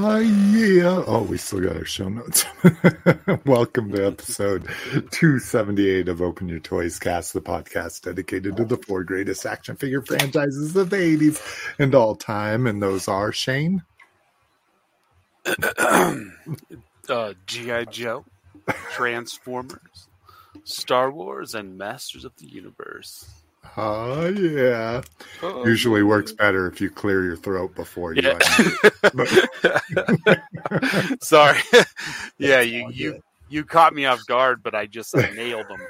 Ah, yeah. Oh, we still got our show notes. Welcome to episode 278 of Open Your Toys Cast, the podcast dedicated to the four greatest action figure franchises of the 80s and all time. And those are Shane, uh, G.I. Joe, Transformers, Star Wars, and Masters of the Universe. Oh yeah. Oh, Usually works better if you clear your throat before you. Yeah. unmute. Sorry. yeah, you you you caught me off guard, but I just I nailed them.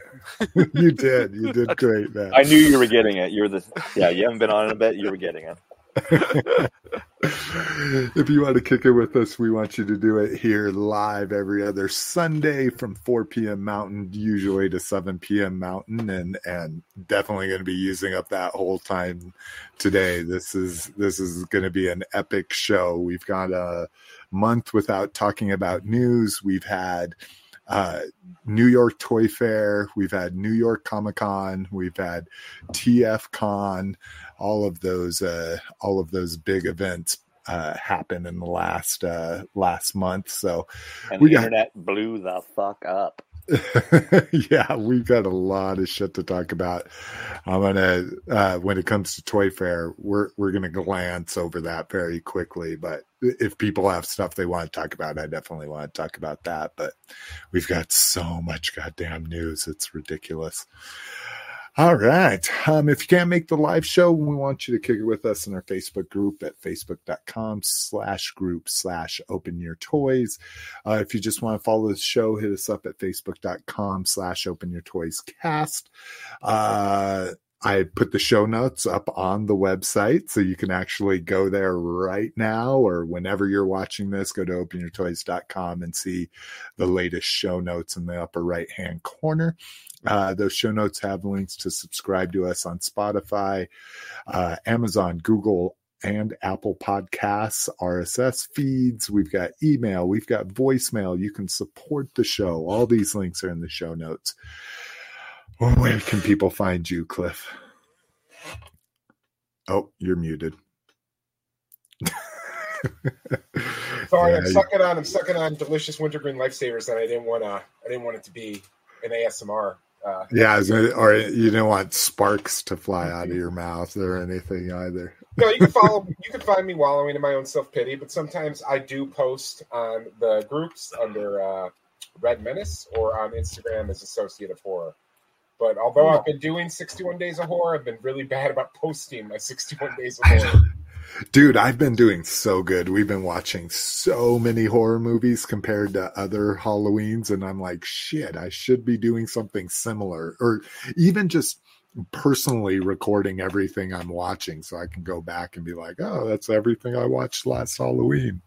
you did. You did great, man. I knew you were getting it. You were the yeah. You haven't been on in a bit. You were getting it. if you want to kick it with us, we want you to do it here live every other Sunday from 4 p.m. Mountain, usually to 7 p.m. Mountain, and and definitely going to be using up that whole time today. This is this is going to be an epic show. We've got a month without talking about news. We've had uh, New York Toy Fair, we've had New York Comic Con, we've had TF Con, all of those uh, all of those big events uh, happen in the last uh, last month. So And We the got- internet blew the fuck up. yeah, we've got a lot of shit to talk about. I'm gonna uh, when it comes to Toy Fair, we're we're gonna glance over that very quickly. But if people have stuff they want to talk about, I definitely want to talk about that. But we've got so much goddamn news; it's ridiculous. All right. Um, if you can't make the live show, we want you to kick it with us in our Facebook group at facebook.com slash group slash open your toys. Uh, if you just want to follow the show, hit us up at facebook.com slash open your toys cast. Uh, I put the show notes up on the website so you can actually go there right now or whenever you're watching this, go to openyourtoys.com and see the latest show notes in the upper right hand corner. Uh, those show notes have links to subscribe to us on Spotify, uh, Amazon, Google, and Apple Podcasts, RSS feeds. We've got email, we've got voicemail. You can support the show. All these links are in the show notes. Where can people find you, Cliff? Oh, you're muted. Sorry, Yeah, I'm sucking on. I'm sucking on delicious wintergreen lifesavers, and I didn't want to. I didn't want it to be an ASMR. Uh, Yeah, or you don't want sparks to fly out of your mouth or anything either. no, you can follow. you can find me wallowing in my own self pity, but sometimes I do post on the groups under uh, Red Menace or on Instagram as Associate of Horror. But although I've been doing 61 days of horror, I've been really bad about posting my 61 days of horror. Dude, I've been doing so good. We've been watching so many horror movies compared to other Halloweens, and I'm like, shit, I should be doing something similar, or even just personally recording everything I'm watching so I can go back and be like, oh, that's everything I watched last Halloween.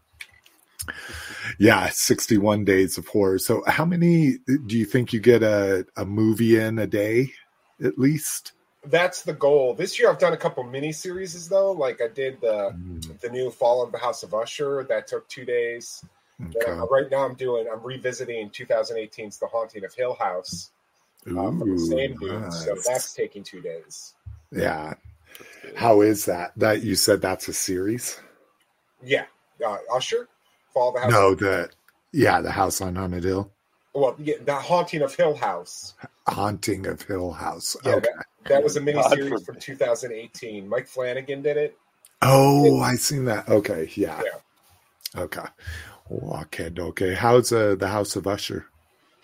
Yeah, 61 days of horror. So, how many do you think you get a, a movie in a day at least? That's the goal. This year I've done a couple mini series though. Like I did the Mm, the new Fall of the House of Usher. That took two days. Okay. Right now I'm doing I'm revisiting 2018's The Haunting of Hill House uh, from the same dude. So that's taking two days. Yeah. How is that? That you said that's a series? Yeah, uh, Usher, Fall of the House. No, the yeah, the house on Haunted Hill. Well, yeah, The Haunting of Hill House. Haunting of Hill House. Yeah, okay. That was a mini series from 2018. Mike Flanagan did it. Oh, I seen that. Okay, yeah. Yeah. Okay. Okay, okay. How's uh, the House of Usher?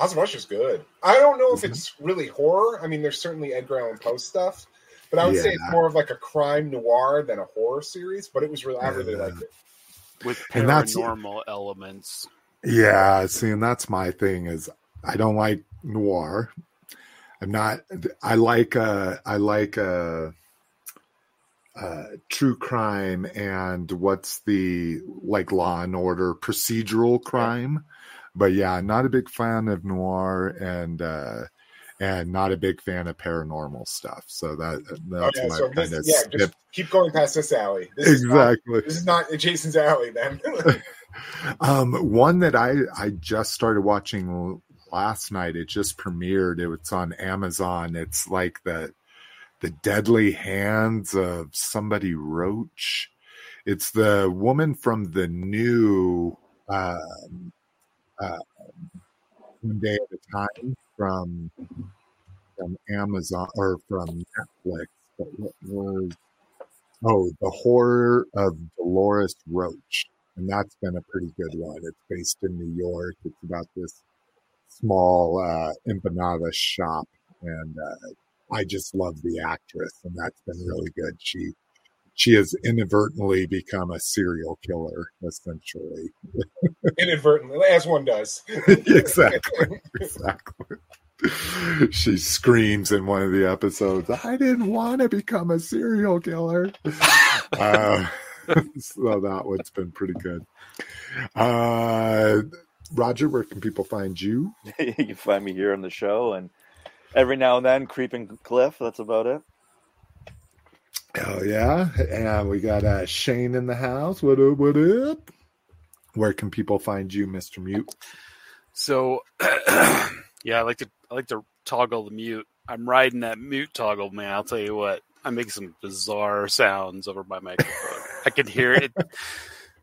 House of Usher's good. I don't know if Mhm. it's really horror. I mean, there's certainly Edgar Allan Poe stuff, but I would say it's more of like a crime noir than a horror series. But it was really, I really Yeah. liked it. with And that's- paranormal elements. Yeah, see, and that's my thing is I don't like noir. I'm not. I like uh I like uh uh true crime and what's the like law and order procedural crime. But yeah, not a big fan of noir and uh and not a big fan of paranormal stuff. So that Oh, that's yeah, why so kind of yeah, just keep going past this alley. This Is not, exactly. this is not Jason's alley, then. um, one that I I just started watching last night. It just premiered. It's on Amazon. It's like the the deadly hands of somebody roach. It's the woman from the new um, uh, One Day at a Time from from Amazon or from Netflix. But what was oh the horror of Dolores Roach, and that's been a pretty good one. It's based in New York. It's about this small uh, empanada shop, and uh, I just love the actress, and that's been really good. She she has inadvertently become a serial killer, essentially. Inadvertently, as one does. exactly. Exactly. She screams in one of the episodes, I didn't want to become a serial killer. uh, so that one's been pretty good. Uh, Roger, where can people find you? you can find me here on the show, and every now and then, creeping Cliff. That's about it. Oh yeah, and we got uh, Shane in the house. What up? What up? Where can people find you, Mister Mute? So, yeah, I like to I like to toggle the mute. I'm riding that mute toggle, man. I'll tell you what, I make some bizarre sounds over my microphone. I can hear it.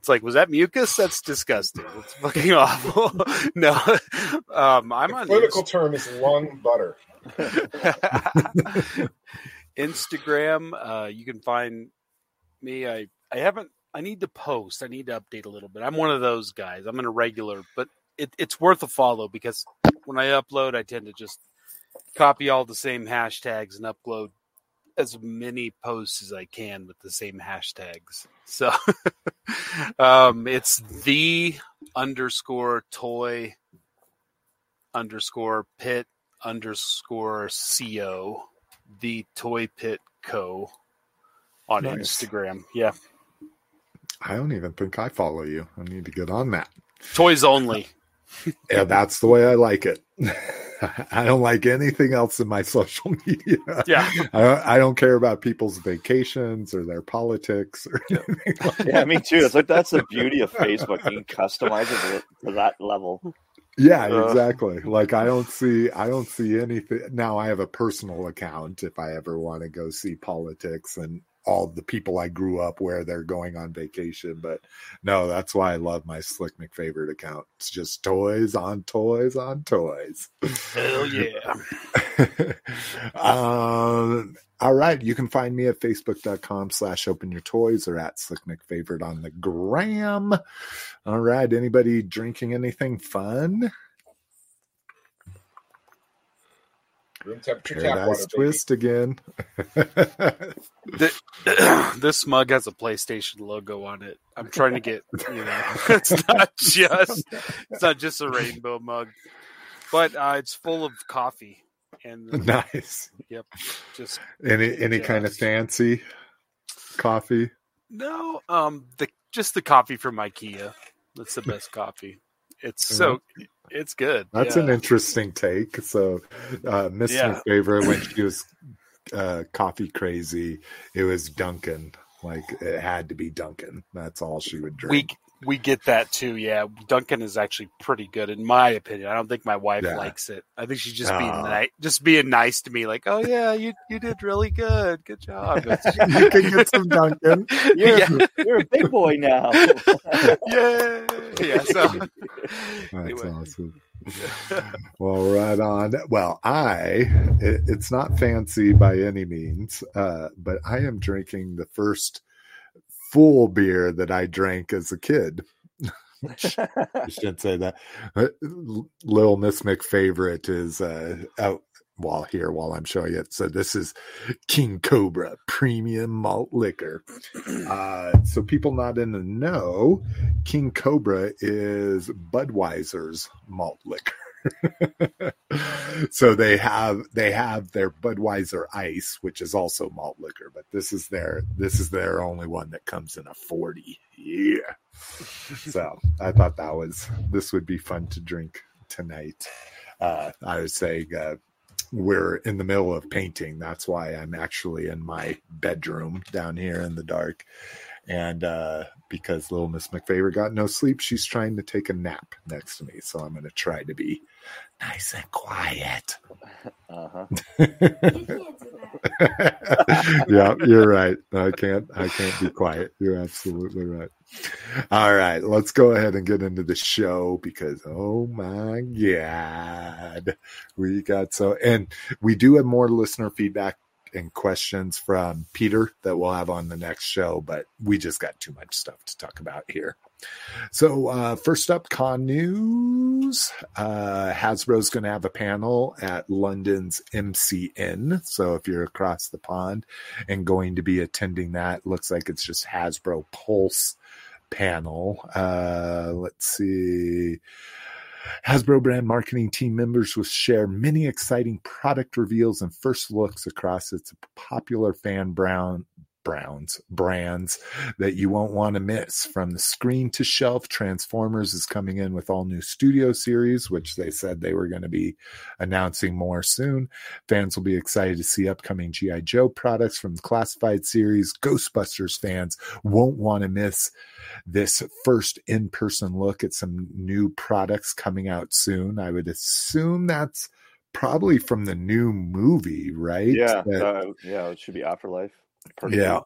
It's like, was that mucus? That's disgusting. It's fucking awful. no, um, I'm the on political term is lung butter. Instagram. Uh, you can find me. I I haven't. I need to post. I need to update a little bit. I'm one of those guys. I'm an irregular, but it, it's worth a follow because when I upload, I tend to just copy all the same hashtags and upload as many posts as I can with the same hashtags. So um, it's the underscore toy underscore pit underscore co the toy pit co on Nice. Instagram. Yeah, I don't even think I follow you. I need to get on that. toys only. Yeah, that's the way I like it. I don't like anything else in my social media. Yeah. I don't, I don't care about people's vacations or their politics or anything like Yeah, me too. It's like that's the beauty of Facebook. You can customize it to, to that level. Yeah, Uh. exactly. Like I don't see I don't see anything now I have a personal account if I ever want to go see politics and all the people I grew up where they're going on vacation, but no, that's why I love my Slick McFavorite account. It's just toys on toys on toys. Hell yeah. um all right, you can find me at facebook.com slash open your toys or at Slick McFavorite on the gram. All right, anybody drinking anything fun? Room temperature tap Paradise water. baby. Twist again. The- this mug has a PlayStation logo on it. I'm trying to get you know it's not just it's not just a rainbow mug, but uh, it's full of coffee and nice. yep, just Any any kind of fancy coffee? no um the just the coffee from IKEA. That's the best coffee. It's so it's good. That's yeah. an interesting take. So, uh, Miss Yeah. favorite when she was uh, coffee crazy, it was Dunkin. Like it had to be Dunkin. That's all she would drink. We get that too. Yeah, Dunkin is actually pretty good in my opinion. I don't think my wife Yeah. likes it. I think she's just being nice, just being nice to me. Like, oh yeah, you you did really good. Good job. You can get some Dunkin. You're, Yeah. you're a big boy now. yeah, yeah. So That's Anyway. awesome. well, right on. Well, I it, it's not fancy by any means, uh, but I am drinking the first full beer that I drank as a kid. I shouldn't say that. Uh, Little Miss McFavorite is uh, out. While here, while I'm showing it, so this is King Cobra Premium Malt Liquor. Uh, so people not in the know, King Cobra is Budweiser's malt liquor. so they have they have their Budweiser Ice, which is also malt liquor, but this is their this is their only one that comes in a forty. Yeah. so I thought that was this would be fun to drink tonight. Uh, I was saying uh, we're in the middle of painting. That's why I'm actually in my bedroom down here in the dark. And uh, because little Miss McFavor got no sleep, she's trying to take a nap next to me. So I'm going to try to be nice and quiet. Uh-huh. You can't do that. yeah, you're right. I can't. I can't be quiet. You're absolutely right. All right, let's go ahead and get into the show because oh my god, we got so and we do have more listener feedback and questions from Peter that we'll have on the next show, but we just got too much stuff to talk about here. So, uh, first up, con news. Uh, Hasbro's going to have a panel at London's MCN. So, if you're across the pond and going to be attending that, looks like it's just Hasbro Pulse panel. Uh, let's see. Hasbro brand marketing team members will share many exciting product reveals and first looks across its popular fan brown Browns brands that you won't want to miss. From the screen to shelf, Transformers is coming in with all new studio series, which they said they were going to be announcing more soon. Fans will be excited to see upcoming G.I. Joe products from the classified series. Ghostbusters fans won't want to miss this first in person look at some new products coming out soon. I would assume that's probably from the new movie, right? Yeah, That- uh, yeah, it should be Afterlife. Yeah.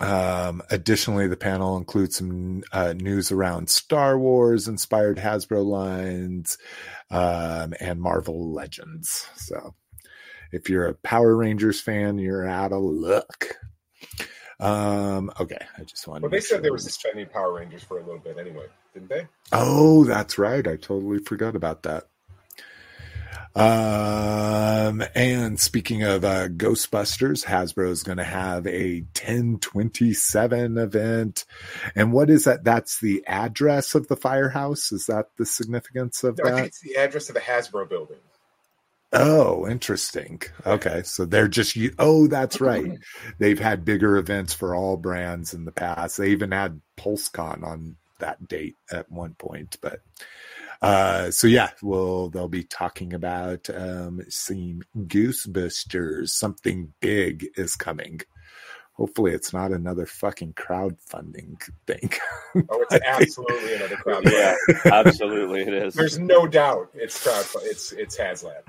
Um, additionally, the panel includes some uh, news around Star Wars inspired Hasbro lines um, and Marvel Legends. So, if you're a Power Rangers fan, you're out of luck. Um, okay, I just wanted. Well, they said they sure. were suspending Power Rangers for a little bit anyway, didn't they? Oh, that's right. I totally forgot about that. Um, and speaking of uh, Ghostbusters, Hasbro is going to have a 1027 event. And what is that? That's the address of the firehouse. Is that the significance of No, I think that? it's the address of the Hasbro building. Oh, interesting. Okay. So they're just, oh, that's right. They've had bigger events for all brands in the past. They even had PulseCon on that date at one point, but uh so yeah well they'll be talking about um seeing Ghostbusters something big is coming hopefully it's not another fucking crowdfunding thing Oh, it's absolutely another crowd. Yeah, absolutely, it is. There's no doubt it's crowd. It's it's HasLab.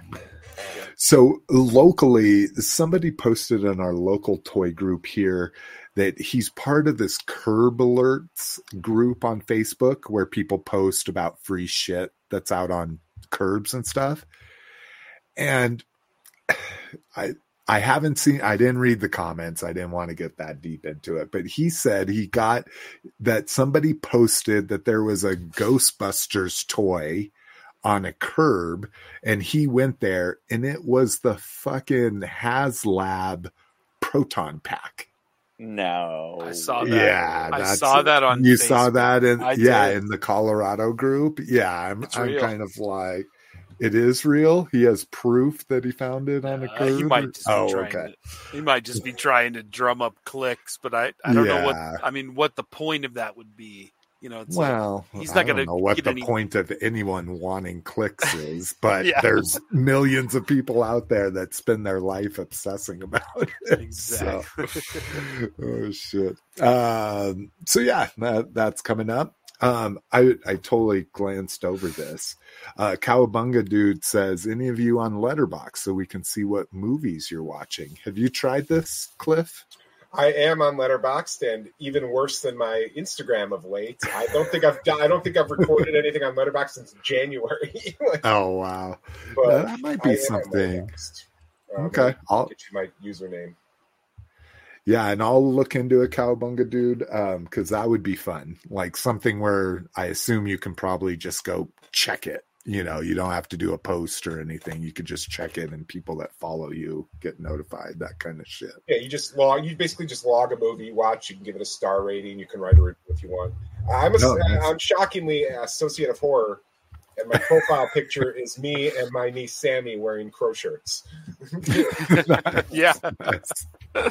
So locally, somebody posted in our local toy group here that he's part of this curb alerts group on Facebook where people post about free shit that's out on curbs and stuff. And I I haven't seen I didn't read the comments. I didn't want to get that deep into it, but he said he got that somebody posted that there was a Ghostbusters toy on a curb and he went there and it was the fucking HasLab proton pack. No, I saw that. Yeah, I saw that on. you saw that in I yeah did. in the Colorado group. Yeah, I'm It's I'm real. kind of like it is real. He has proof that he found it on a Uh, he might just be oh, trying okay. to, he might just be trying to drum up clicks, but I, I don't know what I mean what the point of that would be. You know, it's like, Well, he's not don't gonna know what the any- point of anyone wanting clicks is, but Yeah. there's millions of people out there that spend their life obsessing about it. So- exactly. oh shit. Um, so yeah, that, that's coming up. Um, I I totally glanced over this. Uh, Cowabunga dude says, "Any of you on Letterboxd so we can see what movies you're watching? Have you tried this, Cliff? I am on Letterboxd, and even worse than my Instagram of late. I don't think I've done, I don't think I've recorded anything on Letterboxd since January. Like, Oh wow, but that might be something. Um, Okay, I'll get you my username. Yeah, and I'll look into a cowbunga dude um because that would be fun. Like something where I assume you can probably just go check it. You know, you don't have to do a post or anything. You could just check it, and people that follow you get notified. That kind of shit. Yeah, you just log. You basically just log a movie you watch. You can give it a star rating. You can write a review if you want. I'm a, nice. I'm shockingly associate of horror, and my profile picture is me and my niece Sammy wearing crow shirts. yeah, I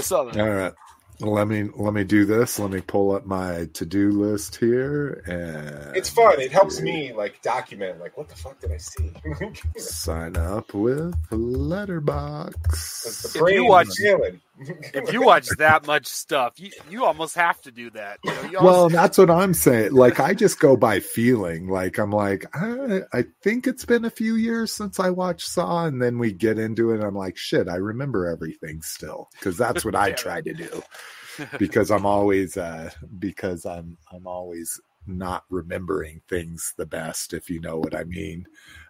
saw that. All right. Well, let me let me do this. Let me pull up my to do list here, and It's fun. It helps me like document like what the fuck did I see? sign up with Letterboxd. If you watch- is failing. If you watch that much stuff, you you almost have to do that. You know, you Well, almost- that's what I'm saying. Like, I just go by feeling. Like, I'm like, I, I think it's been a few years since I watched Saw, and then we get into it. And I'm like, shit, I remember everything still because that's what I try to do. Because I'm always, uh, because I'm, I'm always not remembering things the best, if you know what I mean.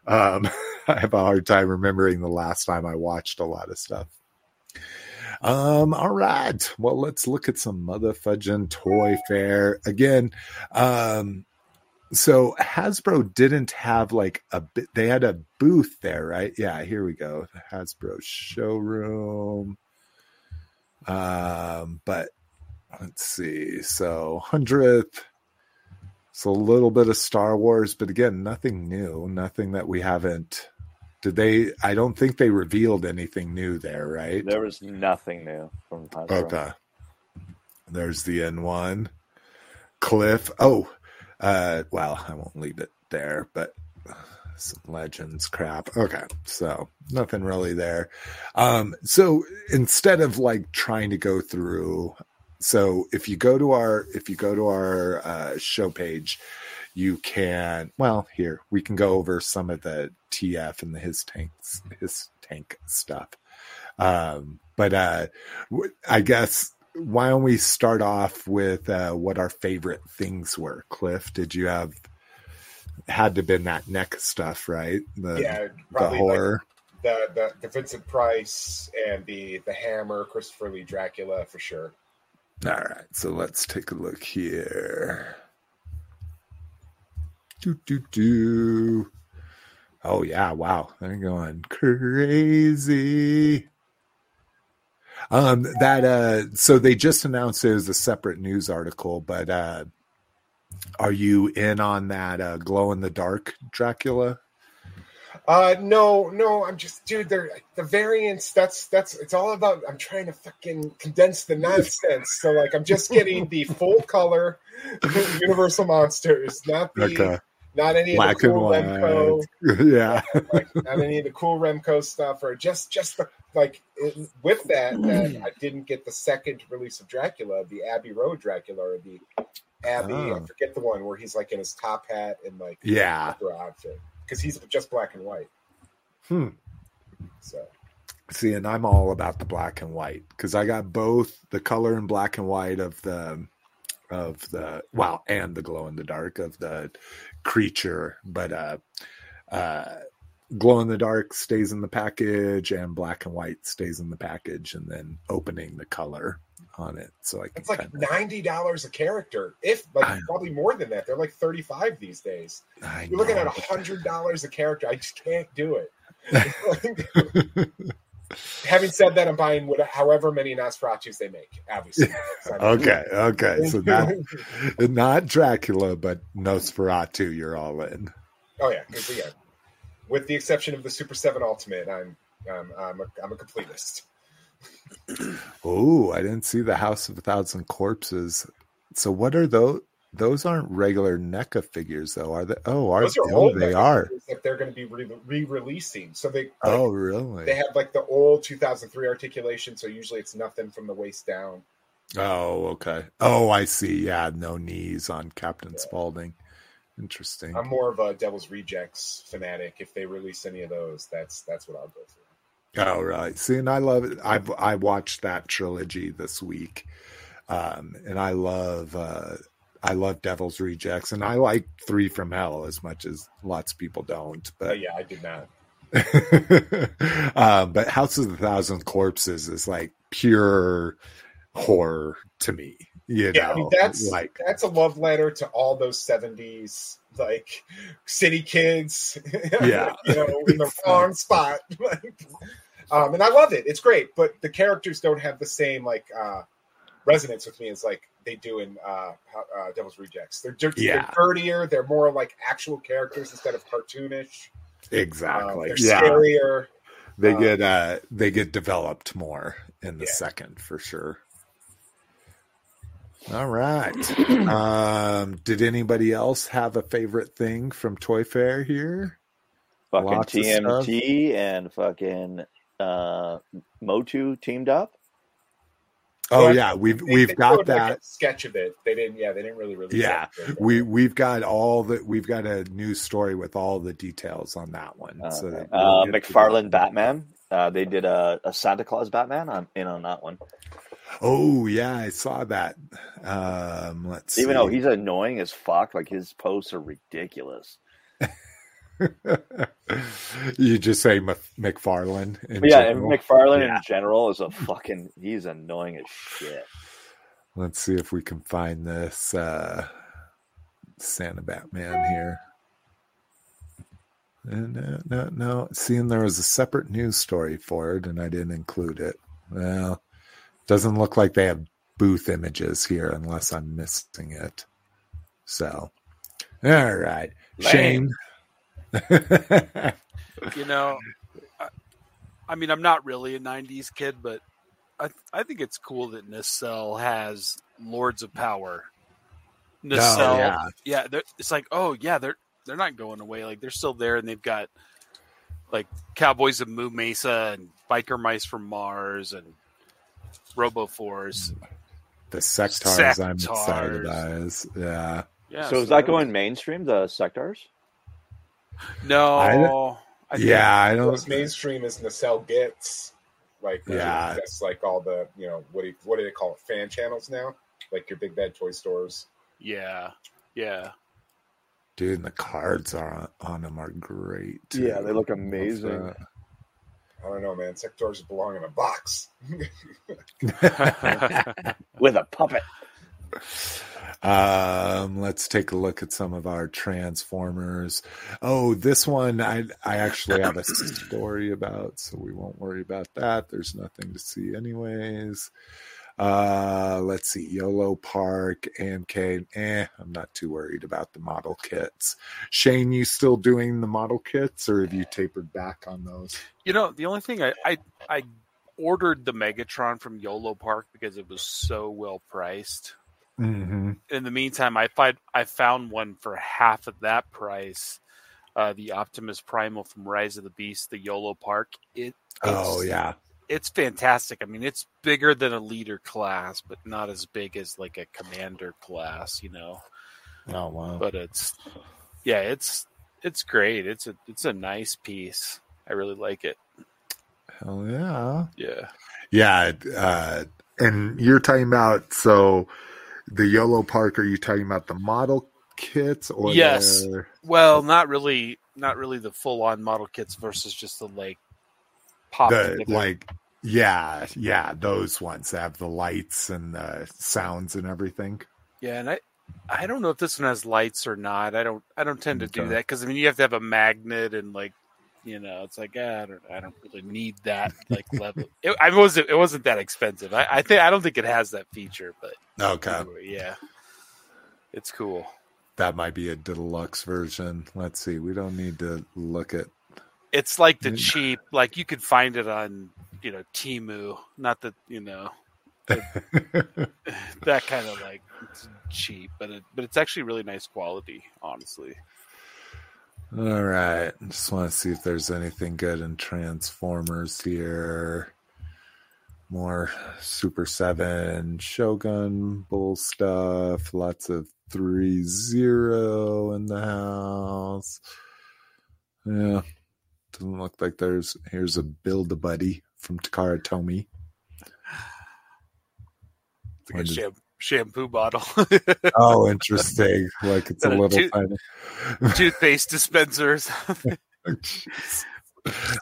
Um, I have a hard time remembering the last time I watched a lot of stuff. Um, all right. Well, let's look at some motherfudging toy fair again. Um, so Hasbro didn't have like a bit, they had a booth there, right? Yeah, here we go. Hasbro showroom. Um, but let's see. So 100th. So a little bit of Star Wars, but again, nothing new, nothing that we haven't. Did they? I don't think they revealed anything new there, right? There was nothing new from Hasbro. Okay. There's the N1. Cliff. Oh, uh, well, I won't leave it there, but some legends crap. Okay. So nothing really there. Um, so instead of like trying to go through, so if you go to our, if you go to our uh, show page, you can, well, here, we can go over some of the TF and the his tanks, his tank stuff. Um, but uh, w- I guess why don't we start off with uh, what our favorite things were? Cliff, did you have had to been that NECA stuff, right? The yeah, the probably like horror. the, the the Vincent Price and the the Hammer, Christopher Lee Dracula for sure. All right, so let's take a look here. Do do do. Oh yeah, wow, they're going crazy. Um, that uh, so they just announced it as a separate news article, but uh, are you in on that uh, glow in the dark Dracula? Uh no, no, I'm just dude, they're the variants, that's that's it's all about I'm trying to fucking condense the nonsense. So like I'm just getting the full color Universal Monsters, not the Okay, not any black of the cool. Remco, yeah, like not any of the cool Remco stuff, or just just the like it- with that that I didn't get the second release of Dracula, the Abbey Road Dracula, or the Abbey. I Oh. forget the one where he's like in his top hat and like yeah. outfit because he's just black and white. Hmm. So See, and I'm all about the black and white because I got both the color and black and white of the of the wow and the glow in the dark of the creature, but uh uh glow in the dark stays in the package and black and white stays in the package and then opening the color on it so I it's like ninety dollars a character, if like probably more than that. They're like thirty five these days. I You're looking know, at a hundred dollars a character. I just can't do it. Having said that, I'm buying what, however many Nosferatus they make. Obviously. Okay, okay. So not not Dracula, but Nosferatu, you're all in. oh yeah, yeah. With the exception of the Super Seven Ultimate, I'm I'm I'm a, I'm a completist. Oh, I didn't see the House of a Thousand Corpses. So what are those? Those aren't regular NECA figures, though, are they? Oh, are Those are they? Oh, old Oh, they Mecha are. that they're going to be re releasing. So they like, Oh, really? they have like the old 2003 articulation. So usually it's nothing from the waist down. Oh, okay. Oh, I see. Yeah, no knees on Captain Yeah. Spaulding. Interesting. I'm more of a Devil's Rejects fanatic. If they release any of those, that's that's what I'll go for. Oh, right. See, and I love it. I've I watched that trilogy this week, um, and I love uh, I love Devil's Rejects, and I like Three from Hell as much as lots of people don't. But But yeah, I did not. um, but House of the Thousand Corpses is like pure horror to me. You Yeah, know, I mean that's like that's a love letter to all those 70s like city kids. Yeah. you know, in the wrong spot. um, and I love it. It's great, but the characters don't have the same like uh, resonance with me as like they do in uh, uh, Devil's Rejects. They're, Yeah. they're dirtier. They're more like actual characters instead of cartoonish. Um, exactly. they're yeah, scarier. they um, get uh they get developed more in the Yeah. second for sure. All right. um, did anybody else have a favorite thing from Toy Fair here? Fucking Lots TMT and fucking uh, Motu teamed up. Oh Well, yeah, we've They- we've they got showed, like, that. a sketch of it. They didn't. Yeah, they didn't really release. Yeah, it. We we've got all the we've got a news story with all the details on that one. Uh, so okay. we'll uh, get McFarlane. Batman. Uh, they did a, a Santa Claus Batman. I'm in on that one. Oh yeah, I saw that. Um, let's Even see. though he's annoying as fuck, like his posts are ridiculous. you just say Mc- McFarlane. yeah, and. McFarlane Yeah. in general is a fucking. He's annoying as shit. Let's see if we can find this uh, Santa Batman here. And no, no, no. Seeing there was a separate news story for it, and I didn't include it. Well, doesn't look like they have booth images here, unless I'm missing it. So, all right, Shane. You know, I, I mean, I'm not really a '90s kid, but I I think it's cool that Nacelle has Lords of Power. Oh, Nacelle, Oh, yeah. yeah, it's like, oh yeah, they're they're not going away. Like they're still there, and they've got like Cowboys of Moo Mesa and Biker Mice from Mars and Robo Force. the Sectaurs I'm excited Sectaurs. about yeah. Yeah. so is that going mainstream? The Sectaurs? No. I- I yeah, I don't. Most mainstream is Nacelle gets like Yeah. that's like all the you know what do you, what do they call it fan channels now like your big bad toy stores. Yeah. Yeah. Dude, and the cards are on, on them are great. too. Yeah, they look Love amazing. That. I don't know, man. Sectaurs belong in a box. With a puppet. um, let's take a look at some of our transformers. Oh, this one I I actually have a story about, so we won't worry about that. There's nothing to see anyways. Uh, let's see, YOLO Park, AMK. Eh, I'm not too worried about the model kits. Shane, you still doing the model kits, or have you tapered back on those? You know, the only thing I, I I ordered the Megatron from YOLO Park because it was so well priced. Mm-hmm. In the meantime, I find I found one for half of that price. Uh, the Optimus Primal from Rise of the Beast, the YOLO Park. It Oh yeah, it's fantastic. I mean, it's bigger than a leader class, but not as big as like a commander class, you know. oh wow. But it's yeah, it's it's great. It's a it's a nice piece. I really like it. Hell yeah. Yeah. Yeah, uh, and you're talking about so the YOLO Park. Are you talking about the model kits or Yes. the- Well, not really not really the full on model kits versus just the like pop the like? Yeah, yeah, those ones that have the lights and the sounds and everything. Yeah, and I I don't know if this one has lights or not. I don't I don't tend to do that because I mean you have to have a magnet and like you know it's like ah, I don't I don't really need that like level. It, I wasn't it wasn't that expensive. I, I think I don't think it has that feature, but Okay, anyway, yeah, it's cool. that might be a deluxe version. Let's see. We don't need to look at. It's like the Mm. cheap like you could find it on you know Temu, not that you know that kind of like it's cheap, but it, but it's actually really nice quality, honestly. All right. Just want to see if there's anything good in Transformers here. More Super 7 Shogun Bull stuff. Lots of three zero in the house. Yeah. Doesn't look like there's. Here's a Build a Buddy from Takara Tomy. It's like a sham- shampoo bottle, Oh, interesting. Like it's a Uh, little two- tiny. toothpaste dispensers. Jeez.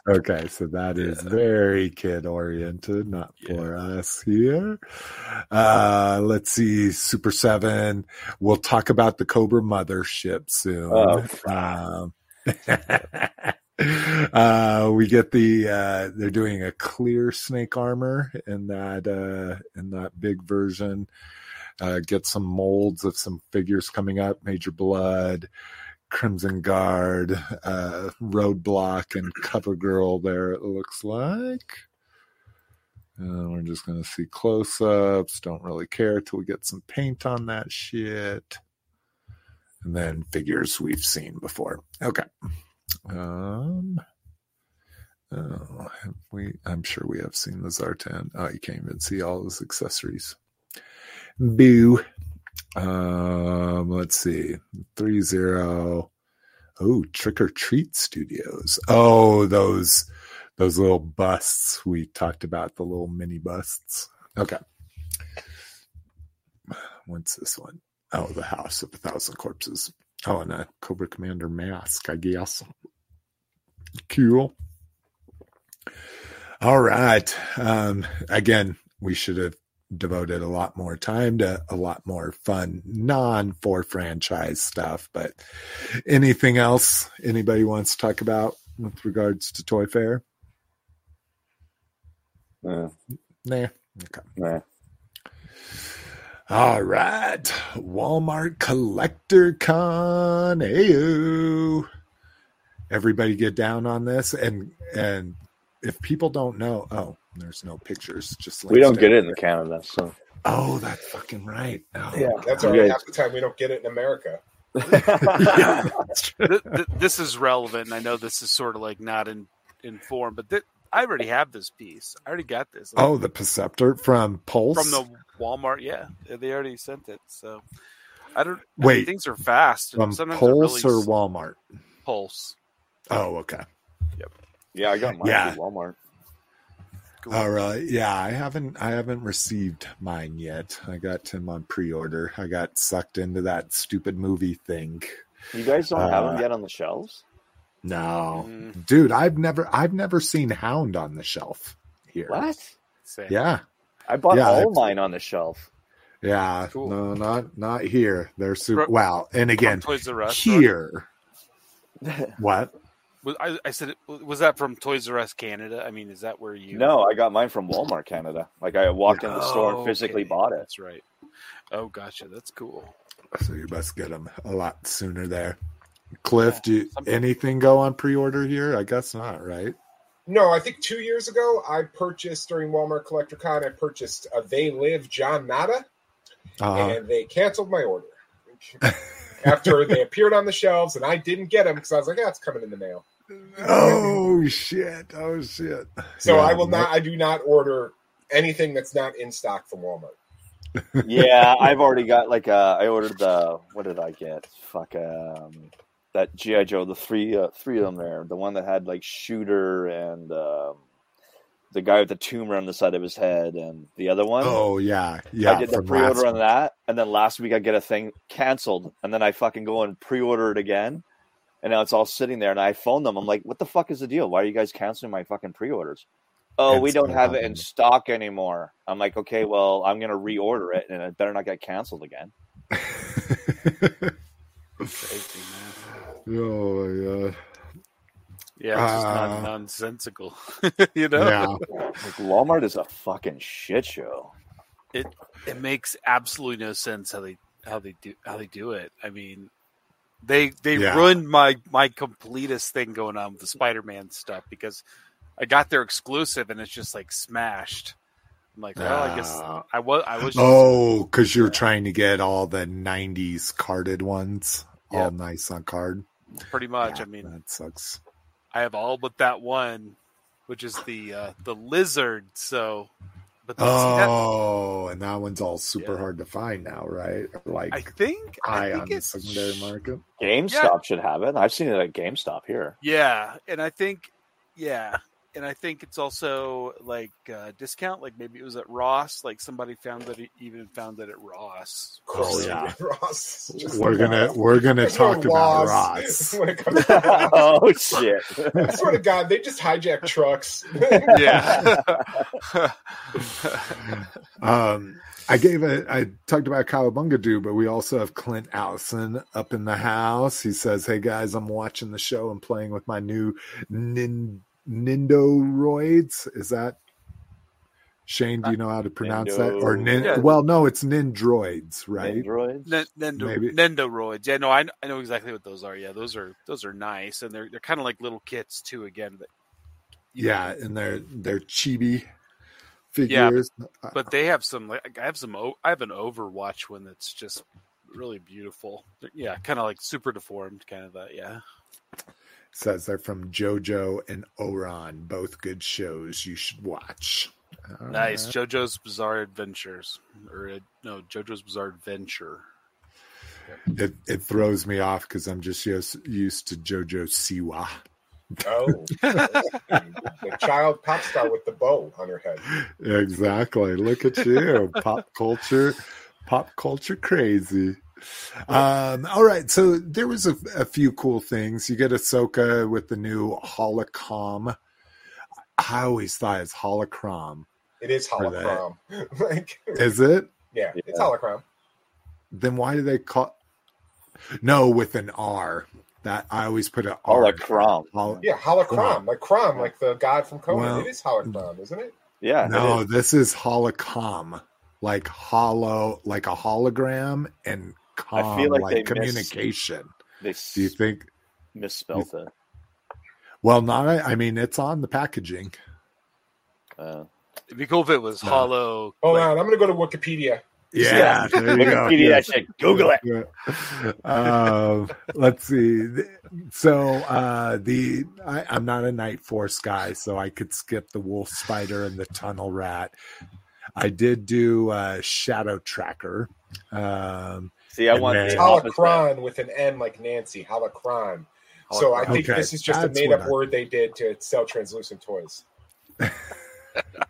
okay, so that is very kid oriented, not for us here. Uh, let's see, Super Seven. We'll talk about the Cobra Mothership soon. Oh, um, uh, we get the uh, they're doing a clear snake armor in that uh, in that big version. Uh, get some molds of some figures coming up. Major Bludd. Crimson Guard, uh, Roadblock, and Cover Girl. there, it looks like. We're just going to see close ups. Don't really care till we get some paint on that shit. And then figures we've seen before. Okay. Um, Oh, we I'm sure we have seen the Zartan. Oh, you can't even see all his accessories. Boo. Um, let's see. Three zero. Oh, Trick or Treat Studios. Oh, those those little busts we talked about, the little mini busts. Okay. What's this one? Oh, the House of a Thousand Corpses. Oh, and a Cobra Commander mask, I guess. Cool. All right. Um, again, we should have devoted a lot more time to a lot more fun non four franchise stuff. But anything else anybody wants to talk about with regards to Toy Fair? Uh, Nah. Okay. nah. All right. Walmart Collector Con. Ayo. Everybody get down on this. And and if people don't know, oh, there's no pictures. Just We don't get it in Canada, so Oh, that's fucking right. Oh, Yeah, That's Okay. already half the time we don't get it in America. yeah, that's true. Th- th- this is relevant. And I know this is sort of like not in informed, but th- I already have this piece. I already got this. Oh, the Perceptor from Pulse. from the Walmart. Yeah, they already sent it. So I don't. I mean, Wait. things are fast. from sometimes Pulse really or Walmart. Pulse. Oh, okay. Yep. Yeah, I got mine Yeah. from Walmart. Cool. All right. Yeah, I haven't I haven't received mine yet. I got him on pre-order. I got sucked into that stupid movie thing. You guys don't have Uh, them yet on the shelves? No. Mm, Dude, I've never I've never seen Hound on the shelf here. What? same. Yeah. I bought Yeah, all I've- mine on the shelf. Yeah. Cool. No, not not here. They're super From- wow. And again, Toys R Us. here. What? Was, I, I said, was that from Toys R Us Canada? I mean, is that where you? no, I got mine from Walmart Canada. Like I walked in the oh, store Oh, and physically okay. bought it. That's right. Oh, gotcha. That's cool. So you must get them a lot sooner there. Cliff, Yeah. do you, Some- anything go on pre-order here? I guess not, right? No, I think two years ago I purchased during Walmart Collector Con. I purchased a They Live John Nada, Uh-huh. and they canceled my order after they appeared on the shelves, and I didn't get them because I was like, "Yeah, it's coming in the mail." Oh shit! Oh shit! So Yeah, I will not. I do not order anything that's not in stock from Walmart. yeah, I've already got like uh I ordered the what did I get? Fuck um that GI Joe, the three uh, three of them there. The one that had like Shooter and um the guy with the tumor on the side of his head and the other one. Oh yeah, yeah. I did the pre-order on that, and then last week I get a thing canceled, and then I fucking go and pre-order it again, and now it's all sitting there. And I phone them. I'm like, "What the fuck is the deal? Why are you guys canceling my fucking pre-orders?" Oh, we don't have it in stock anymore. I'm like, okay, well, I'm gonna reorder it, and it better not get canceled again. Crazy, man. Oh my god! Yeah, it's just Uh, non- nonsensical. you know, Yeah, Like, Walmart is a fucking shit show. it it makes absolutely no sense how they how they do how they do it. I mean, they they Yeah. ruined my my completest thing going on with the Spider-Man stuff because I got their exclusive and it's just like smashed. I'm like, well, I guess. I was I was just, Oh, because you're trying to get all the '90s carded ones, all Yep. nice on card. Pretty much. Yeah, I mean, that sucks. I have all but that one, which is the uh, the lizard. So, but see, that, Oh, and that one's all super Yeah. hard to find now, right? Like I think high I on think the it's secondary market. GameStop should have it. I've seen it at GameStop here. Yeah, and I think yeah, and I think it's also like uh, discount. Like maybe it was at Ross. Like somebody found that it even found it at Ross. Oh, yeah. Ross. just- We're gonna we're gonna There's no talk about laws Ross. when it comes to Ross. oh shit! I swear to God, they just hijack trucks. Yeah. Um, I gave a I talked about Cowabunga do, but we also have Clint Allison up in the house. He says, "Hey guys, I'm watching the show and playing with my new nin, Nindoroids." Is that Shane? Do uh, you know how to pronounce that? Or nin, Yeah. well, no, it's Nindroids, right? Androids. N- Nendo, Maybe. Nendoroids. Yeah, no, I, I know exactly what those are. Yeah, those are those are nice, and they're they're kind of like little kits too. Again, but Yeah, and they're they're chibi figures. Yeah, but they have some. Like I have some. O- I have an Overwatch one that's just really beautiful. Yeah, kind of like super deformed, kind of that. Yeah. Says they're from JoJo and Ouran, both good shows you should watch. All Nice. right. JoJo's Bizarre Adventures. Or uh, no, JoJo's Bizarre Adventure. It it throws me off because I'm just used, used to JoJo Siwa. Oh, the child pop star with the bow on her head. Exactly. Look at you, pop culture, pop culture crazy. Um, all right, so there was a, a few cool things. You get Ahsoka with the new holocron. I always thought it's holocron. It is For that. holocron. like, Is it? yeah, it's Yeah. holocron. Then why do they call? No, with an R. That I always put a R. Holocron. Hol- Yeah, holocron, like Crom, like the god from Conan. Well- it is holocron, isn't it? Yeah. No, is. this is holocom, like hollow, like a hologram, and com, I feel like like, they miss- communication. They Do you think? misspelled it. Well, not. I mean, it's on the packaging. Uh, It'd be cool if it was No. hollow. Hold like- on, I'm gonna go to Wikipedia. Yeah, there you. Wikipedia Yeah. that shit. Google it. Yeah. Um, let's see. So uh, the I, I'm not a Night Force guy, so I could skip the Wolf Spider and the Tunnel Rat. I did do uh, Shadow Tracker. Um, See, I And want then- the opposite. Holocron with an N like Nancy. Holocron. So I think Okay, this is just a made up I- word they did to sell translucent toys.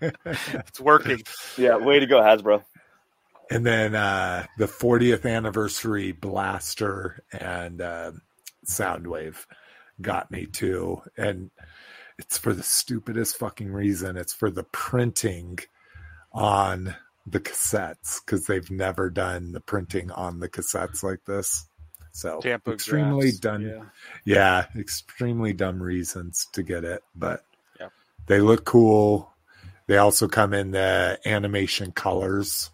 It's working. Yeah, way to go, Hasbro. and then uh, the 40th anniversary blaster and uh, Soundwave got me too. And it's for the stupidest fucking reason. It's for the printing on the cassettes because they've never done the printing on the cassettes like this. So Tampa extremely graphs, done. Yeah. Yeah, extremely dumb reasons to get it, but Yeah. they look cool. They also come in the animation colors.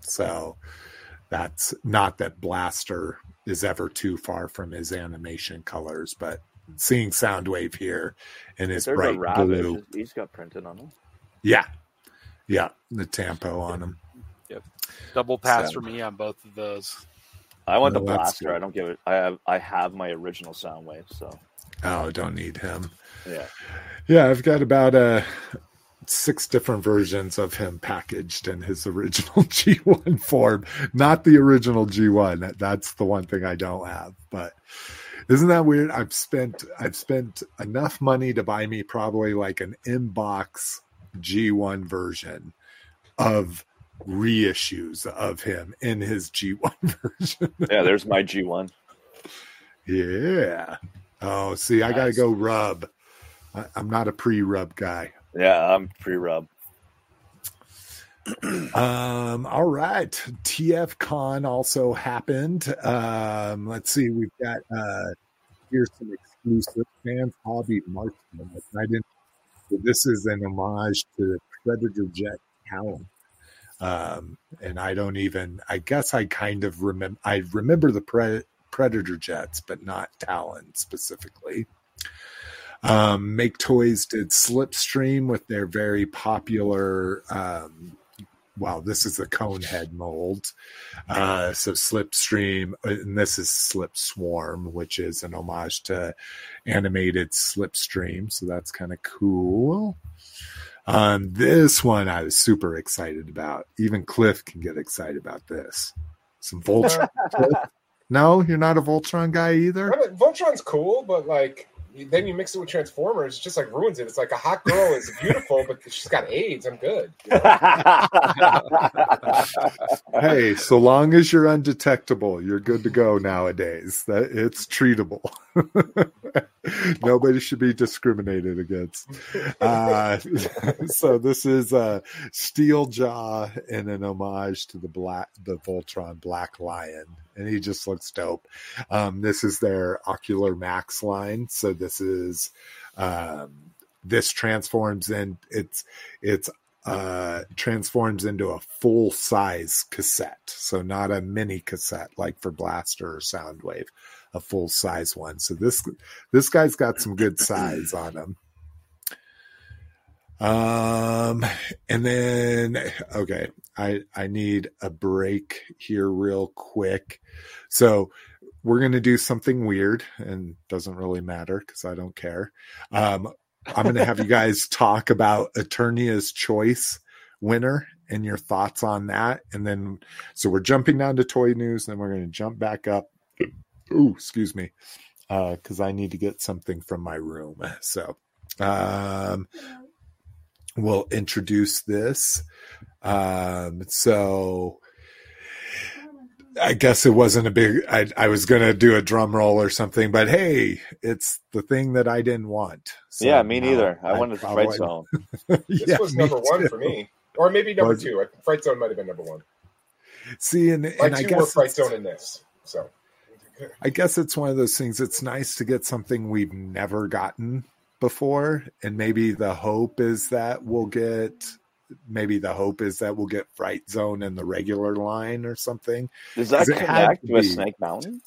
So that's not that Blaster is ever too far from his animation colors, but seeing Soundwave here in his There's bright blue. He's got printed on him. Yeah. Yeah. The tampo on him. Double pass So- for me on both of those. I want No, the blaster. cool. I don't give it. I have. I have my original Soundwave. So Oh, don't need him. yeah. Yeah, I've got about uh six different versions of him packaged in his original G1 form. Not the original G1. That's the one thing I don't have. But isn't that weird? I've spent I've spent enough money to buy me probably like an inbox G1 version of reissues of him in his G1 version. Yeah. There's my G1. yeah. Oh, see, I got to go rub. I, I'm not a pre-rub guy. Yeah, I'm pre-rub. Um, all right. TF Con also happened. Um, let's see, we've got uh here's some exclusive fans hobby marksman. I didn't this is an homage to Predator Jet Talon. Um, and I don't even I guess I kind of remember I remember the pre- Predator jets, but not Talon specifically. Um, Make Toys did Slipstream with their very popular um, well, this is a cone head mold. Uh, so Slipstream, and this is Slip Swarm, which is an homage to animated Slipstream. So that's kind of cool. Um, this one I was super excited about. Even Cliff can get excited about this. Some Voltron. No, you're not a Voltron guy either. I mean, Voltron's cool, but like then you mix it with Transformers, it just like ruins it. It's like a hot girl is beautiful, but she's got AIDS. I'm good. you know? hey, so long as you're undetectable, you're good to go nowadays. That it's treatable. Nobody should be discriminated against. Uh, so this is a Steel Jaw in an homage to the black, the Voltron Black Lion, and he just looks dope. Um, this is their Ocular Max line. So this is um, this transforms in it's it's uh, transforms into a full size cassette. So not a mini cassette like for Blaster or Soundwave, a full size one. So this this guy's got some good size on him. Um, and then okay, I I need a break here real quick. So we're going to do something weird and doesn't really matter because I don't care. Um, I'm going to have you guys talk about Eternia's Choice winner and your thoughts on that. And then, so we're jumping down to toy news, then we're going to jump back up. Ooh, excuse me, Uh, because I need to get something from my room. So, um, we'll introduce this. Um, so, I guess it wasn't a big. I, I was going to do a drum roll or something, but hey, it's the thing that I didn't want. So yeah, me now neither. I, wanted the probably- Fright Zone. This Yeah, was number one too. for me, or maybe number Was two. I- Fright Zone might have been number one. See, and, My and I two were guess Fright it's- Zone in this. So I guess it's one of those things. It's nice to get something we've never gotten before, and maybe the hope is that we'll get. Maybe the hope is that we'll get Fright Zone in the regular line or something. Does that connect to with. Snake Mountain?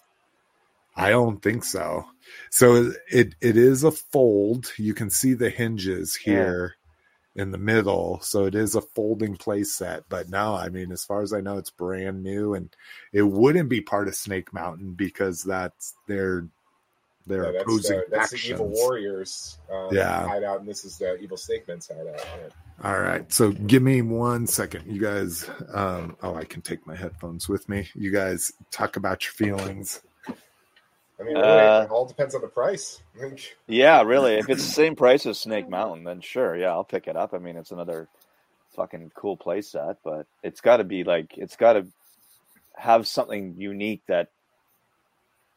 I don't think so. So it it is a fold. You can see the hinges here in the middle. So it is a folding play set. But no, I mean, as far as I know, it's brand new and it wouldn't be part of Snake Mountain because that's their their yeah, that's, opposing the, that's the factions. Evil Warriors um, Yeah. hideout, and this is the Evil Snake Men's hideout. Yeah. All right. So give me one second. You guys um oh I can take my headphones with me. You guys talk about your feelings. I mean, really, Uh, it all depends on the price. Yeah, really. If it's the same price as Snake Mountain, then sure, yeah, I'll pick it up. I mean, it's another fucking cool play set, but it's got to be like it's got to have something unique that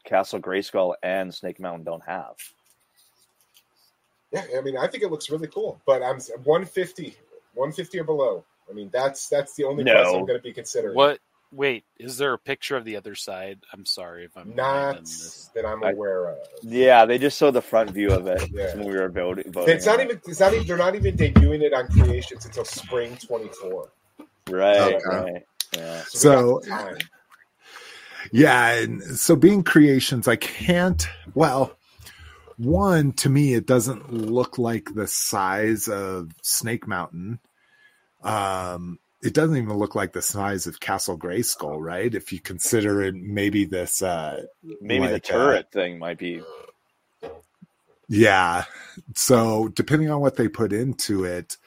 Castle Grayskull and Snake Mountain don't have. Yeah, I mean, I think it looks really cool, but I'm 150, 150 or below. I mean, that's that's the only No. price I'm going to be considering. What? Wait, is there a picture of the other side? I'm sorry if I'm Not that I'm I- aware of. Yeah, they just showed the front view of it Yeah. when we were voting. voting It's not even. It's not even. They're not even debuting it on Creations until spring 24. right, Okay. right. Yeah. So, So- got time. Yeah, and so being creations, I can't. Well, one to me, it doesn't look like the size of Snake Mountain. Um, it doesn't even look like the size of Castle Grayskull, right? If you consider it, maybe this. Uh, Maybe the like, uh, turret thing might be. yeah. So depending on what they put into it,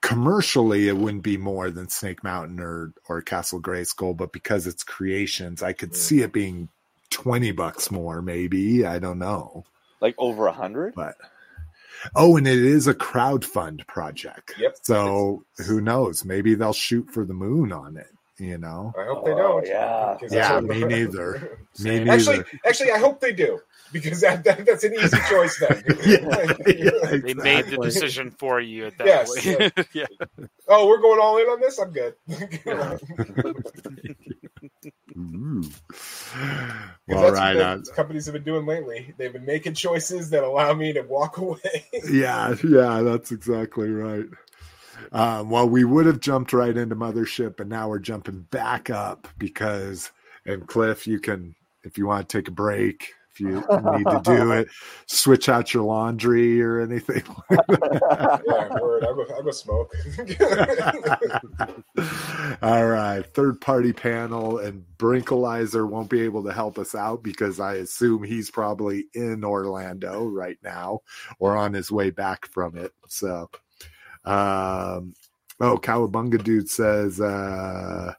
commercially, it wouldn't be more than Snake Mountain or or Castle Grayskull, but because it's creations, I could Mm. see it being twenty bucks more, maybe. I don't know, Like over a hundred? but oh, and it is a crowdfund project. Yep. So who knows? Maybe they'll shoot for the moon on it. You know, I hope they Oh, don't. yeah. Yeah, me neither. me neither. Actually, actually, I hope they do because that, that that's an easy choice then. yeah, yeah, They made the decision for you at that Yes, point. yeah. Oh, we're going all in on this. I'm good. Ooh. Because All that's right. what uh, companies have been doing lately. They've been making choices that allow me to walk away. yeah, yeah, that's exactly right. Um, well, we would have jumped right into Mothership, but now we're jumping back up because, and Cliff, you can, if you want to take a break, if you need to do it, switch out your laundry or anything. yeah, word. I'll go, I'll go smoke. All right, third party panel, and Brinkalizer won't be able to help us out because I assume he's probably in Orlando right now or on his way back from it. So, um, oh, Cowabunga dude says, uh,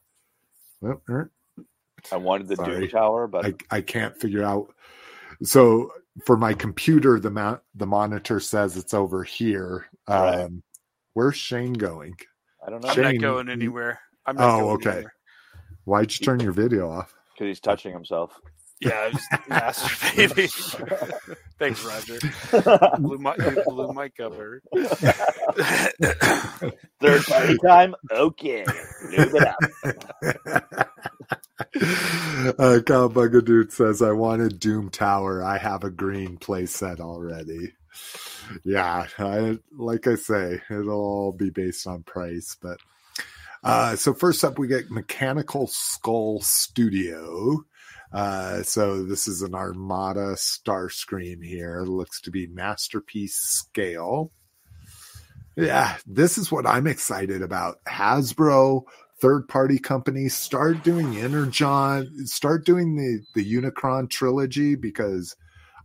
well, er, I wanted the Sorry. Doom Tower, but I, I can't figure out. So for my computer, the mount, the monitor says it's over here. Um, Right. Where's Shane going? I don't know I'm Shane, not going anywhere. I'm not Oh, going okay. anywhere. Why'd you turn your video off? because he's touching himself. Yeah, I was masturbating. Thanks, Roger. Blew my, you blew my cover. Third party time? Okay. Lube it up. uh, Cowabunga dude says, I wanted Doom Tower. I have a green playset already. Yeah, I, like I say, it'll all be based on price. But uh, so first up, we get Mechanical Skull Studio. Uh, so this is an Armada Starscream here. Looks to be masterpiece scale. Yeah, this is what I'm excited about. Hasbro third party companies start doing Energon, start doing the the Unicron trilogy because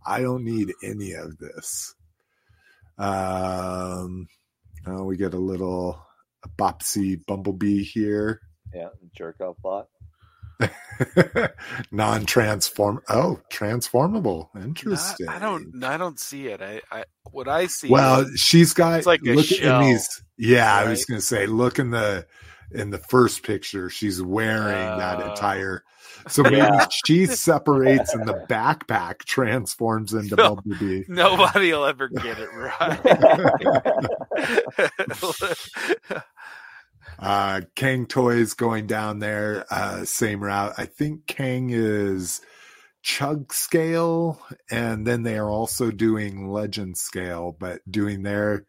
I don't need any of this. Um, oh, we get a little Bopsy Bumblebee here. Yeah, jerk off bot. non-transform oh transformable interesting I, I don't i don't see it i i what i see well she's got it's like a look shell, in these yeah i was gonna say look in the in the first picture she's wearing that Uh, entire so maybe Yeah. she separates and the backpack transforms into No. bumblebee nobody will ever get it right uh Cang Toys going down there uh same route i think kang is chug scale and then they are also doing legend scale but doing their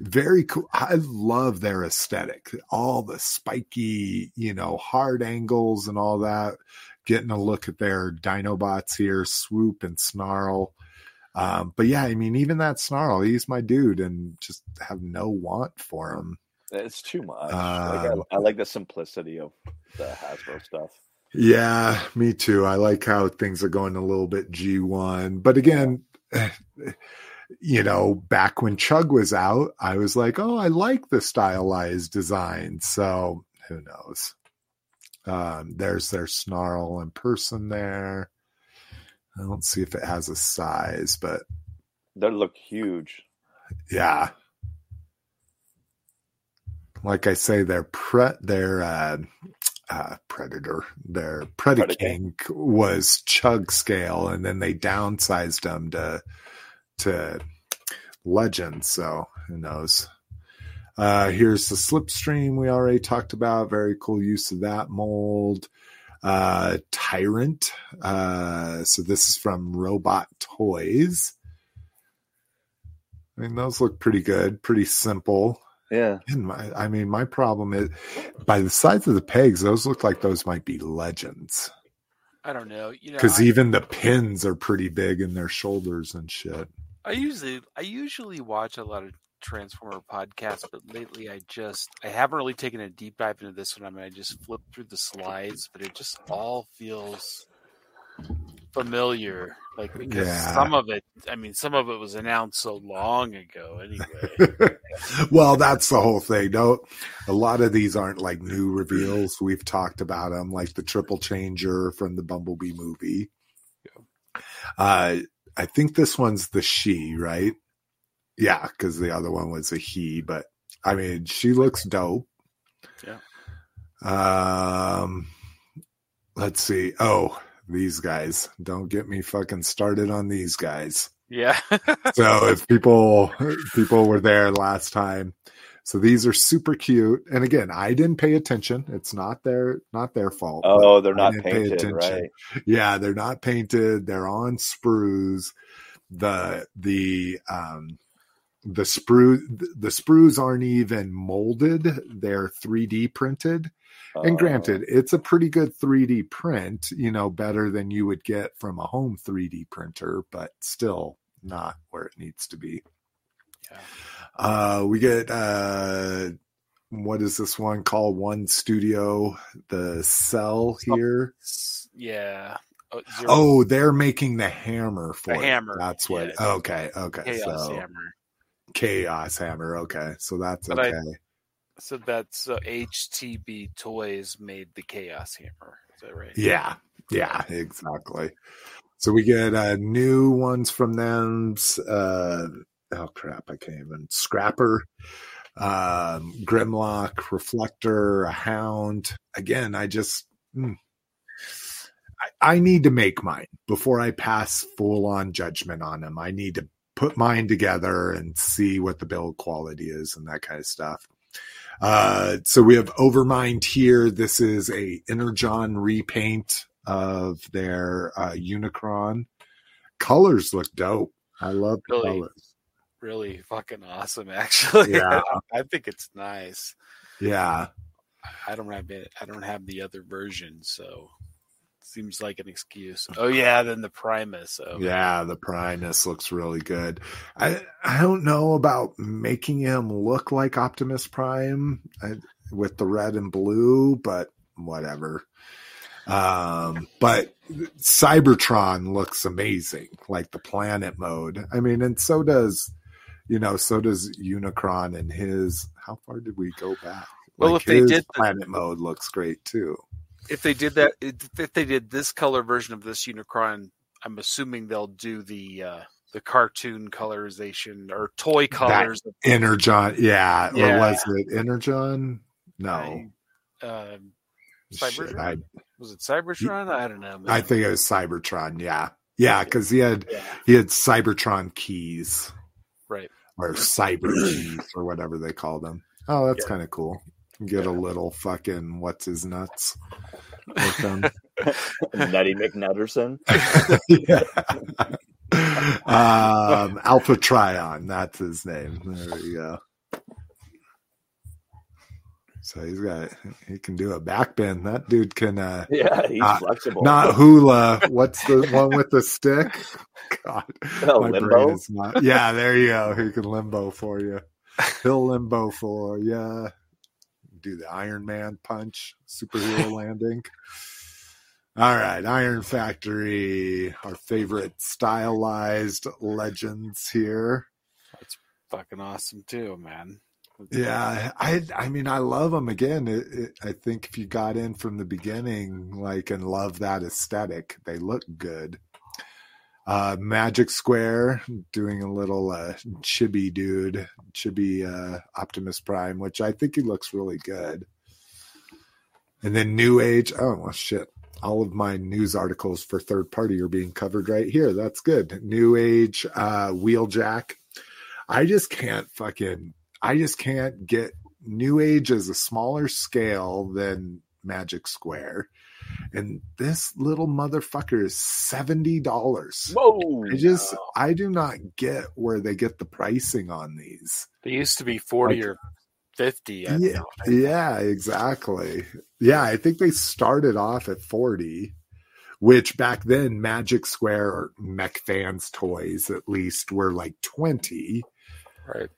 very cool i love their aesthetic all the spiky you know hard angles and all that getting a look at their dinobots here swoop and snarl um, but yeah i mean even that snarl he's my dude and just have no want for him It's too much. like, I, Um, I like the simplicity of the Hasbro stuff. Yeah, me too. I like how things are going a little bit G1. But again, you know, back when Chug was out, I was like, oh, I like the stylized design. So who knows? Um, there's their snarl in person there. I don't see if it has a size, but They look huge. yeah. Like I say, their pre their uh, uh, predator, their Predaking was chug scale, and then they downsized them to to legend. So who knows? Uh, here's the slipstream we already talked about. Very cool use of that mold. Uh, Tyrant. Uh, so this is from Robot Toys. I mean, those look pretty good, pretty simple. Yeah. And my, I mean, my problem is by the size of the pegs, those look like those might be legends. i don't know you know Because even the pins are pretty big in their shoulders and shit. I usually i usually watch a lot of transformer podcasts but lately i just i haven't really taken a deep dive into this one i mean i just flipped through the slides but it just all feels familiar like because Yeah. some of it i mean some of it was announced so long ago anyway well, that's the whole thing. No, a lot of these aren't like new reveals. We've talked about them, like the triple changer from the Bumblebee movie. Yeah. Uh, I think this one's the she, right? Yeah, because the other one was a he. But I mean, she looks dope. Yeah. Um, let's see. Oh, these guys. Don't get me fucking started on these guys yeah so if people people were there last time so these are super cute. And again i didn't pay attention. It's not their not their fault Oh, they're not pay painted, attention. right? yeah they're not painted. They're on sprues. The the um the sprue the sprues aren't even molded. They're 3d printed. And Uh, granted it's a pretty good 3d print you know better than you would get from a home 3d printer but still not where it needs to be. Yeah. Uh we get uh what is this one called one studio the cell here yeah Oh, they're making the hammer for The it. hammer, that's what yeah. okay okay chaos so hammer chaos hammer okay so that's But I- okay so that's uh, htb toys made the chaos hammer is that right Yeah, yeah, exactly. So we get uh, new ones from them. Uh, oh crap, I can't even. Scrapper, um, Grimlock, Reflector, a Hound. Again, I just. mm. I, I need to make mine before I pass full on judgment on them. I need to put mine together and see what the build quality is and that kind of stuff. Uh, so we have Overmind here. This is a Energon repaint of their uh, Unicron. Colors look dope. I love the Really? colors. Really fucking awesome actually Yeah. i think it's nice Yeah, i don't have it i don't have the other version so seems like an excuse oh yeah then the primus oh yeah. The Primus looks really good. I I don't know about making him look like Optimus Prime. I, with the red and blue, but whatever. Um, but Cybertron looks amazing, like the planet mode. I mean, and so does, you know, so does Unicron and his. How far did we go back? Well, Like, if they did the- planet mode looks great too. If they did that, if they did this color version of this Unicron, I'm assuming they'll do the uh, the cartoon colorization or toy colors. of- Energon, yeah, or was it Energon? No, um, Shit, Cybertron? I, was it Cybertron? I don't know. man. I think it was Cybertron. Yeah, yeah, because he had Yeah. he had Cybertron keys Right. Or Cyber keys or whatever they call them. Oh, that's Yeah. kind of cool. Get a little fucking what's his nuts with them. Nutty McNutterson. yeah. um, Alpha Trion, that's his name. There we go. So he's got he can do a back bend. That dude can uh Yeah, he's Not- flexible. not hula. What's the one with the stick? God, Oh, my limbo? brain is not. Yeah, there you go. He can limbo for you. He'll limbo for you. Do the Iron Man punch, superhero landing. All right, Iron Factory, our favorite stylized legends here. That's fucking awesome too, man. Yeah, I I mean I love them again. It, it, I think if you got in from the beginning, like and love that aesthetic, they look good. Uh, Magic Square doing a little uh, chibi dude, chibi uh, Optimus Prime, which I think he looks really good. And then New Age. Oh well, shit! All of my news articles for third party are being covered right here. That's good. New Age uh, Wheeljack. I just can't fucking I just can't get New Age as a smaller scale than Magic Square. And this little motherfucker is seventy dollars. Whoa! I just I do not get where they get the pricing on these. They used to be forty Like- or fifty. I Yeah, think. yeah, exactly. Yeah, I think they started off at 40, which back then Magic Square or Mech Fans toys at least were like 20. Right.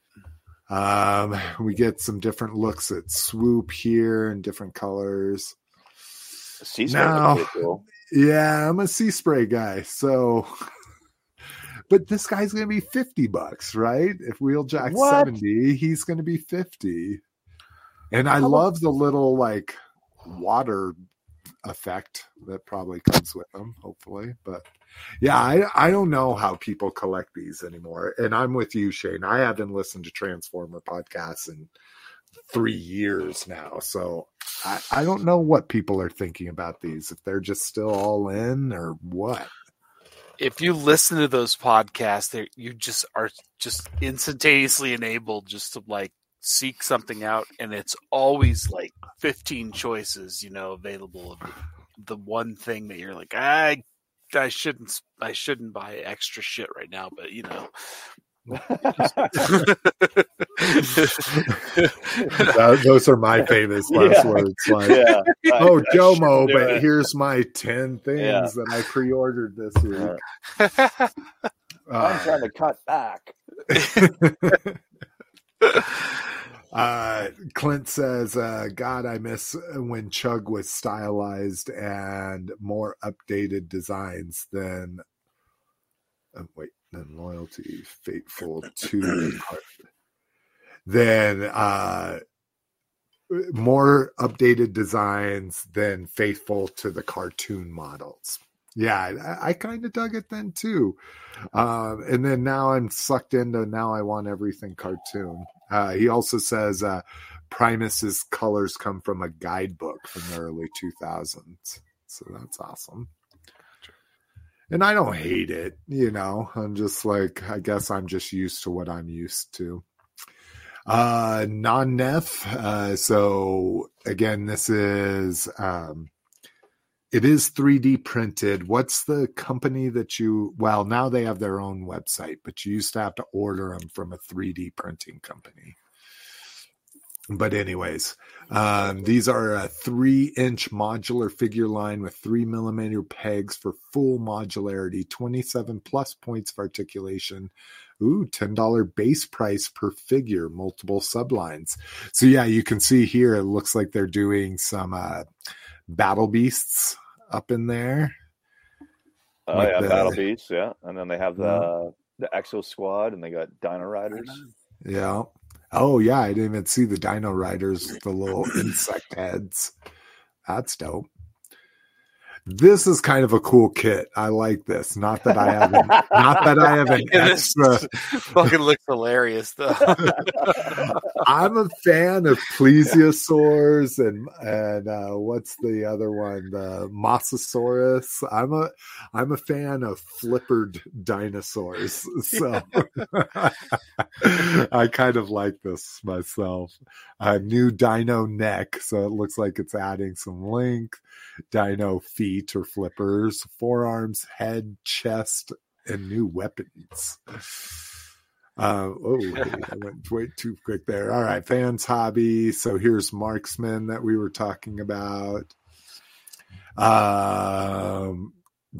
Um, we get some different looks at swoop here and different colors. Sea No. pretty cool. Yeah, I'm a sea spray guy, so but this guy's gonna be 50 bucks, right? If Wheeljack's What? 70, he's gonna be 50. And I love the little like water effect that probably comes with them, hopefully. But yeah, I I don't know how people collect these anymore. And I'm with you, Shane. I haven't listened to Transformer podcasts in three years now. So I, I don't know what people are thinking about these, if they're just still all in or what. If you listen to those podcasts, you just are just instantaneously enabled just to like seek something out, and it's always like fifteen choices, you know, available of the one thing that you're like, I, I shouldn't, I shouldn't buy extra shit right now, but you know. That- those are my famous last Yeah. words. Like, yeah. oh, I- I Jomo, shouldn't but it. here's my 10 things Yeah. that I pre ordered this week. Yeah. I'm Uh, trying to cut back. uh, Clint says, uh, God, I miss when Chug was stylized and more updated designs than, uh, wait, than Loyalty, Faithful to, than, uh, more updated designs than faithful to the cartoon models. Yeah, I, I kind of dug it then too. Um, and then now I'm sucked into now I want everything cartoon. Uh, he also says uh, Primus's colors come from a guidebook from the early 2000s. So that's awesome. And I don't hate it, you know. I'm just like, I guess I'm just used to what I'm used to. Uh, non Nef. Uh, so again, this is um, it is 3D printed. What's the company that you? Well, now they have their own website, but you used to have to order them from a 3D printing company. but anyways, um, these are a three inch modular figure line with three millimeter pegs for full modularity, 27 plus points of articulation. Ooh, $10 base price per figure, multiple sublines. So yeah, you can see here, it looks like they're doing some, uh, battle beasts up in there. Oh Like yeah, the- Battle Beasts, yeah, and then they have the the Exo Squad, and they got Dino Riders. Yeah. Oh yeah, I didn't even see the dino riders, the little insect heads. That's dope. This is kind of a cool kit. I like this. Not that I have an, not that I have an Yeah, extra. fucking looks hilarious though. I'm a fan of plesiosaurs and and uh, what's the other one? The Mosasaurus. I'm a I'm a fan of flippered dinosaurs. So I kind of like this myself. A new dino neck, so it looks like it's adding some length. Dino feet or flippers, forearms, head, chest, and new weapons. Uh, oh, I went way too quick there. All right, fans hobby. So here's marksman that we were talking about. Um,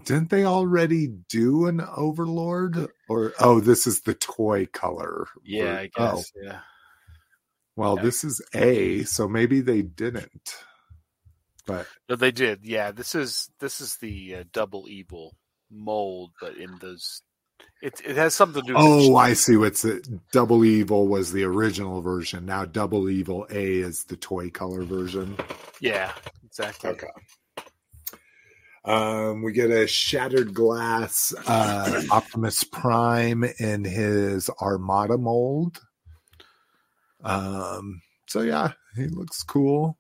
didn't they already do an overlord? Or oh, this is the toy color. yeah, for- I oh, guess. Yeah. well, Yeah. this is A, so maybe they didn't. But No, they did. Yeah, this is this is the uh, double evil mold, but in those, it it has something to do. oh, I see. What's it? Double Evil was the original version. Now Double Evil A is the toy color version. yeah, exactly. Okay. Um, we get a shattered glass uh, Optimus Prime in his Armada mold. Um, so yeah, he looks cool.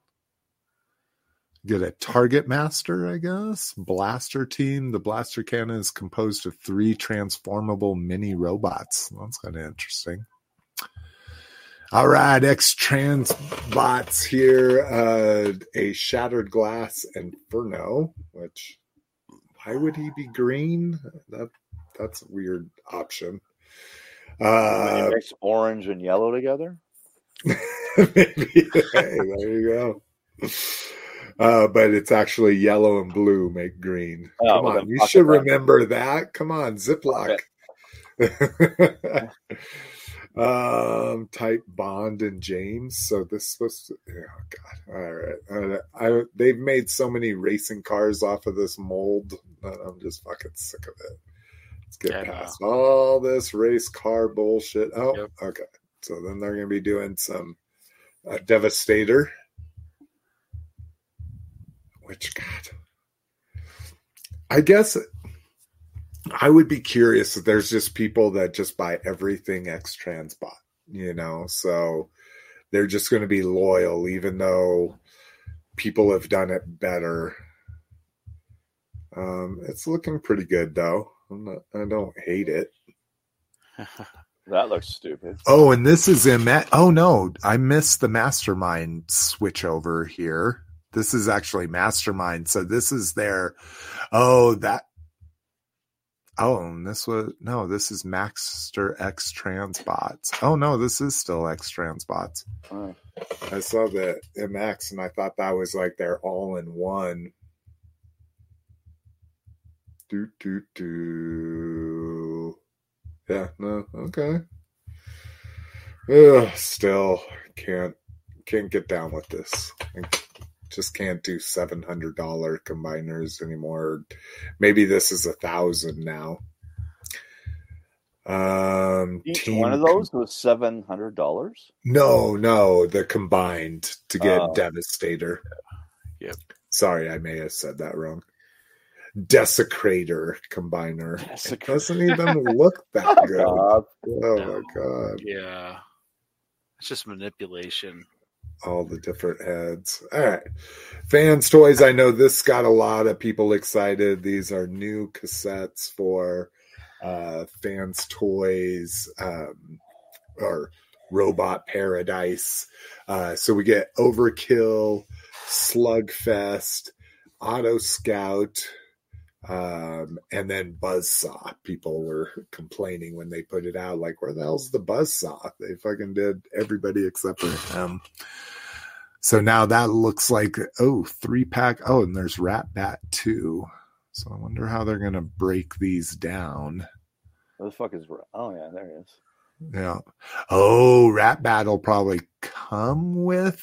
Get a target master, I guess. Blaster team. The blaster cannon is composed of three transformable mini robots. That's kind of interesting. All right, X trans bots here. Uh, a shattered glass inferno, which why would he be green? That that's a weird option. Uh, mix orange and yellow together. maybe hey, there you go. Uh, but it's actually yellow and blue make green. Oh, Come on, you should remember that. Come on, Ziploc. um, type Bond and James. So this was, oh god, all right. Uh, I they've made so many racing cars off of this mold that I'm just fucking sick of it. Let's get Yeah, I past all this race car bullshit. Oh, Yep. okay. So then they're going to be doing some uh, Devastator, which God, I guess I would be curious if there's just people that just buy everything X Transbot, you know, so they're just going to be loyal, even though people have done it better. Um, it's looking pretty good though. I'm not, I don't hate it. That looks stupid. Oh, and this is in Ma- Oh no, I missed the mastermind switch over here. This is actually mastermind. So this is their Oh, that Oh, and this was no, this is Maxter X Transbots. Oh no, this is still X Transbots. Oh. I saw the MX and I thought that was like their all in one. Do do do. Yeah, no, okay. Ugh, still can't can't get down with this. I just can't do seven hundred dollar combiners anymore. Maybe this is a thousand now. Um, Each team one of those was seven hundred dollars. no, no, the combined to get Oh. Devastator. Yep. Sorry, I may have said that wrong. Desecrator combiner. It doesn't even look that good. God. Oh my god. Yeah, it's just manipulation. All the different heads. All right. Fans Toys. I know this got a lot of people excited. These are new cassettes for uh Fans Toys um or Robot Paradise. Uh so we get Overkill, Slugfest, Auto Scout, Um, and then Buzzsaw. People were complaining when they put it out, like, where the hell's the Buzzsaw? They fucking did everybody except for him. So now that looks like, oh, three pack. Oh, and there's Rat Bat too. So I wonder how they're to break these down. What the fuck is? Oh yeah, there it is. Yeah. Oh, Rat Bat will probably come with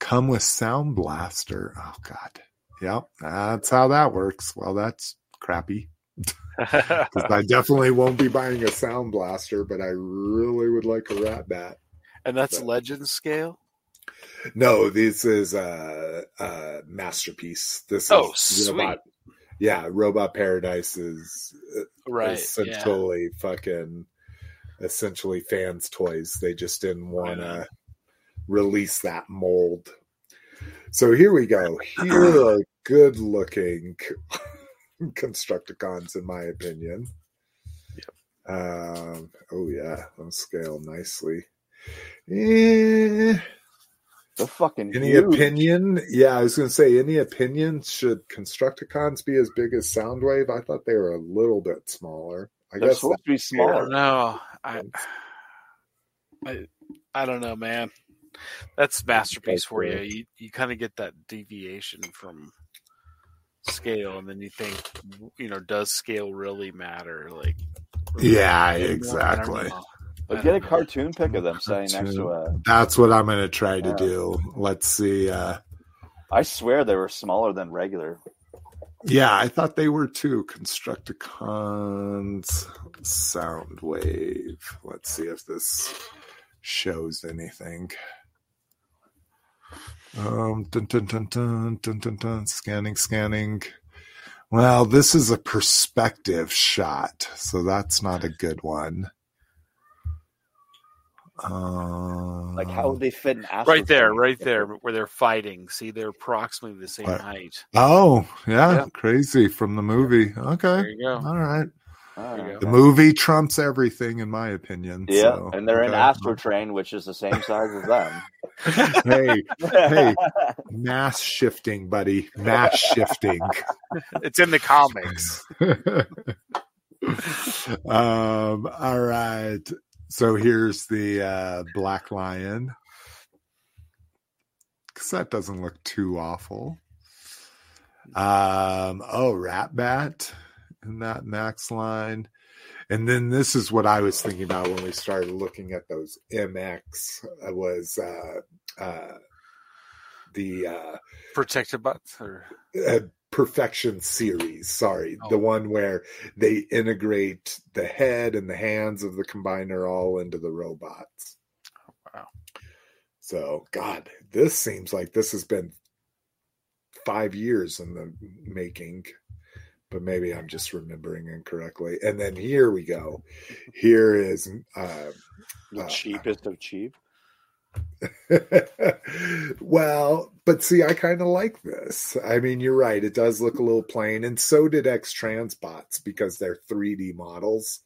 come with Sound Blaster. Oh God. Yep, that's how that works. Well, that's crappy. I definitely won't be buying a Sound Blaster, but I really would like a Rat Bat. and that's But- legend scale. No, this is a, a masterpiece. This Oh, is sweet. Robot. Yeah, Robot Paradise is uh, Right. Yeah. essentially fucking essentially fans' toys. They just didn't want to release that mold. So here we go. Here are good looking Constructicons, in my opinion. Um, oh yeah, those scale nicely. Eh, The fucking any huge. opinion? Yeah, I was going to say, any opinion? Should Constructicons be as big as Soundwave? I thought they were a little bit smaller. I They're guess supposed to be smaller. No, I, I, I don't know, man. That's masterpiece for you. You you kind of get that deviation from scale, and then you think, you know, does scale really matter? Like, Yeah, I exactly. know. But get a cartoon pic of them standing next to a. That's what I'm going to try to do. Let's see. Uh, I swear they were smaller than regular. yeah, I thought they were too. Constructicons, sound wave. Let's see if this shows anything. Um, dun, dun, dun, dun, dun, dun, dun, scanning, scanning. Well, this is a perspective shot, so that's not a good one. Um, Like how would they fit in Astro Right there, Train? right there, where they're fighting. See, they're approximately the same Right. height. Oh, yeah, Yeah. crazy from the movie. Okay, There you go. all right. There you go. The movie trumps everything, in my opinion. Yeah, so, and they're in okay. Astro Train, which is the same size as them. Hey, hey, mass shifting, buddy. Mass shifting. It's in the comics. um, all right. So here's the uh, Black Lion. Because that doesn't look too awful. Um, oh, Rat Bat in that max line. And then this is what I was thinking about when we started looking at those MX was uh, uh, the uh, Protected butts or? uh, perfection series sorry. Oh. the one where they integrate the head and the hands of the combiner all into the robots. Wow. so god this seems like this has been five years in the making but maybe i'm just remembering incorrectly and then here we go here is uh, the uh, cheapest of cheap. well, but see, I kind of like this. I mean, you're right. It does look a little plain, and so did X Transbots because they're 3D models.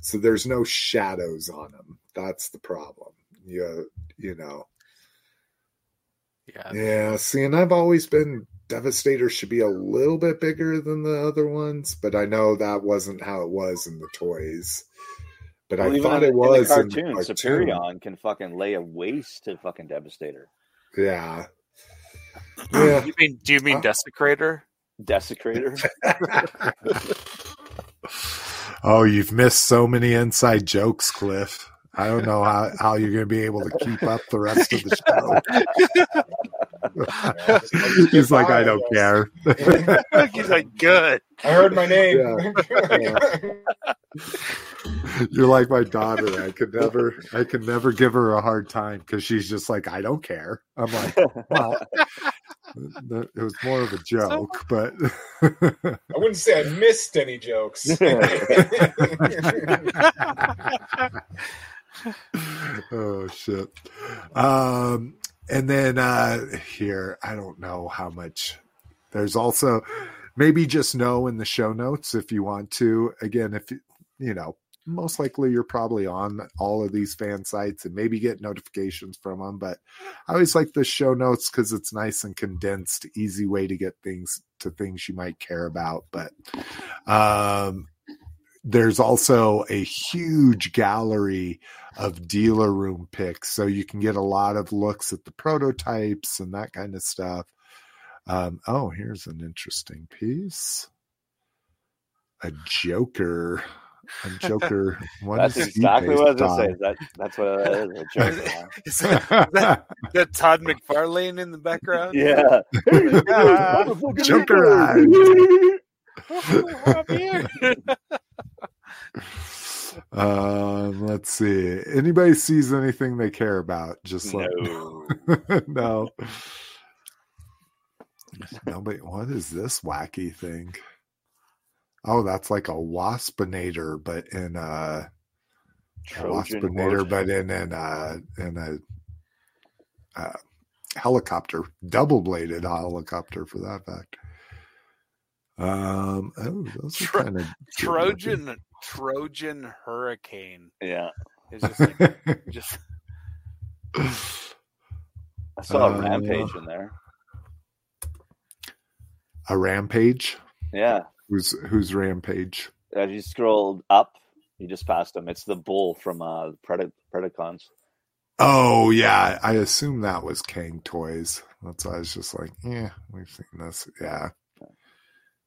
So there's no shadows on them. That's the problem. You, you know. Yeah. Yeah. See, and I've always been Devastator should be a little bit bigger than the other ones, but I know that wasn't how it was in the toys. But Well, I thought in, it was in in the the cartoon. cartoon. Superion can fucking lay a waste to fucking Devastator. Yeah. Yeah. You mean? Do you mean Huh? Desecrator? Desecrator. oh, you've missed so many inside jokes, Cliff. I don't know how, how you're going to be able to keep up the rest of the show. He's like, I don't care. He's like, good. I heard my name. You're like my daughter. I could never, I could never give her a hard time because she's just like, I don't care. I'm like, well, it was more of a joke, but I wouldn't say I missed any jokes. oh shit. Um, and then uh here, I don't know how much. There's also maybe just know in the show notes if you want to. Again, if you, know, most likely you're probably on all of these fan sites and maybe get notifications from them. But I always like the show notes because it's nice and condensed, easy way to get things to things you might care about. But um, there's also a huge gallery of dealer room picks, so you can get a lot of looks at the prototypes and that kind of stuff. Um, oh, here's an interesting piece. A Joker. A Joker. That's exactly what I was gonna say. That that's what it is. A joke. man. Is that, that, that Todd McFarlane in the background? yeah. Ah, Joker eyes. Um, let's see. Anybody sees anything they care about? Just like No. no. Nobody. What is this wacky thing? Oh, that's like a waspinator, but in a, a Trojan waspinator, horse. but in in a in a uh, helicopter, double bladed helicopter for that fact. Um. Oh, those Tro- kind of Trojan Trojan Hurricane. Yeah. It's just like just I saw Uh, a rampage in there. a rampage. Yeah. Who's who's rampage? As you scrolled up, you just passed him. It's the bull from uh Pred- Predacons. Oh yeah, I assume that was Cang Toys. That's why I was just like, yeah, we've seen this. Yeah,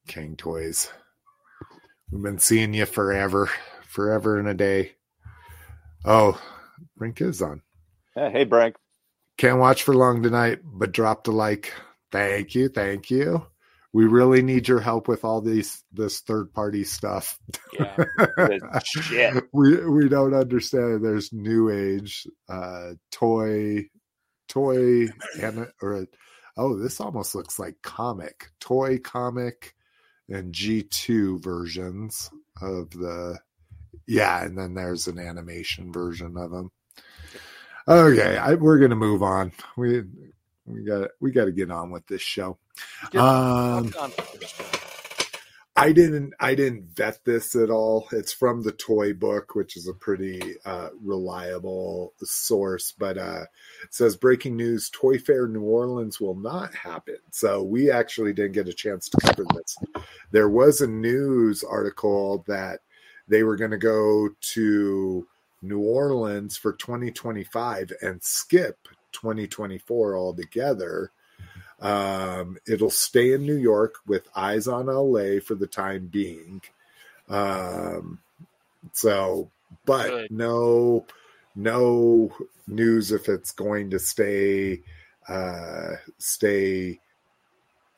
Cang Toys. We've been seeing you forever, forever and a day. Oh, Brink is on. Hey Brink. Can't watch for long tonight, but dropped a like. Thank you, thank you. We really need your help with all these this third party stuff. yeah. Shit. we we don't understand. There's new age uh toy toy and or oh this almost looks like comic toy comic and G2 versions of the yeah and then there's an animation version of them. Okay, I, we're gonna move on. We we got we got to get on with this show. Um, Rock on first, Joe. I didn't I didn't vet this at all. It's from the toy book, which is a pretty uh, reliable source. But uh, says breaking news: Toy Fair New Orleans will not happen. So we actually didn't get a chance to cover this. There was a news article that they were going to go to New Orleans for 2025 and skip 2024 altogether. Um, it'll stay in New York with eyes on LA for the time being. Um, so, but Good. no, no news if it's going to stay, uh, stay,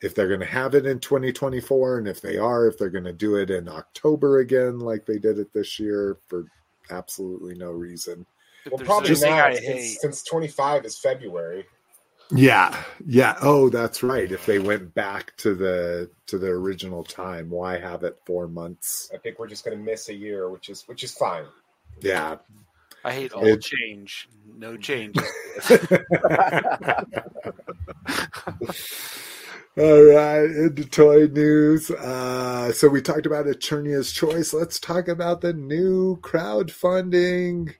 if they're going to have it in 2024, and if they are, if they're going to do it in October again, like they did it this year for absolutely no reason. Well, probably anything not I since, since 25 is February. Yeah, yeah. Oh, that's right. If they went back to the to the original time, why have it four months? I think we're just going to miss a year, which is which is fine. Yeah. I hate all It- change. No change. All right, into toy news. Uh, so we talked about Eternia's Choice. Let's talk about the new crowdfunding.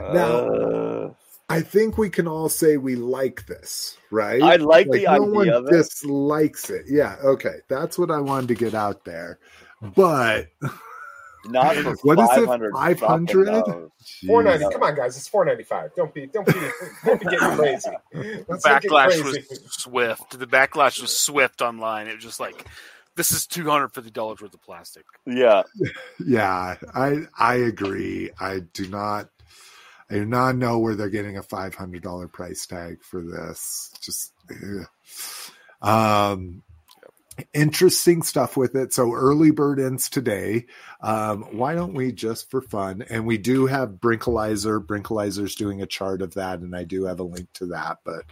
Now- Uh, I think we can all say we like this, right? I like the no one idea of it. dislikes it. Yeah, okay, that's what I wanted to get out there. But Not for What is it, 500 500? fucking dollars. Four Jeez. ninety. Come on, guys, it's four ninety five. Don't be, don't be, don't be getting crazy. the Let's not backlash crazy. was swift. The backlash was swift online. It was just like, this is two hundred fifty dollars worth of plastic. Yeah. Yeah, I I agree. I do not I do not know where they're getting a five hundred dollar price tag for this. Just um interesting stuff with it. So early bird ends today. Um, why don't we just for fun? And we do have Brinkalizer. Brinkalizer's doing a chart of that, and I do have a link to that, but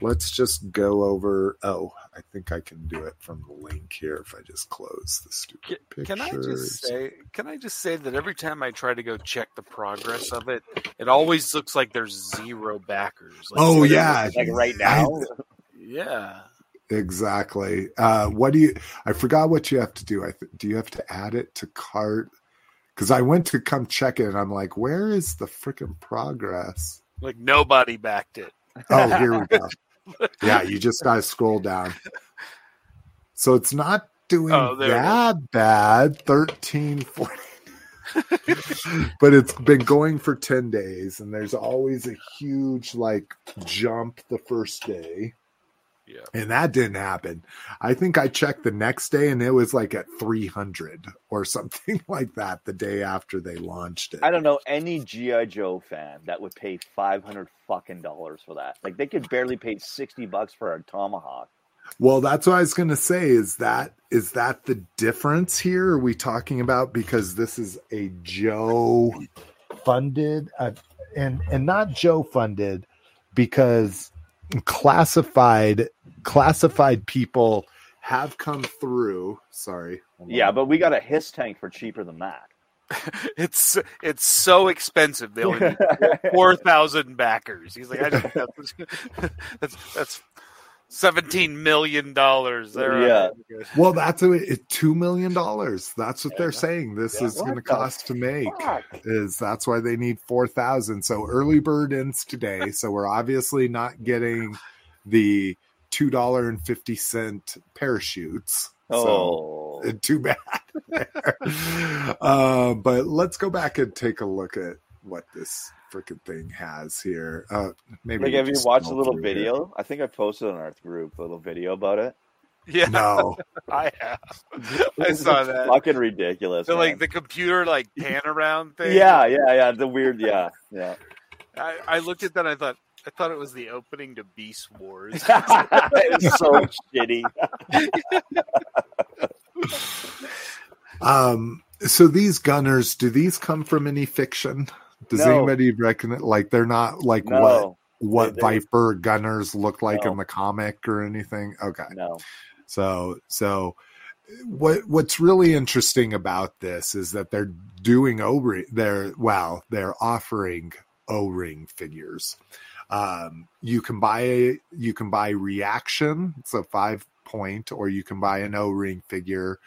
let's just go over oh, I think I can do it from the link here if I just close the stupid pictures. Can I just say? Can I just say that every time I try to go check the progress of it, it always looks like there's zero backers. Like, Oh yeah, Like right now. yeah. exactly. Uh, what do you? I forgot what you have to do. I th- do you have to add it to cart? Because I went to come check it, and I'm like, where is the freaking progress? Like nobody backed it. Oh, here we go. Yeah, you just gotta scroll down. So it's not doing Oh, there it is. that bad. 13, 14. but it's been going for 10 days and there's always a huge like jump the first day Yeah. and that didn't happen i think i checked the next day and it was like at 300 or something like that the day after they launched it I don't know any GI Joe fan that would pay five hundred fucking dollars for that. Like they could barely pay sixty bucks for a tomahawk. well that's what i was going to say is that is that the difference here are we talking about because this is a joe funded uh, and and not joe funded because classified classified people have come through sorry Yeah, but we got a hiss tank for cheaper than that. It's it's so expensive. They only need four thousand backers. He's like, I just, that's, that's that's seventeen million dollars. There, Yeah. well that's a, it, two million dollars that's what Yeah. they're saying this Yeah. is going to cost to make Fuck. is that's why they need 4000 so early bird ends today so we're obviously not getting the $2.50 parachutes so Oh, uh, too bad uh, but let's go back and take a look at what this freaking thing has here uh maybe like have you just watched a little through here. video? I think I posted on our group a little video about it. Yeah, no I have. I saw that. Fucking ridiculous. So like the computer like pan around thing. yeah, yeah, yeah. The weird, yeah, yeah. I, I looked at that. and I thought I thought it was the opening to Beast Wars. it was so shitty. Um, so these gunners, do these come from any fiction? Does No. anybody reckon it? Like they're not like what No, what They- they- Viper gunners look like No. in the comic or anything? Okay, no. so so what what's really interesting about this is that they're doing O ring. They're well, they're offering O ring figures. Um, you can buy you can buy reaction. It's a five point, or you can buy an O ring figure.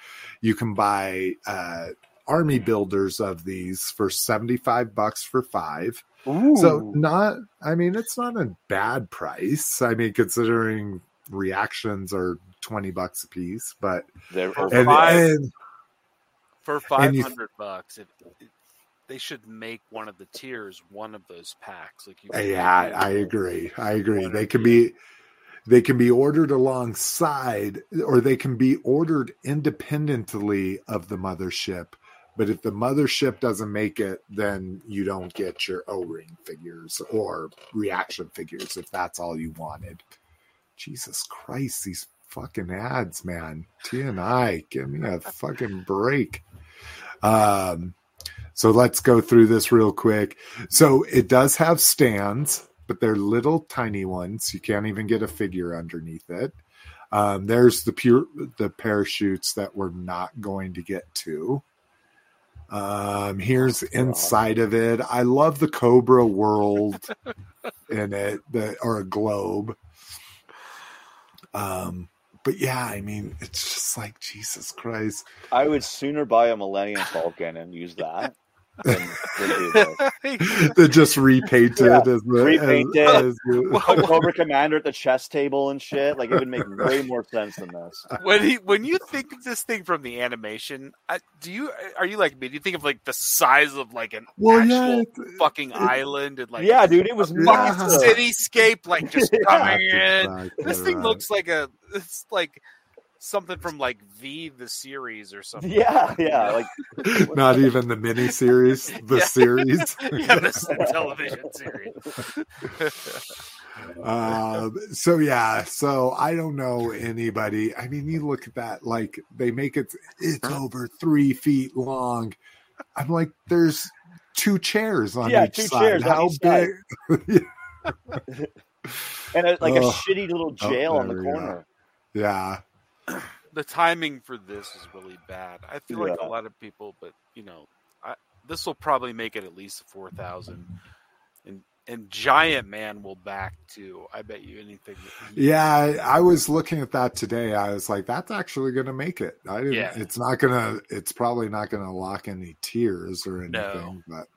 You can buy uh, army builders of these for seventy five bucks for five. So not, I mean, it's not a bad price. I mean, considering reactions are twenty bucks a piece, but They're and, Five. and For five you- bucks, if, if- they should make one of the tiers one of those packs. Like you, yeah, I, I agree. I agree. They can be they can be ordered alongside, or they can be ordered independently of the mothership. But if the mothership doesn't make it, then you don't get your O ring figures or reaction figures if that's all you wanted. Jesus Christ, these fucking ads, man. T and I, give me a fucking break. Um, so let's go through this real quick. So it does have stands, but they're little tiny ones. You can't even get a figure underneath it. Um, there's the pure the parachutes that we're not going to get to. Um, here's inside of it. I love the Cobra world in it, the or a globe. Um, but yeah, I mean, it's just like Jesus Christ. I would sooner buy a Millennium Falcon and use that than, than do this. They're just repainted Yeah, as the repainted. as- as the- A Cobra Commander at the chess table and shit. Like it would make way more sense than this. when he when you think of this thing from the animation, I, do you are you like me? Do you think of like the size of like an well, actual yeah, it- fucking island and like yeah, dude, it was Yeah. fucking massive. cityscape like just Yeah. coming in? exactly This thing right. looks like a it's like something from like V the series or something. Yeah, yeah. Like not even the mini series, the Yeah. series. yeah, this television series. um, so yeah, so I don't know anybody. I mean, you look at that, like they make it. It's over three feet long. I'm like, there's two chairs on Yeah, each two side. chairs on How each side. big? and a, like a Ugh. shitty little Oh, jail on the there we go. corner. yeah, the timing for this is really bad. I feel like a lot of people, but you know, I, this will probably make it at least four thousand, and and Giant Man will back too. I bet you anything. yeah. I, was looking at that today. I was like, that's actually going to make it. I didn't. Yeah. It's not gonna. It's probably not going to lock any tiers or anything. No. But.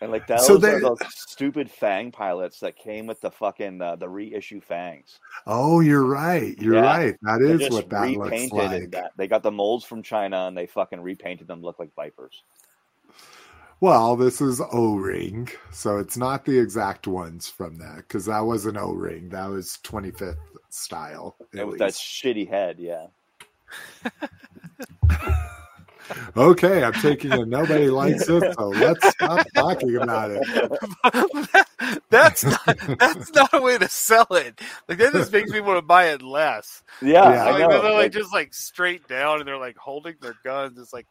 And like those So are they- those stupid Fang pilots that came with the fucking uh, the reissue Fangs. Oh, you're right. You're Yeah. right. That They is just what that looks like. that. They got the molds from China and they fucking repainted them look like vipers. Well, this is O ring, so it's not the exact ones from that because that was an O ring. That was 25th style. at And with that shitty head, yeah. Okay, I'm taking it. Nobody likes it, so let's stop talking about it. that's not that's not a way to sell it. Like that just makes me want to buy it less. Yeah, Yeah. I Like, know. they're like Like, just like straight down and they're like holding their guns. It's like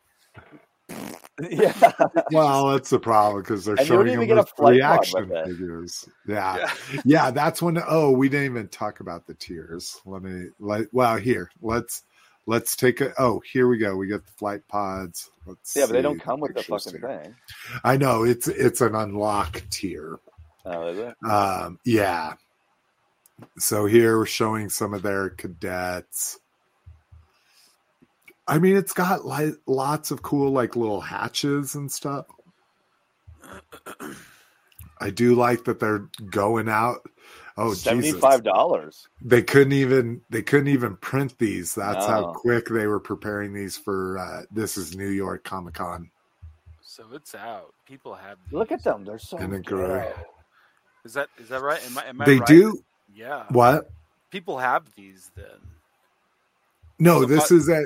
yeah. Well, that's the problem because they're And you don't showing even them get a as flight pod reaction figures. Yeah. yeah. yeah, that's when. Oh, we didn't even talk about the tiers. Let me. Like, well, here let's let's take a. Oh, here we go. We got the flight pods. Let's. Yeah, but they don't come with the fucking here. thing. I know it's it's an unlock tier. Oh, is it? Um, yeah. So here we're showing some of their cadets. I mean, it's got like lots of cool like little hatches and stuff. I do like that they're going out. Oh, Jesus. Seventy-five dollars. They couldn't even they couldn't even print these. That's how quick they were preparing these for. uh This is New York Comic Con. So it's out. People have these. Look at them; they're so. And a gray. Is that is that right? Am I, am I They right? do Yeah. what? People have these then. No, So, this but- is a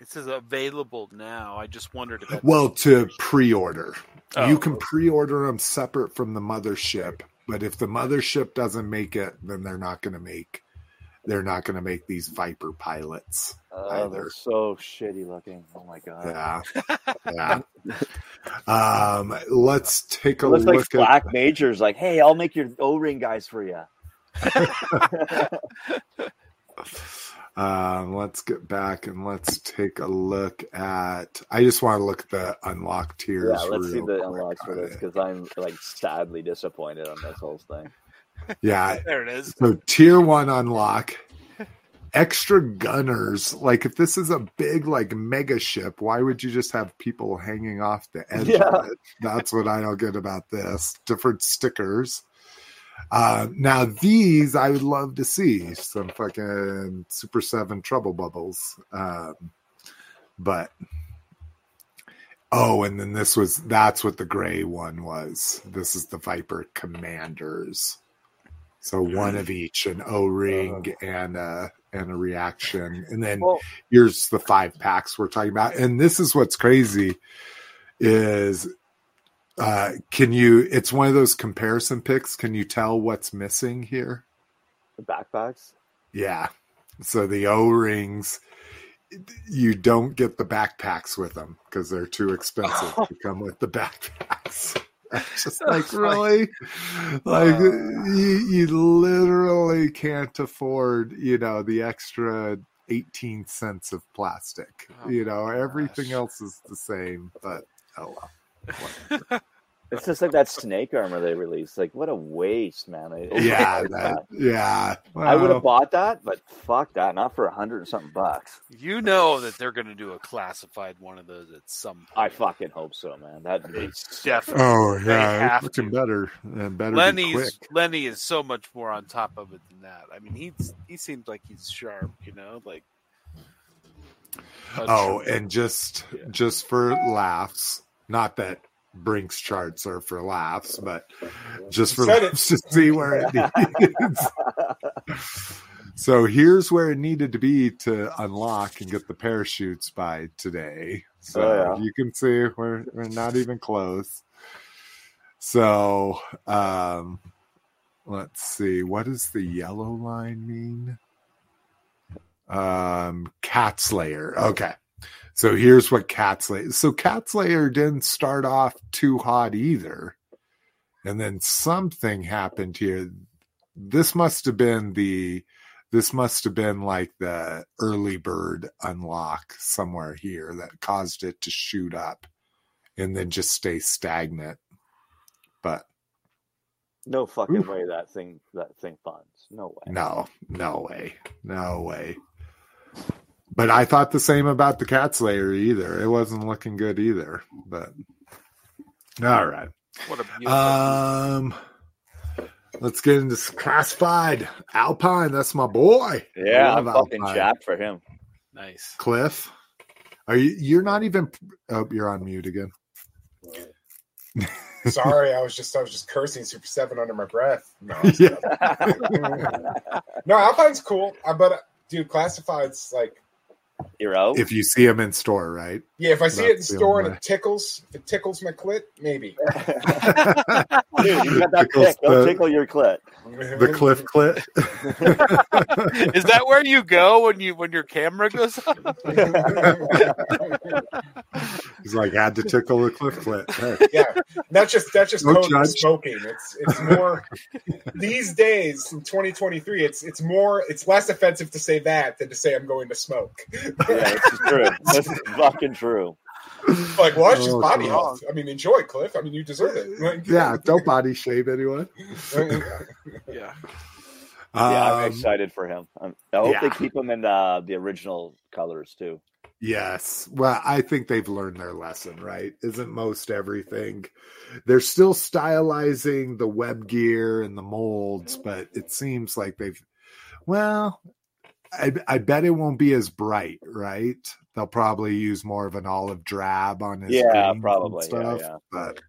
It says available now. I just wondered if Well, to pre-order, Oh. you can pre-order them separate from the mothership. But if the mothership doesn't make it, then they're not going to make. They're not going to make these Viper pilots. Oh, Either. they're so shitty looking. Oh my god! Yeah, yeah. Um, let's take a look like at. Black Major's like, hey, I'll make your O-ring guys for you. Um, let's get back and let's take a look at. I just want to look at the unlock tiers. Yeah, let's see the quick unlocks for this because I'm like sadly disappointed on this whole thing. Yeah, there it is. So tier one unlock, extra gunners. Like if this is a big like mega ship, why would you just have people hanging off the edge Yeah. of it? That's what I don't get about this. Different stickers. Uh, now these I would love to see some fucking Super Seven Trouble Bubbles, um, but oh, and then this was that's what the gray one was. This is the Viper Commanders. So one of each, an O ring and a and a reaction, and then Well, here's the five packs we're talking about. And this is what's crazy is uh can you it's one of those comparison pics. Can you tell what's missing here? the backpacks. Yeah. So the O rings, you don't get the backpacks with them because they're too expensive to come with the backpacks. Just like really, like Uh. you, you literally can't afford, you know, the extra eighteen cents of plastic. Oh you know, everything gosh. else is the same. But oh well. It's just like that snake armor they released. Like, what a waste, man! I, oh Yeah, that, yeah. I would have bought that, but fuck that, not for a hundred and something bucks. You know that they're going to do a classified one of those at some point. I fucking hope so, man. That'd be definitely. Oh They yeah, have it's looking to. better and better. be Lenny's quick. Lenny is so much more on top of it than that. I mean, he's he seems like he's sharp, you know, like. Oh, and just Yeah. just for laughs, not that Brink's charts are for laughs, but just for laughs to see where it needs. so here's where it needed to be to unlock and get the parachutes by today. So Oh, yeah. you can see we're we're not even close. So um let's see, what does the yellow line mean? Um Cat Slayer. Okay. So here's what Cat Slayer. So Cat Slayer didn't start off too hot either. And then something happened here. This must have been the this must have been like the early bird unlock somewhere here that caused it to shoot up and then just stay stagnant. But no fucking Oof. way that thing that thing funds. No way. no, no way. No way. But I thought the same about the Cat Slayer either. It wasn't looking good either. But all right. What a beautiful. Um, let's get into classified Alpine. That's my boy. Yeah, I I'm love fucking Alpine. jacked for him. nice. Cliff, are you? You're not even. Oh, you're on mute again. Sorry, I was just I was just cursing Super Seven under my breath. No, Yeah. no, Alpine's cool, uh, but uh, dude, Classified's like You're out. If you see him in store, right? yeah. If I see it in store and way. it tickles, if it tickles my clit, maybe. Dude, you got that Tickles tick. Don't the- tickle your clit. The Cliff clit. Is that where you go when you when your camera goes up? He's like, had to tickle the Cliff clit. Hey. yeah, that's just that's just No code smoking. It's it's more these days in 2023. It's it's more it's less offensive to say that than to say I'm going to smoke. Yeah, this is true. This is fucking true. like, watch his Oh, body come health. I mean, enjoy, Cliff. I mean, you deserve it. Like- Yeah, don't body shame anyone. yeah. Yeah, I'm Um, excited for him. Um, I hope they keep him in uh, the original colors too. Yes. Well, I think they've learned their lesson, right? Isn't most everything. They're still stylizing the web gear and the molds, but it seems like they've, well, I, I bet it won't be as bright, right? They'll probably use more of an olive drab on his Yeah, probably. Stuff, yeah. But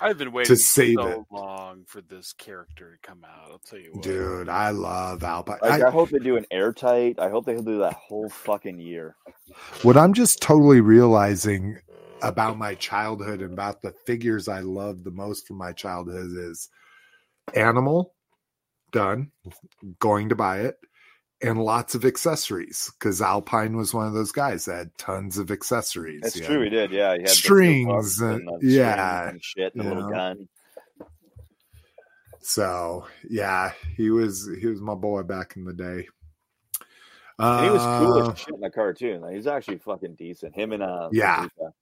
I've been waiting to save so it. long for this character to come out. I'll tell you what. dude, I love Alpine. Like, I- I, hope they do an airtight. I hope they do that whole fucking year. what I'm just totally realizing about my childhood and about the figures I loved the most from my childhood is animal, done, going to buy it, and lots of accessories because Alpine was one of those guys that had tons of accessories. That's true. He did. Yeah, he had strings and- the yeah, and shit, the you little know. gun. So yeah, he was he was my boy back in the day. And he was cool Uh, as shit in the cartoon. Like, he's actually fucking decent. Him and uh, Yeah. Vegeta.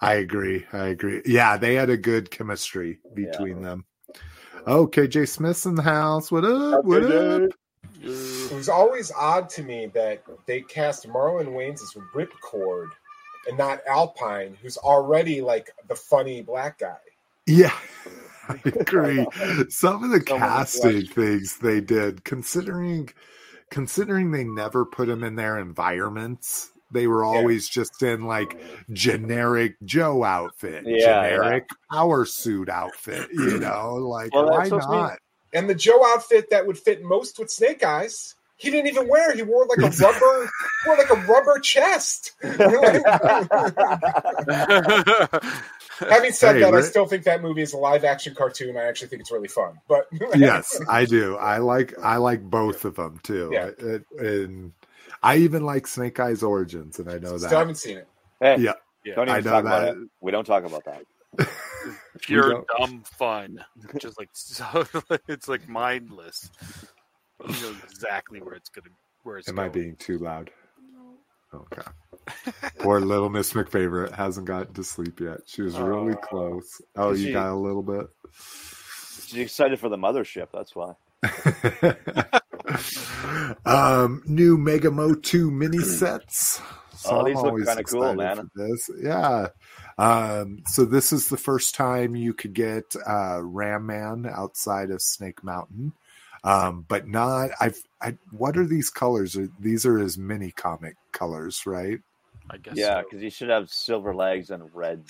I agree. I agree. Yeah, they had a good chemistry between them. Oh, KJ Smith's in the house. What up? What up? It was always odd to me that they cast Marlon Wayans as Ripcord and not Alpine, who's already like the funny black guy. Yeah, I agree. Some of the Some of the casting things they did, considering considering they never put them in their environments, they were Yeah. always just in like generic Joe outfit, Yeah, generic power suit outfit. You know, like Well, why that's what's neat. not? And the Joe outfit that would fit most with Snake Eyes, he didn't even wear. He wore like a rubber, wore like a rubber chest. Having said Hey, that, I still think that movie is a live action cartoon. I actually think it's really fun. But yes, I do. I like I like both of them too. Yeah. It- and I even like Snake Eyes Origins, and I know still that. haven't seen it. Hey, Yeah. don't I even know talk about it. We don't talk about that. Pure dumb fun. Just like so, it's like mindless. You know exactly where it's gonna where it's Am I being too loud? Okay. Poor little Miss McFavorite hasn't gotten to sleep yet. She was really Aw. close. Oh, you she- got a little bit. She's excited for the mothership. That's why. um, new Mega MOTU mini sets. Oh, these I'm look always kinda cool, man. This. Yeah. Um, so this is the first time you could get uh, Ram Man outside of Snake Mountain. Um, but not I've I what are these colors? Are- These are his mini comic colors, right? I guess. Yeah, so. because he should have silver legs and red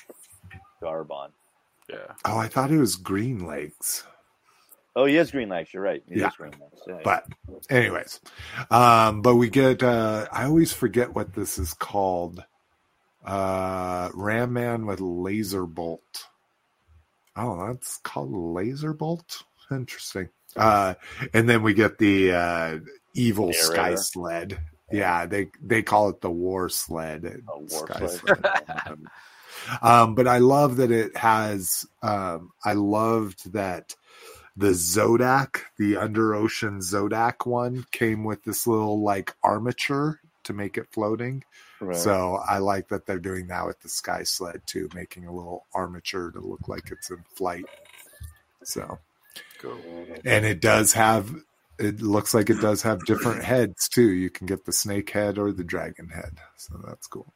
garb on. Yeah. Oh, I thought it was green legs. Oh, he has green legs. You're right. He Yeah. has green legs. Yeah, yeah. But anyways, um, but we get uh I always forget what this is called. Uh Ram Man with laser bolt. Oh, that's called laser bolt. Interesting. Uh and then we get the uh evil Narrator. sky sled. Yeah, they they call it the war sled. A war Sky sled. sled. um, but I love that it has. Um, I loved that the Zodac, the under ocean Zodac one, came with this little like armature to make it floating. Right. So I like that they're doing that with the Sky Sled too, making a little armature to look like it's in flight. So Cool. and it does have. It looks like it does have different heads too. You can get the snake head or the dragon head, so that's cool.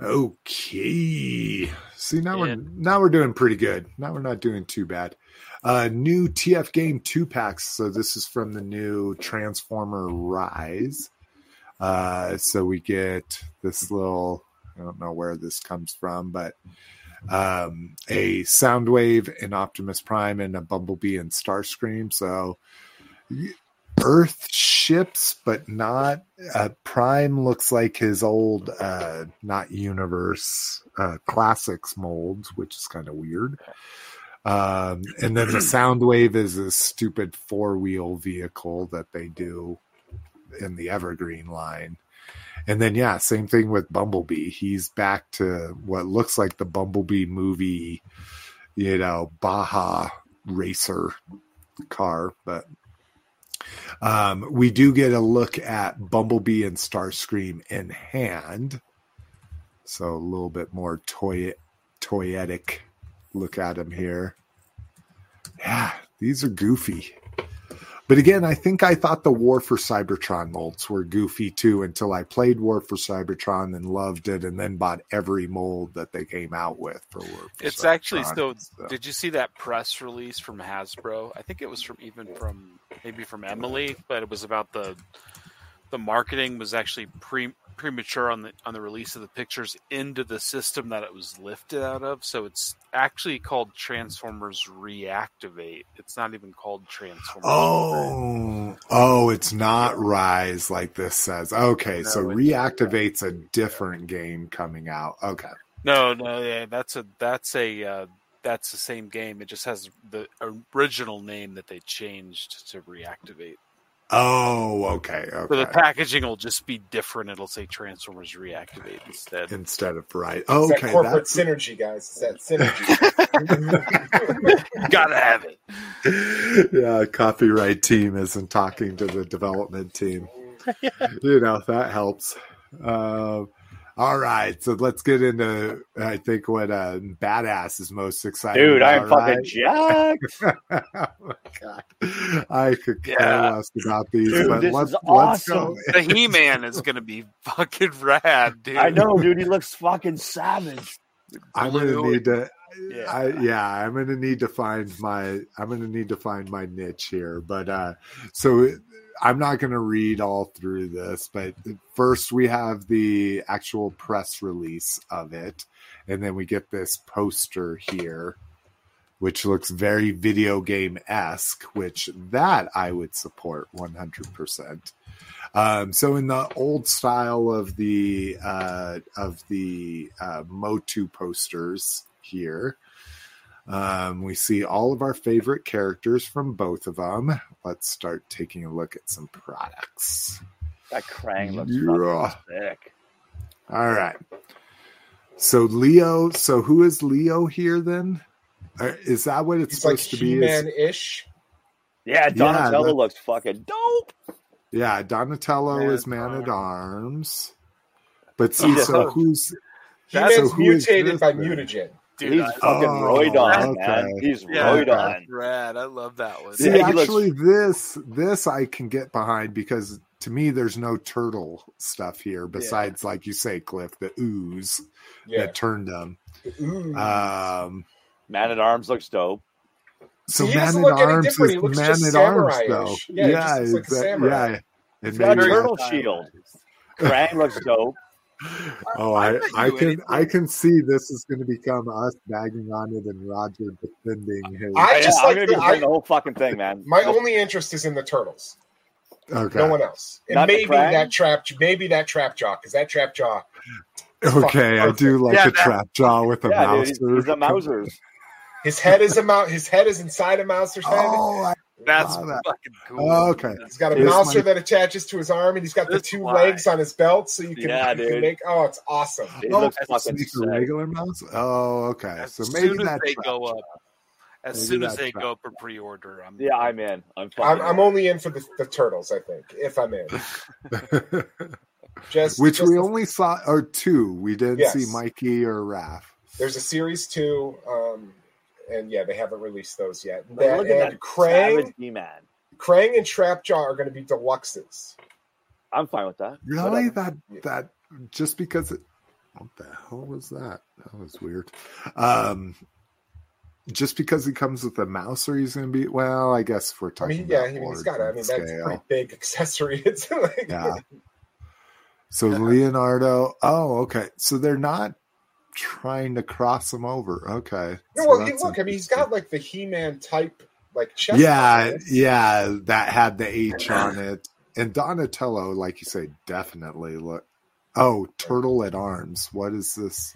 Okay. See now we're now we're doing pretty good. Now we're not doing too bad. Uh new TF game two packs. So this is from the new Transformer Rise. Uh so we get this little I don't know where this comes from, but um a Soundwave, an Optimus Prime, and a Bumblebee and Starscream. So Earth ships, but not uh, Prime looks like his old uh not universe uh classics molds, which is kind of weird. Um and then the Soundwave is a stupid four wheel vehicle that they do in the Evergreen line. And then yeah, same thing with Bumblebee. He's back to what looks like the Bumblebee movie, you know, Baja racer car, but um, we do get a look at Bumblebee and Starscream in hand. So a little bit more toy toyetic look at him here. Yeah, these are goofy. But again, I think I thought the War for Cybertron molds were goofy too until I played War for Cybertron and loved it and then bought every mold that they came out with for War for Cybertron. It's actually Cybertron. so. Did you see that press release from Hasbro? I think it was from even from maybe from Emily, but it was about the the marketing was actually pre premature on the on the release of the pictures into the system that it was lifted out of. So it's actually called Transformers Reactivate. It's not even called Transformers. Oh, oh, it's not Rise like this says. Okay, so No, it's- reactivates a different game coming out. Okay. No, no, yeah, that's a that's a uh, that's the same game. It just has the original name that they changed to Reactivate. Oh, okay, So the packaging will just be different. It'll say Transformers Reactivate instead. Instead of right. It's Okay, that corporate that's synergy, guys. It's that synergy. Gotta have it. yeah, copyright team isn't talking to the development team. you know, that helps. Um all right, so let's get into I think what uh badass is most excited Dude, about, I'm fucking right? jacked. oh my god. I could care Yeah. less about these, Dude, but this let's is let's go. awesome. The He Man is gonna be fucking rad, dude. I know, dude. He looks fucking savage. I'm gonna need to Yeah. I yeah, I'm gonna need to find my I'm gonna need to find my niche here. But uh so I'm not gonna read all through this, but first we have the actual press release of it, and then we get this poster here, which looks very video game esque, which that I would support 100 percent. Um, so in the old style of the uh, of the uh, Motu posters here, um, we see all of our favorite characters from both of them. Let's start taking a look at some products. That Krang looks Yeah. sick. All right. So Leo, so who is Leo here then? Uh, Is that what it's He's like supposed to be? Is- He-Man-ish. Yeah, Donatello that- looks fucking dope. yeah, Donatello Man is man at Arms. arms. But see, so who's That's- so who is mutated this by then? mutagen. Dude, He's I- fucking Oh, Roydon, man. okay. He's yeah, Roydon. that's rad. I love that one. See, Yeah, he looks- actually, this this I can get behind because to me, there's no turtle stuff here besides, like you say, Cliff, the ooze Yeah. that turned them. Um, Man at Arms looks dope. so he man at arms is man at arms, though. Yeah, he Yeah, just looks like a samurai. yeah. And He's got a turtle shield. Krang looks dope. Oh, I I, bet I you can anything. I can see this is going to become us bagging on it and Roger defending his. I Yeah, just I'm like gonna the- defend I- the whole fucking thing, man. My Look, only interest is in the turtles. okay, No one else. And Not maybe that trap. Maybe that trap jaw because that trap jaw. okay, I do like Yeah, a that- trap jaw with a yeah, mouse. dude, he's, he's a Mousers. His head is a mouse. His head is inside a mouse or something. Oh, I That's saw that. fucking cool. Oh, okay. He's got a This mouser might- that attaches to his arm, and he's got the two why. legs on his belt, so you can, Yeah, you can make. Oh, it's awesome. He Oh, looks it's fucking a regular mouse. Oh, okay. As So maybe soon as they trap go up, as Maybe soon as they trap go up for pre-order, I'm Yeah, I'm in. I'm I'm, fucking. I'm only in for the, the turtles. I think if I'm in, just Which just we the- only saw, or two. We didn't Yes. see Mikey or Raph. There's a series two, um, and yeah, they haven't released those yet. But That, look at and that Krang, savage He-Man. Krang and Trapjaw are going to be deluxes. I'm fine with that. Really? Whatever. That that just because it, What the hell was that? That was weird. Um, just because he comes with a mouse, or he's going to be well. I guess if we're I talking. mean, yeah, about I mean, he's boards got. I and mean, that's a pretty big accessory. It's like, Yeah. So Leonardo. Oh, okay. So they're not trying to cross him over. Okay. No, So well, he, that's look, I mean, he's interesting. got like the He-Man type, like chest. yeah, buttons. yeah, that had the H on it. And Donatello, like you say, definitely look. Oh, turtle at arms. What is this?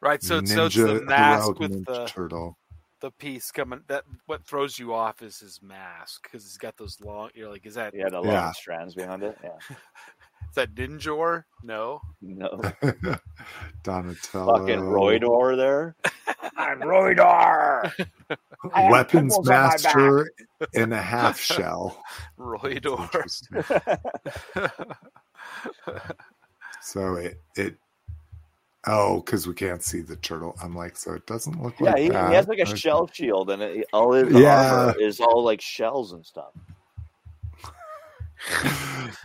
Right. So, so it's the Ninja- mask heroic with ninja the turtle. the piece coming. That what throws you off is his mask because he's got those long. You're like, is that He had a lot Yeah. of strands behind it. Yeah. is that Ninjor? No. No. Donatello. Fucking Roydor there. I'm Roydor. I Weapons pimples on my master in a half shell. Roydor. Interesting. so it it oh because we can't see the turtle. I'm like, so it doesn't look Yeah, like he, that. he has like a Okay. shell shield, and it, all his Yeah. armor is all like shells and stuff.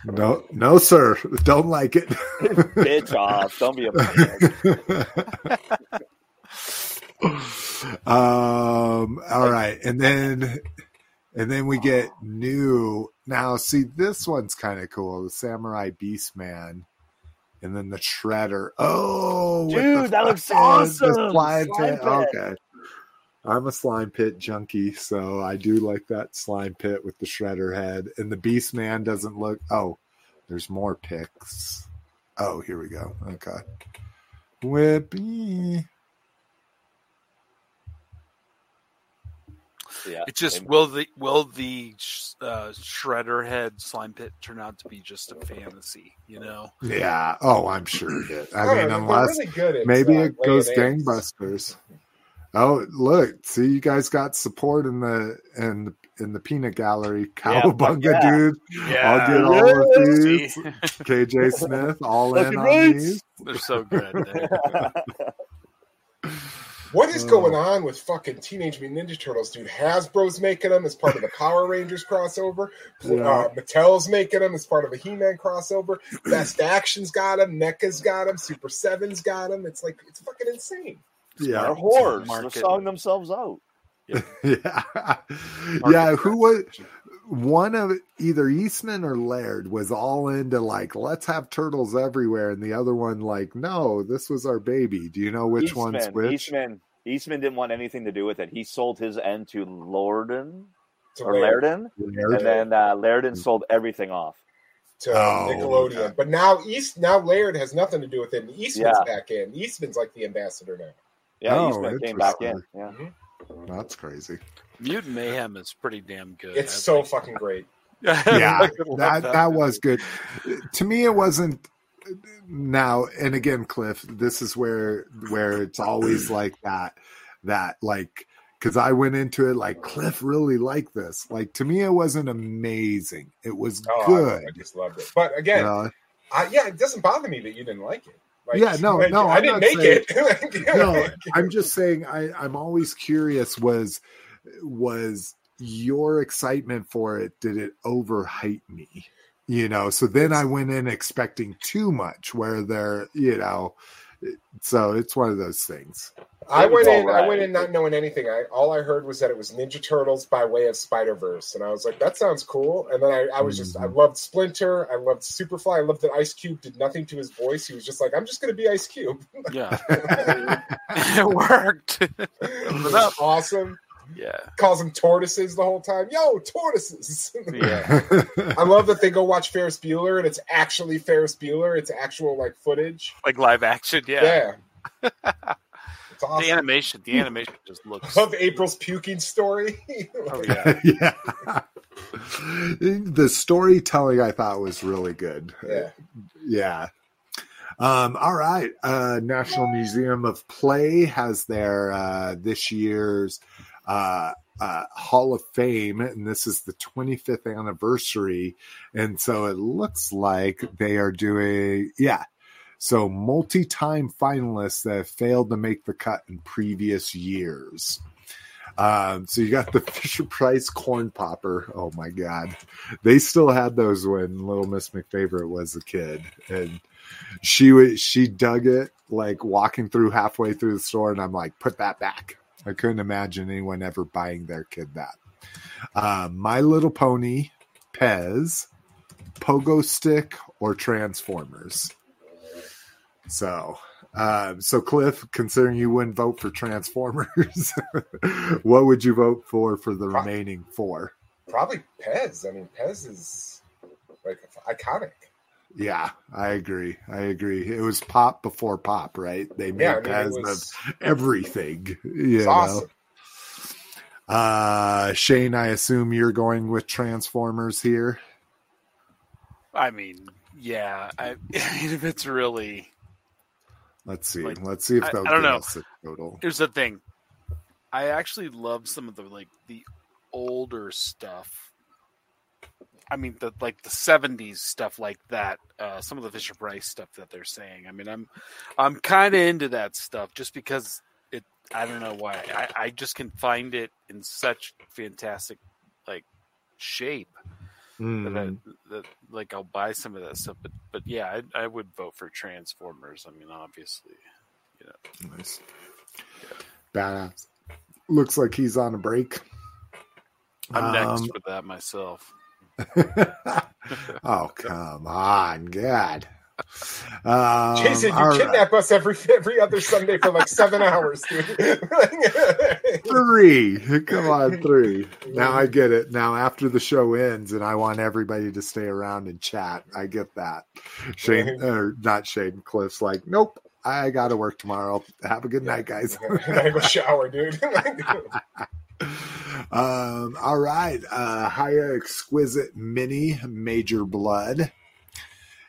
No, no, sir, don't like it. Bitch off! Don't be a um all right and then and then we get new now see this one's kind of cool the samurai beast man and then the shredder oh Dude, the that looks the awesome! slime Slime pit. pit. okay i'm a slime pit junkie so i do like that slime pit with the shredder head and the beast man doesn't look oh there's more pics oh here we go okay whippy Yeah, It just they- will the will the uh, shredder head slime pit turn out to be just a fantasy? You know. Yeah. Oh, I'm sure it. I, I mean, unless really good maybe uh, it goes gangbusters. eggs. Gangbusters. Oh, look! See, you guys got support in the in the in the peanut gallery. Yeah, Cowabunga, yeah. dude! Yeah. I'll get all of these. KJ Smith, all in on right. these. They're so good. What is going on with fucking Teenage Mutant Ninja Turtles, dude? Hasbro's making them as part of the Power Rangers crossover. Yeah. Uh, Mattel's making them as part of a He-Man crossover. Best Action's got them. NECA's got them. Super Seven's got them. It's like it's fucking insane. They're Yeah, whores. They're selling themselves out. yeah, yeah. Who was one of either Eastman or Laird was all into like let's have turtles everywhere, and the other one like no, this was our baby. Do you know which Eastman, one's which? Eastman, Eastman didn't want anything to do with it. He sold his end to Lorden To, or Laird- Lairden, Laird? and then uh, Lairden sold everything off. to Oh, Nickelodeon. okay. But now East now Laird has nothing to do with it. And Eastman's Yeah. back in. Eastman's like the ambassador now. Yeah, Oh, Eastman came back in. Yeah. That's crazy. Mutant Mayhem is pretty damn good. It's I so like- fucking great. Yeah, that that was good. To me, it wasn't. Now and again, Cliff, this is where where it's always like that. That like because I went into it like Cliff really liked this. Like to me, it wasn't amazing. It was Oh, I- good. I, just loved it. But again, Uh, I, yeah, it doesn't bother me that you didn't like it. Like, Yeah, no, no, I I'm didn't make saying- it. No, I'm just saying. I I'm always curious. Was was your excitement for it? Did it overhype me? You know. So then I went in expecting too much. Where there, you know. So it's one of those things. I went in. I went in not knowing anything. I all I heard was that it was Ninja Turtles by way of Spider Verse, and I was like, "That sounds cool." And then I, I was just, I Mhm. loved Splinter. I loved Superfly. I loved that Ice Cube did nothing to his voice. He was just like, "I'm just going to be Ice Cube." Yeah, it worked. it was awesome. Yeah, Calls them tortoises the whole time. Yo, tortoises. yeah. I love that they go watch Ferris Bueller, and it's actually Ferris Bueller. It's actual like footage. Like live action. Yeah. Yeah. It's awesome. The animation. The animation just looks. of April's puking story. Oh, yeah. yeah. the storytelling I thought was really good. yeah. Yeah. Um, all right. Uh, National Museum of Play has their uh, this year's uh, uh, Hall of Fame, and this is the 25th anniversary. And so it looks like they are doing, yeah. So multi time finalists that have failed to make the cut in previous years. Um, so you got the Fisher Price corn popper. Oh my God. They still had those when Little Miss McFavorite was a kid. And she was she dug it like walking through halfway through the store, and I'm like, put that back. I couldn't imagine anyone ever buying their kid that. Uh, My Little Pony, Pez, Pogo Stick, or Transformers. So, um, so Cliff, considering you wouldn't vote for Transformers, what would you vote for for the remaining four? Probably Pez. I mean, Pez is like iconic. Yeah, I agree. I agree. It was pop before pop, right? They made Yeah, I mean, it Pez was- of everything. You It's know? awesome. Uh, Shane, I assume you're going with Transformers here. I mean, yeah. I, mean, if it's really Let's see. Like, Let's see if I- they'll I don't give know. us a total. here's the thing. I actually love some of the like the older stuff. I mean, the like the '70s stuff like that. Uh, some of the Fisher Price stuff that they're saying. I mean, I'm I'm kind of into that stuff just because it. I don't know why. I, I just can find it in such fantastic like shape that, Mm, I, that like I'll buy some of that stuff. But but yeah, I, I would vote for Transformers. I mean, obviously. you know. nice. Yeah. Badass. Looks like he's on a break. I'm next Um, for that myself. oh come on, God. Um, Jason, you right. kidnap us every every other Sunday for like seven hours, dude. three. Come on, three. Now I get it. Now after the show ends and I want everybody to stay around and chat, I get that. Shane or not Shane Cliff's like, nope, I gotta work tomorrow. Have a good night, guys. I go shower, dude. Um, all right. Uh Hiya exquisite mini Major Bludd.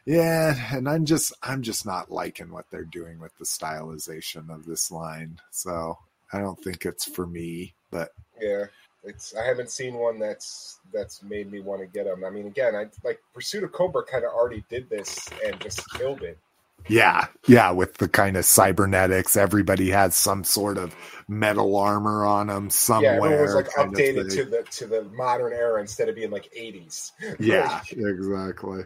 Yeah, and I'm just I'm just not liking what they're doing with the stylization of this line. So I don't think it's for me, but yeah, it's. I haven't seen one that's that's made me want to get them. I mean, again, I like Pursuit of Cobra kind of already did this and just killed it. Yeah, yeah, with the kind of cybernetics, everybody has some sort of metal armor on them somewhere. yeah, everyone was like updated to the to the modern era instead of being like eighties. Yeah, exactly.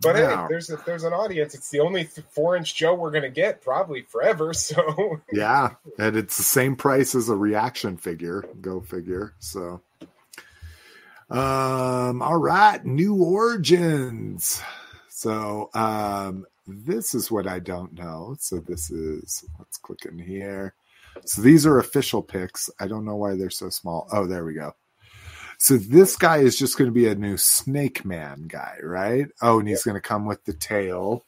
But Yeah. hey, there's a, there's an audience. It's the only four inch Joe we're gonna get probably forever. So Yeah, and it's the same price as a reaction figure. Go figure. So, um, all right, new origins. So, um, this is what I don't know. So this is let's click in here. So these are official picks. I don't know why they're so small. Oh, there we go. So this guy is just going to be a new Snake Man guy, right? Oh, and he's going to come with the tail.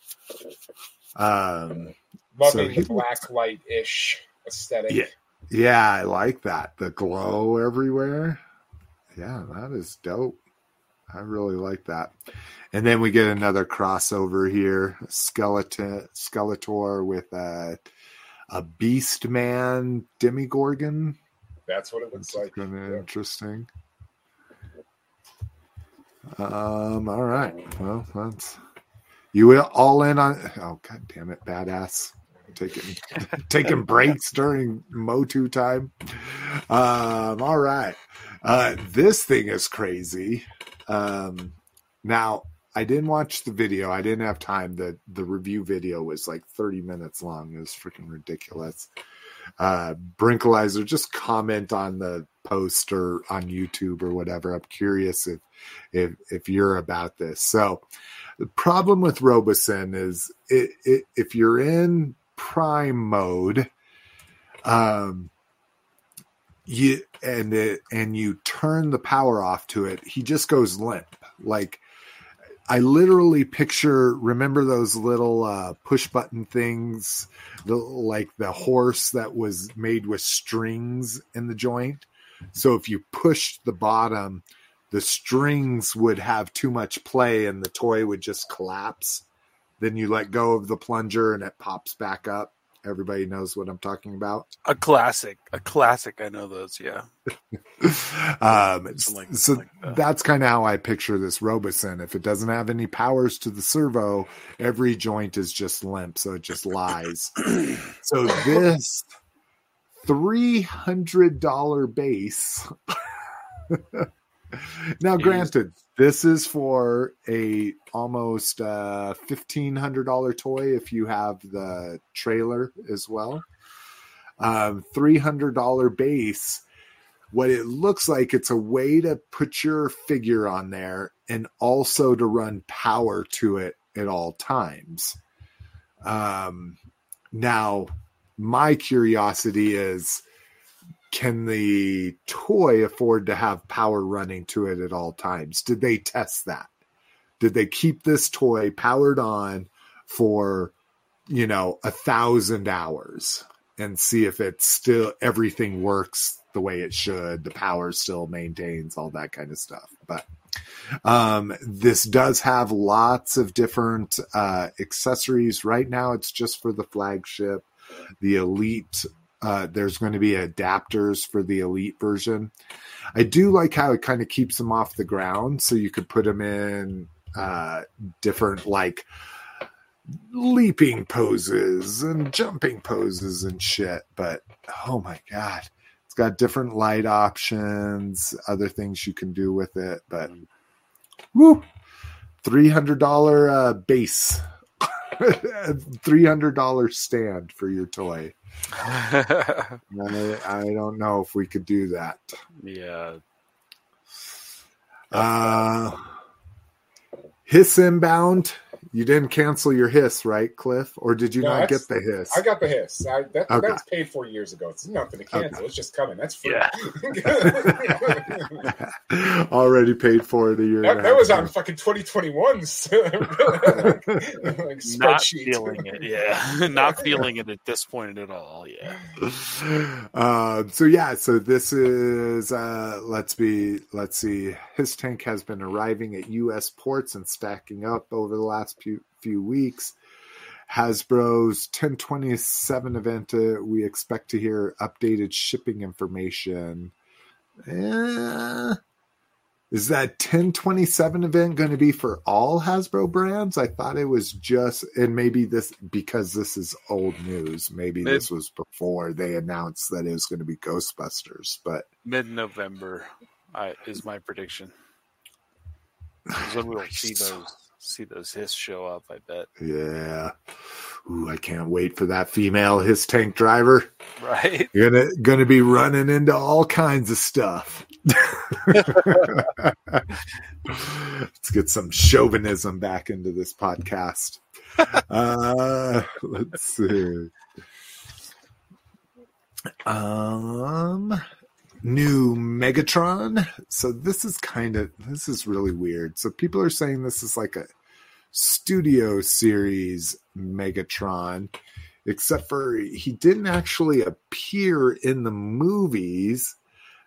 Um, loving he the black light ish aesthetic. Yeah. Yeah, I like that. The glow everywhere. Yeah, that is dope. I really like that. And then we get another crossover here, skeleton Skeletor with a a Beast Man Demogorgon. That's what it looks That's like. kind of Yeah. interesting. Um. All right. Well, that's you all in on. Oh god damn it, badass! Taking taking breaks during Motu time. Um. All right. Uh. This thing is crazy. Um. Now I didn't watch the video. I didn't have time. the The review video was like thirty minutes long. It was freaking ridiculous uh brinkalizer just comment on the post or on youtube or whatever i'm curious if if if you're about this so the problem with robosen is it, it, if you're in prime mode um you and it and you turn the power off to it he just goes limp like I literally picture remember those little uh, push button things, the, like the horse that was made with strings in the joint. So if you pushed the bottom, the strings would have too much play and the toy would just collapse. Then you let go of the plunger and it pops back up. Everybody knows what I'm talking about. A classic, a classic. I know those. Yeah, um, like- so like that. that's kind of how I picture this Robosen. If it doesn't have any powers to the servo, every joint is just limp, so it just lies. so this three hundred dollar base Now, granted, this is for a almost uh, fifteen hundred dollar toy if you have the trailer as well. Um, Three hundred dollar base. What it looks like, it's a way to put your figure on there and also to run power to it at all times. Um, now, my curiosity is can the toy afford to have power running to it at all times? Did they test that? Did they keep this toy powered on for, you know, a thousand hours and see if it's still everything works the way it should, the power still maintains, all that kind of stuff. But um, this does have lots of different uh, accessories. Right now, it's just for the flagship. The Elite uh, there's going to be adapters for the elite version. I do like how it kind of keeps them off the ground, so you could put them in uh, different like leaping poses and jumping poses and shit. But oh my god, it's got different light options, other things you can do with it. But woo, three hundred dollar uh, base, three hundred dollar stand for your toy. I, I don't know if we could do that. yeah. Uh, hiss inbound. You didn't cancel your hiss, right, Cliff? Or did you No, not get the hiss? I got the hiss. I, that, Okay. That's paid for years ago. It's nothing to cancel. It's just coming. That's free. Yeah. Already paid for it a year. that, that was on fucking 2021's like, Not spreadsheet. feeling it. Yeah. Not feeling it at this point at all. Yeah. um, so yeah, so this is uh, let's be let's see. HISS tank has been arriving at U.S. ports and stacking up over the last few few weeks. Hasbro's 1027 event, uh, we expect to hear updated shipping information. Eh, is that 1027 event going to be for all Hasbro brands? I thought it was just, and maybe this because this is old news. Maybe Mid- this was before they announced that it was going to be Ghostbusters. But Mid November I is my prediction. Is when we'll see those see those hiss show up, I bet. yeah, Ooh, I can't wait for that female HISS tank driver. Right? You're gonna gonna be running into all kinds of stuff. Let's get some chauvinism back into this podcast. Uh, let's see. Um, new Megatron. So this is kind of this is really weird. So people are saying this is like a studio series Megatron except for he didn't actually appear in the movies.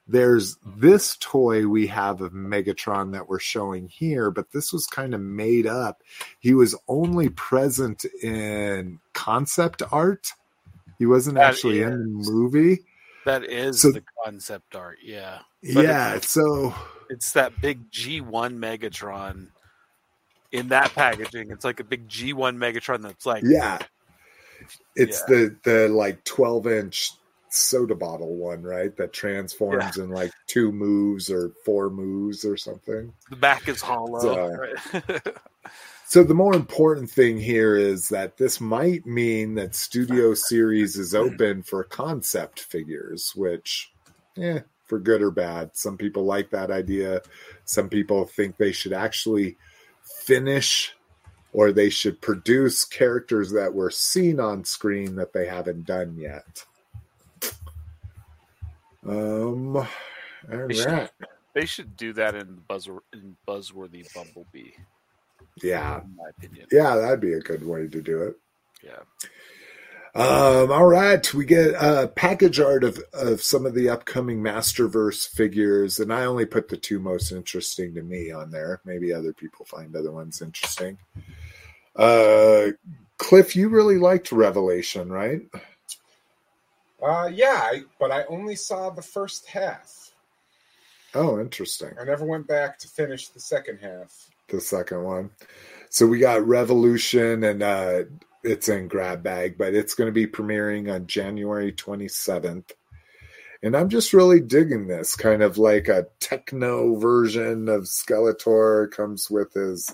There's this toy we have of Megatron that we're showing here, but this was kind of made up. He was only present in concept art. He wasn't That actually in the movie. That is So- the concept art, yeah. But yeah, it's- so It's that big G1 Megatron in that packaging. It's like a big G1 Megatron that's like yeah. It's Yeah. the the like 12 inch soda bottle one, right? That transforms in like two moves or four moves or something. the back is hollow. So- right? So the more important thing here is that this might mean that Studio Series is open for concept figures, which, yeah, for good or bad. Some people like that idea. Some people think they should actually finish or they should produce characters that were seen on screen that they haven't done yet. Um, all They should- they should do that in Buzz in Buzzworthy Bumblebee, Yeah, in my opinion. yeah, that'd be a good way to do it. Yeah. Um, all right, we get a package art of, of some of the upcoming Masterverse figures, and I only put the two most interesting to me on there. Maybe other people find other ones interesting. Uh, Cliff, you really liked Revelation, right? Uh, yeah, I, but I only saw the first half. Oh, interesting. I never went back to finish the second half. The second one. So we got Revolution, and uh, it's in grab bag, but it's going to be premiering on January 27th. And I'm just really digging this kind of like a techno version of Skeletor comes with his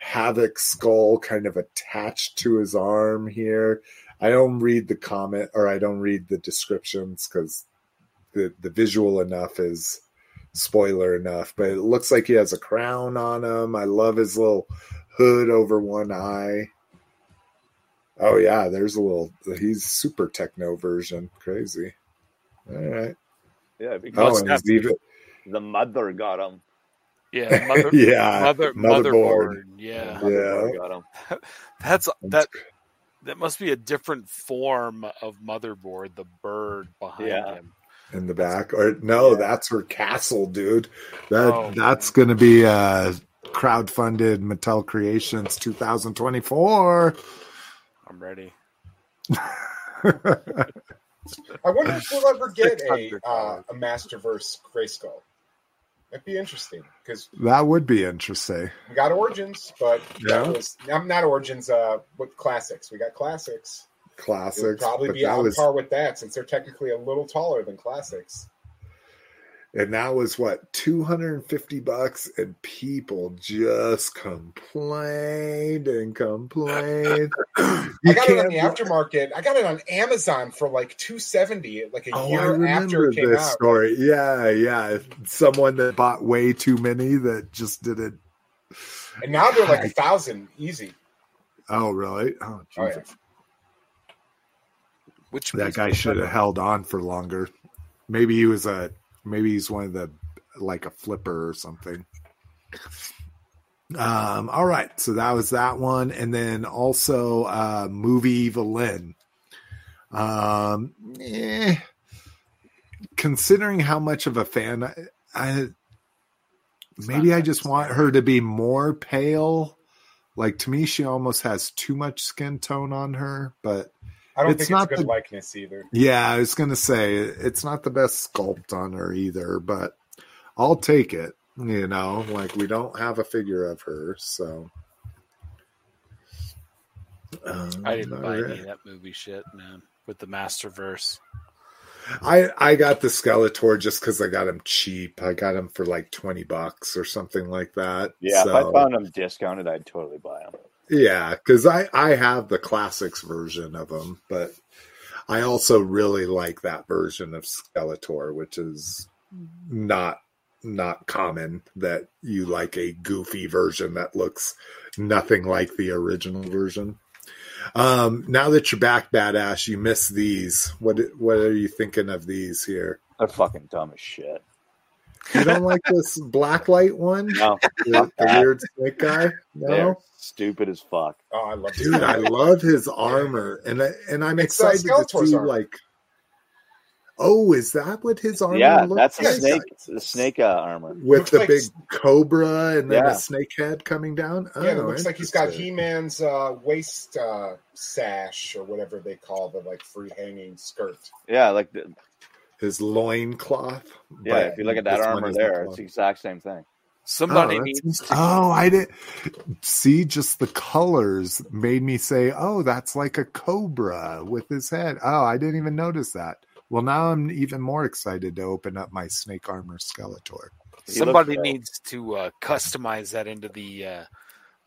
havoc skull kind of attached to his arm here. I don't read the comment or I don't read the descriptions because the the visual enough is spoiler enough, but it looks like he has a crown on him. I love his little hood over one eye. Oh yeah, there's a little. He's super techno version. Crazy. All right. Yeah, Oh, because and even the mother got him. Yeah, mother, yeah, mother, motherboard. motherboard. Yeah, Motherboard got him. that's That's that. That must be a different form of motherboard. The bird behind Yeah. him. In the back. Or no, Yeah. that's her castle, dude. That Oh, that's gonna be uh crowdfunded Mattel Creations 2024. I'm ready. I wonder if we'll ever get a $600. uh, a Masterverse Grayskull. That'd be interesting because that would be interesting. we got Origins, but Yeah. was I'm not Origins. Uh, with classics, we got classics. Classics, probably but be on was par with that since they're technically a little taller than classics. and that was what 250 bucks, and people just complained and complained. I You got it on the aftermarket. I got it on Amazon for like two seventy, like a Oh, year after it came this out. story. Yeah, yeah. Someone that bought way too many that just didn't. And now they're like a thousand easy. Oh, really? Oh, Oh, yeah. Which that guy should have held on for longer. Maybe he was a. Maybe he's one of the like a flipper or something. Um. All right. So that was that one, and then also uh movie Evil-Lyn. Um. eh, considering how much of a fan I, I maybe I just want her to be more pale. Like to me, she almost has too much skin tone on her, but I don't It's think not it's a good the- likeness either. yeah, I was gonna say it's not the best sculpt on her either, but I'll take it. You know, like we don't have a figure of her, so. Um, I didn't buy any of that movie shit, man. With the Masterverse. I I got the Skeletor just because I got him cheap. I got him for like twenty bucks or something like that. Yeah, so, if I found him discounted, I'd totally buy him. Yeah, because I I have the classics version of them, but I also really like that version of Skeletor, which is not not common that you like a goofy version that looks nothing like the original version. Um, now that you're back, badass, you miss these. What what are you thinking of these here? They're fucking dumb as shit. You don't like this black light one, No, the, fuck the weird snake guy? They're No. stupid as fuck. Oh, I love dude i love his armor and I, and i'm It's, excited to see armor. like oh is that what his armor yeah, looks that's the like? snake. The snake uh, armor. with Looks the like- big cobra and then Yeah. a snake head coming down Yeah, it Oh, looks like he's got. He-Man's uh, waist uh, sash or whatever they call the like free hanging skirt. Yeah, like the, his loin cloth yeah. If you look at that armor there, cloth. it's the exact same thing. Somebody oh, needs to oh i didn't see just the colors made me say oh that's like a cobra with his head oh i didn't even notice that well now i'm even more excited to open up my snake armor skeletor He somebody looks, uh, needs to uh, customize that into the uh,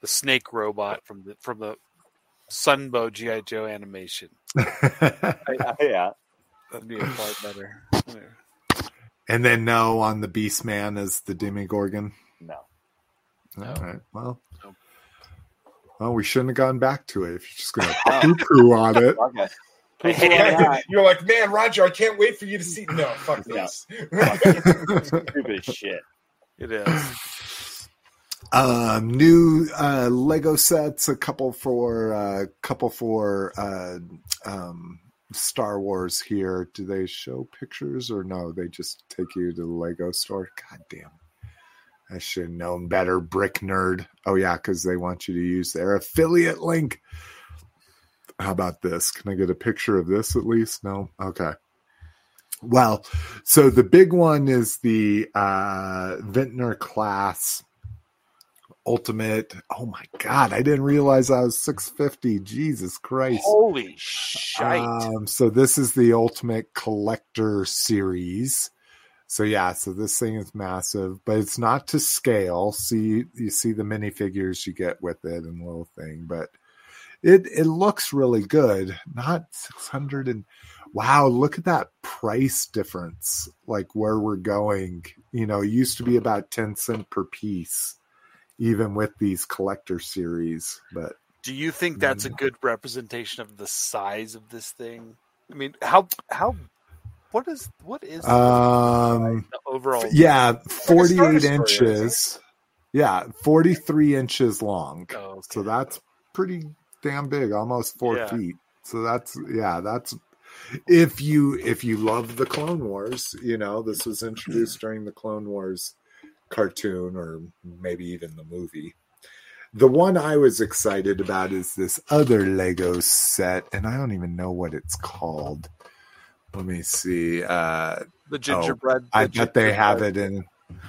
the snake robot from the from the Sunbow GI Joe animation. yeah, That'd be a far better. And then no on the Beast Man as the Demogorgon. no. No. All right. Well. No. Well, we shouldn't have gone back to it if you're just going to poo poo on it. Okay. I. You're like, man, Roger, I can't wait for you to see. No, fuck Yeah. this. Stupid as shit. It is. um, new uh, Lego sets, a couple for uh, couple for uh, um, Star Wars here. Do they show pictures or no? They just take you to the Lego store. God damn. I should have known better, brick nerd. Oh yeah, because they want you to use their affiliate link. How about this? Can I get a picture of this at least? No. Okay. Well, so the big one is the uh, Venator class ultimate. Oh my god, I didn't realize I was 650. Jesus Christ. Holy shite! Um, so this is the ultimate collector series. So yeah, so this thing is massive, but it's not to scale. See, you see the minifigures you get with it and little thing, but it it looks really good. Not six hundred and wow, look at that price difference. Like where we're going, you know, it used to be about ten cent per piece, even with these collector series. But Do you think that's a good representation of the size of this thing? I mean, how how what is what is the um, overall? yeah, forty eight Destroyer, isn't it? inches. Yeah, forty three inches long. Oh, okay. So that's pretty damn big, almost four Yeah. feet. So that's yeah, that's if you if you love the Clone Wars, you know, this was introduced during the Clone Wars cartoon or maybe even the movie. The one I was excited about is this other Lego set, and I don't even know what it's called. Let me see. Uh the gingerbread. I the bet they have it in.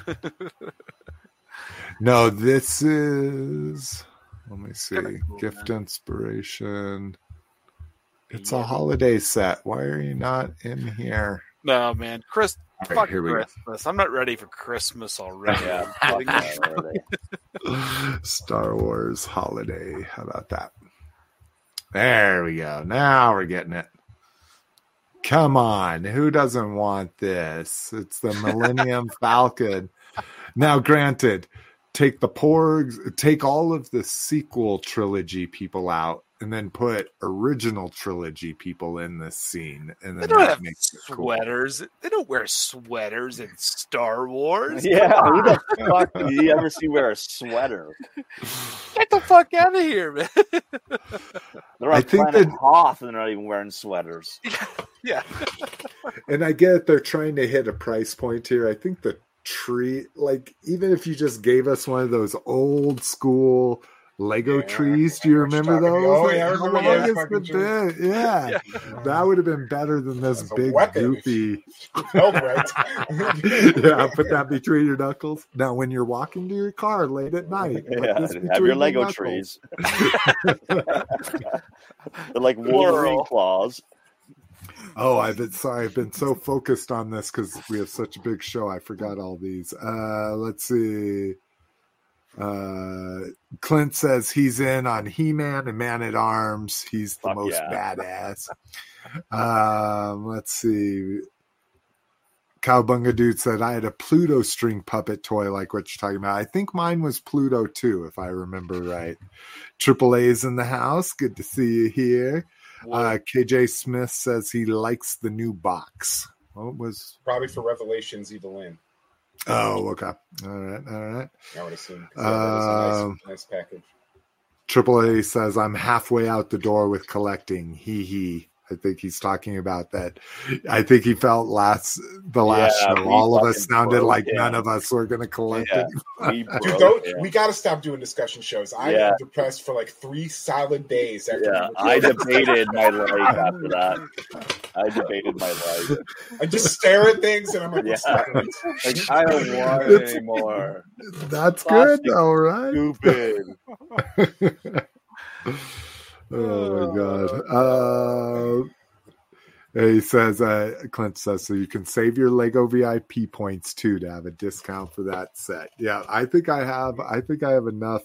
no, this is. Let me see. Cool, Gift inspiration. It's Yeah. a holiday set. Why are you not in here? No man, Chris. All right, fuck here we go. Christmas. I'm not ready for Christmas already. Yeah, I'm fuck kidding. that already. Star Wars holiday. How about that? There we go. Now we're getting it. Come on. Who doesn't want this? It's the Millennium Falcon. Now, granted, take the Porgs, take all of the sequel trilogy people out, and then put original trilogy people in this scene. And They don't that have makes it cool. sweaters. They don't wear sweaters in Star Wars. Yeah, who the fuck do you ever see wear a sweater? Get the fuck out of here, man. They're I on think Planet that- Hoth and they're not even wearing sweaters. yeah. And I get they're trying to hit a price point here. I think the tree, like, even if you just gave us one of those old school Lego Yeah, trees, do you know what you're remember those? Oh, yeah, How long has it been? Yeah. Yeah. that would have been better than this That's big goofy. Held right. yeah, put that between your knuckles. Now, when you're walking to your car late at night, Yeah, have between your Lego knuckles. trees. they're like Wolverine claws. Oh, I've been sorry. I've been so focused on this because we have such a big show. I forgot all these. Uh, let's see. Uh, Clint says he's in on He Man and Man at Arms. He's the Fuck most yeah. badass. Um, let's see. Cowbunga dude said I had a Pluto string puppet toy, like what you're talking about. I think mine was Pluto too, if I remember right. Triple A's in the house. Good to see you here. Uh, KJ Smith says he likes the new box. What was? Probably for Revelations Evil-Lyn. Oh, okay. All right, all right. I would assume. that was Um, nice, nice package. Triple A says I'm halfway out the door with collecting. He he. I think he's talking about that. I think he felt last the last Yeah, show. All of us sounded broke like him. none of us were going to collect Yeah. it. We Dude, broke don't, him. we got to stop doing discussion shows. I Yeah. was depressed for like three solid days after. Yeah, I debated my life after that. I debated my life. I just stare at things and I'm like, Yeah. Like, I don't want it It's- anymore. That's good, all right. Stupid. Oh my god. Uh, he says, uh, Clint says, so you can save your Lego VIP points too to have a discount for that set. Yeah, I think I have. I think I have enough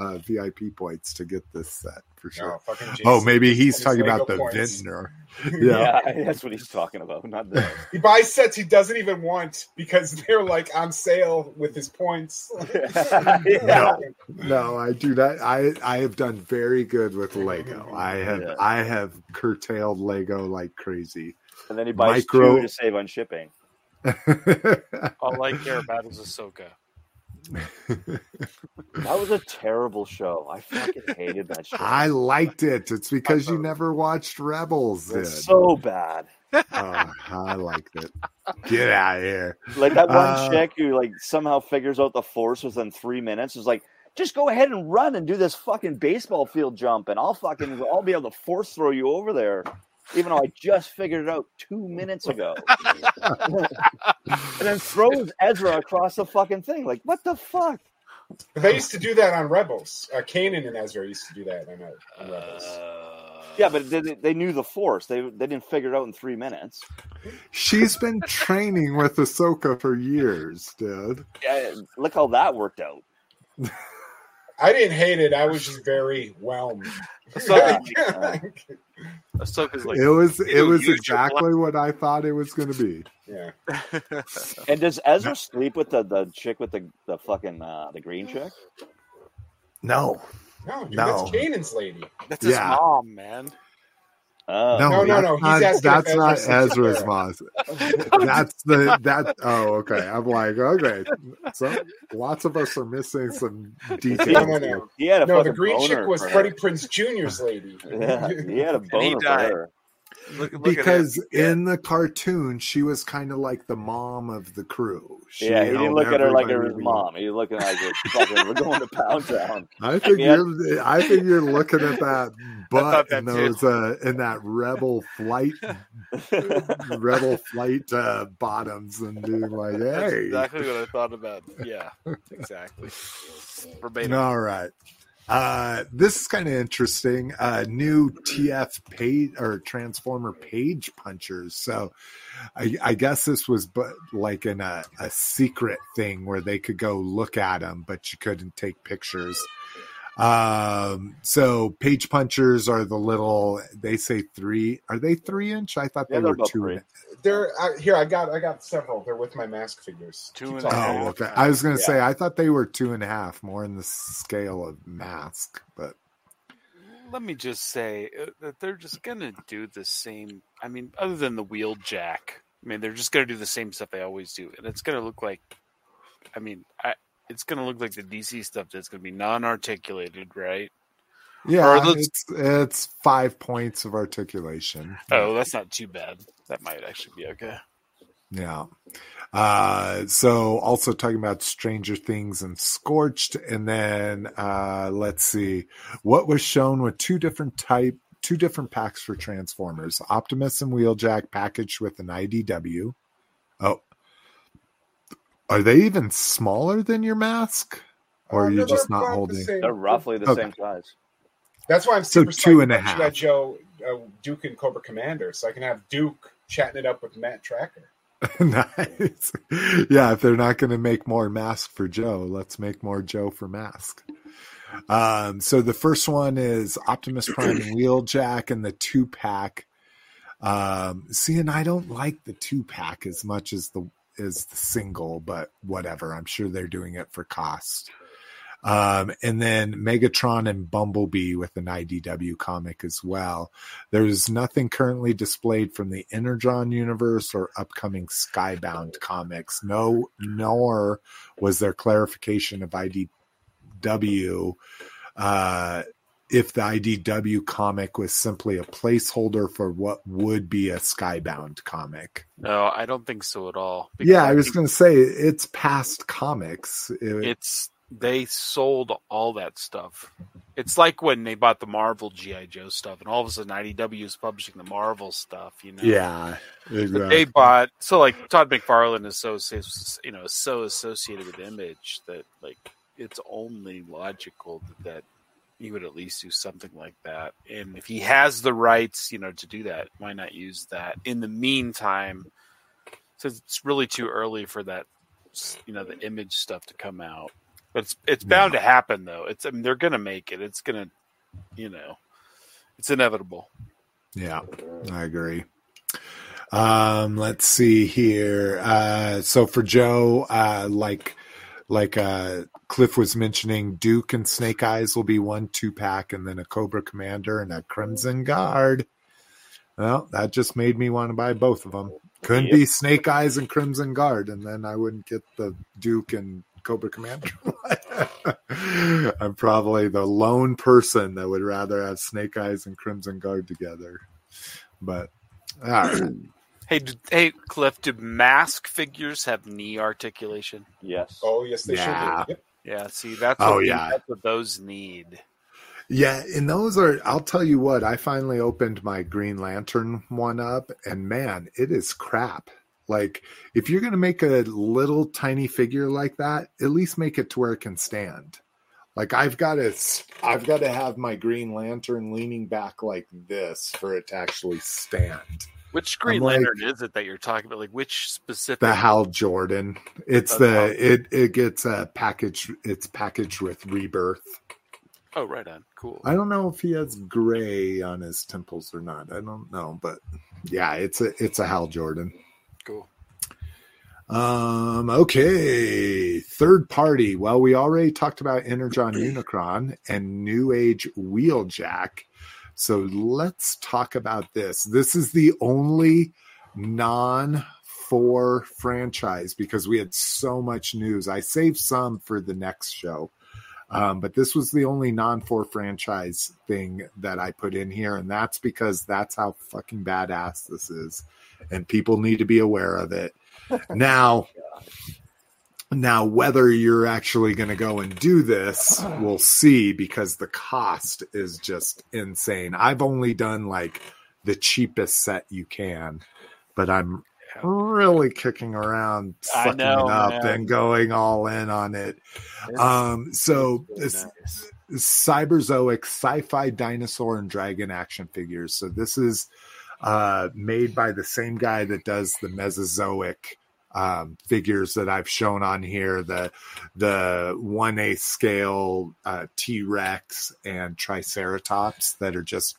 uh, VIP points to get this set for sure. No, oh, maybe he's His talking about the points. Venator. Yeah. Yeah. that's what he's talking about. Not that. He buys sets he doesn't even want because they're like on sale with his points. yeah. No, I do not. I I have done very good with Lego. I have Yeah. I have curtailed Lego like crazy. And then he buys Micro- two to save on shipping. All I care about is Ahsoka. That was a terrible show. I fucking hated that show. I liked it. It's because you never watched Rebels. It's so bad. Oh, I liked it. Get out of here. Like that one Uh, chick who like somehow figures out the force within three minutes is like, just go ahead and run and do this fucking baseball field jump, and I'll fucking I'll be able to force throw you over there. Even though I just figured it out two minutes ago. and then throws Ezra across the fucking thing. Like, what the fuck? They used to do that on Rebels. Uh, Kanan and Ezra used to do that on, uh, on Rebels. Uh, Yeah, but they, they knew the Force. They they didn't figure it out in three minutes. She's been training with Ahsoka for years, dude. Yeah, look how that worked out. I didn't hate it. I was just very whelmed. Ahsoka- Ahsoka's like, it was it was exactly what I thought it was going to be. yeah. And does Ezra sleep with the, the chick with the, the fucking uh, the green chick? No, No, dude, No. that's Kanan's lady. that's his Yeah. mom, man. Oh, no, no, no, that's no, he's Not, asking that's not Ezra's Ezra's sister. mom. That's the that. Oh, okay. I'm like, okay. So lots of us are missing some details. No, no, no. he had a No, the green chick was. Freddie Prinze Jr.'s lady. Yeah, he had a boner for died. Look, look because in the cartoon she was kind of like the mom of the crew. She yeah, he didn't look at her like her everybody- mom. He was looking like a fucking. We're going to Pound Town. I think you're. I think you're looking at that butt that too. those uh, in that rebel flight, rebel flight uh, bottoms, and being like, That's "Hey, exactly what I thought about. Yeah, exactly. Verbatim. all right." Uh, this is kind of interesting. Uh, new TF page or Transformer page punchers. So, I, I guess this was but like in a, a secret thing where they could go look at them, but you couldn't take pictures. Um, so page punchers are the little. They say three. Are they three inch? I thought Yeah, they were two. three. And- They're uh, here. I got. I got several. They're with my mask figures. Two Keep and talking. a Oh, half. okay. I was gonna Yeah. say I thought they were two and a half, more in the scale of mask, but Let me just say uh, that they're just gonna do the same. I mean, other than the Wheeljack, I mean, they're just gonna do the same stuff they always do, and it's gonna look like. I mean, I, it's gonna look like the DC stuff that's gonna be non-articulated, right? Yeah, Or those- it's it's five points of articulation. Oh, that's not too bad. That might actually be okay. Yeah. Uh, so also talking about Stranger Things and Scorched, and then uh, let's see what was shown with two different type, two different packs for Transformers: Optimus and Wheeljack packaged with an IDW. Oh, are they even smaller than your mask, or are you just not about the holding? They're roughly the Okay. same size. That's why I'm So super two psyched and a. G.I. Joe, uh, Duke, and Cobra Commander, so I can have Duke chatting it up with Matt Trakker. nice. Yeah, if they're not going to make more mask for Joe, let's make more Joe for mask. Um, so the first one is Optimus Prime and Wheeljack and the two pack. Um, see, and I don't like the two pack as much as the as the single, but whatever. I'm sure they're doing it for cost. Um, and then Megatron and Bumblebee with an IDW comic as well. There's nothing currently displayed from the Energon universe or upcoming Skybound comics. No, nor was there clarification of IDW uh, if the IDW comic was simply a placeholder for what would be a Skybound comic. No, I don't think so at all. Yeah, I was going to say it's past comics. It- it's they sold all that stuff. It's like when they bought the Marvel GI Joe stuff, and all of a sudden IDW is publishing the Marvel stuff. You know, yeah, exactly. they bought so like Todd McFarlane is so you know so associated with Image that like it's only logical that, that he would at least do something like that. And if he has the rights, you know, to do that, why not use that? In the meantime, since it's really too early for that, you know, the Image stuff to come out. But it's it's bound to happen though. It's I mean they're gonna make it. It's gonna, you know, it's inevitable. Yeah, I agree. Um, let's see here. Uh, so for Joe, uh, like like uh, Cliff was mentioning, Duke and Snake Eyes will be one two pack, and then a Cobra Commander and a Crimson Guard. Well, that just made me want to buy both of them. Couldn't Yep. be Snake Eyes and Crimson Guard, and then I wouldn't get the Duke and Cobra Commander. I'm probably the lone person that would rather have Snake Eyes and Crimson Guard together. But all right. Hey, d hey, Cliff, do mask figures have knee articulation? Yes. Oh, yes, they Yeah. should. Be. Yep. Yeah, see, that's Oh, what, yeah. that's what those need. Yeah, and those are I'll tell you what, I finally opened my Green Lantern one up and man, it is crap. Like, if you're going to make a little tiny figure like that, at least make it to where it can stand. Like I've got to, I've got to have my Green Lantern leaning back like this for it to actually stand. Which Green like- Lantern is it that you're talking about? Like which specific? The Hal Jordan. It's The Hal- it it gets uh, a package. It's packaged with Rebirth. Oh, right on. Cool. I don't know if he has gray on his temples or not. I don't know, but yeah, it's a it's a Hal Jordan. Um. Okay. Third party. Well, we already talked about Energon Unicron and New Age Wheeljack. So let's talk about this. This is the only non four franchise because we had so much news. I saved some for the next show. Um, but this was the only non four franchise thing that I put in here, and that's because that's how fucking badass this is, and people need to be aware of it. Now, now whether you're actually going to go and do this, we'll see because the cost is just insane. I've only done like the cheapest set you can, but I'm really kicking around, sucking know, it up, man. and going all in on it. It's Um, so this nice. cyberzoic sci-fi dinosaur and dragon action figures. So this is uh, made by the same guy that does the Mesozoic um, figures that I've shown on here. The the one eighth scale uh, T Rex and Triceratops that are just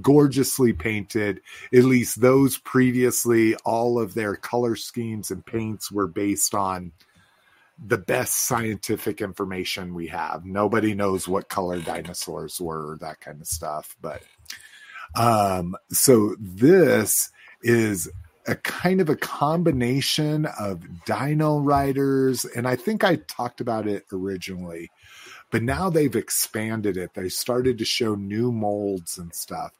gorgeously painted. At least those previously, all of their color schemes and paints were based on the best scientific information we have. Nobody knows what color dinosaurs were, that kind of stuff. But um, so this is a kind of a combination of dino riders, and I think I talked about it originally, but now they've expanded it. They started to show new molds and stuff.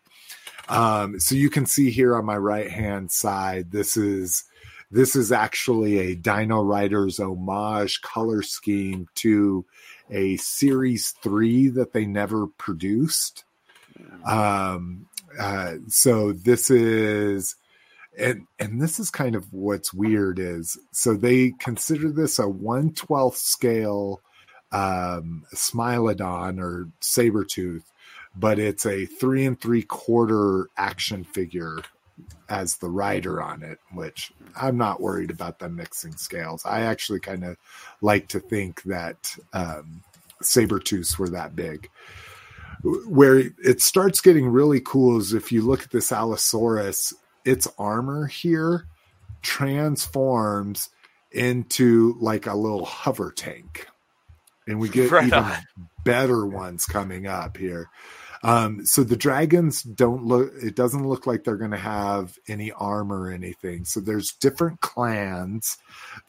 Um, so you can see here on my right hand side, this is this is actually a Dino Riders homage color scheme to a series three that they never produced. Um, uh, so this is, and and this is kind of what's weird is so they consider this a one twelfth scale um, Smilodon or saber tooth but it's a three and three quarter action figure as the rider on it, which I'm not worried about them mixing scales. I actually kind of like to think that um, Sabretooths were that big. Where it starts getting really cool is if you look at this Allosaurus, its armor here transforms into like a little hover tank. And we get Right even on. better ones coming up here. Um, so the dragons don't look, it doesn't look like they're going to have any armor or anything. So there's different clans.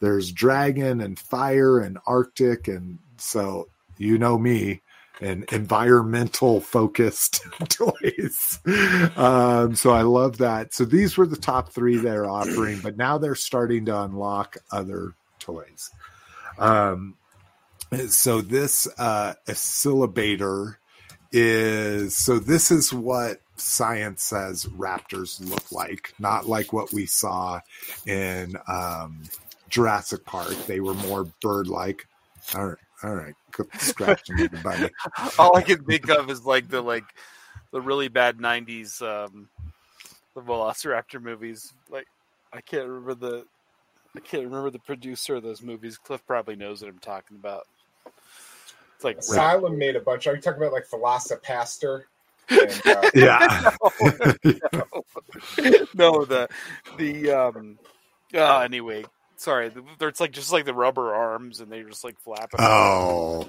There's dragon and fire and arctic. And so you know me and environmental focused toys. Um, so I love that. So these were the top three they're offering, but now they're starting to unlock other toys. Um, so this uh, oscillator is so this is what science says raptors look like, not like what we saw in um, Jurassic Park. They were more bird-like. All right, all right, quit scratching everybody. All I can think of is like the like the really bad '90s um, the Velociraptor movies. Like I can't remember the I can't remember the producer of those movies. Cliff probably knows what I'm talking about. It's like Asylum made a bunch. Are you talking about like Velocipastor? And, uh, Yeah, no the the um uh, anyway sorry the, it's like just like the rubber arms and they're just like flapping oh,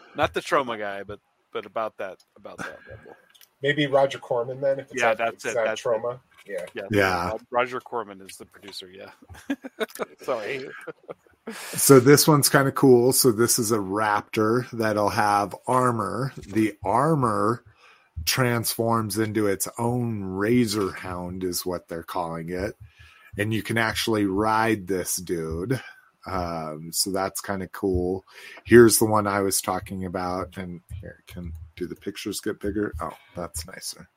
not the Troma guy but but about that about that level maybe Roger Corman then. If it's Yeah, not, that's it's it, not that's it. Troma. Yeah. yeah Yeah. Roger corman is the producer yeah sorry So this one's kind of cool. So this is a raptor that'll have armor. The armor transforms into its own razor hound is what they're calling it. And you can actually ride this dude. Um, so that's kind of cool. Here's the one I was talking about. And here, can do the pictures get bigger? Oh, that's nicer.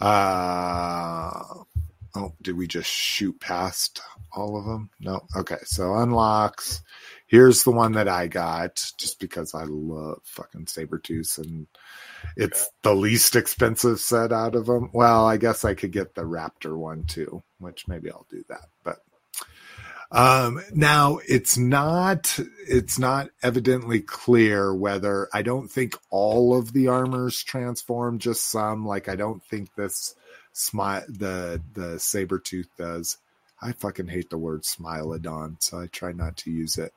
Uh, Oh, did we just shoot past all of them? No. Okay. So unlocks. Here's the one that I got just because I love fucking Sabretooth and it's the least expensive set out of them. Well, I guess I could get the Raptor one too, which maybe I'll do that. But um, now it's not it's not evidently clear whether I don't think all of the armors transform, just some. Like I don't think this smile the the saber tooth does. I fucking hate the word smilodon, so I try not to use it.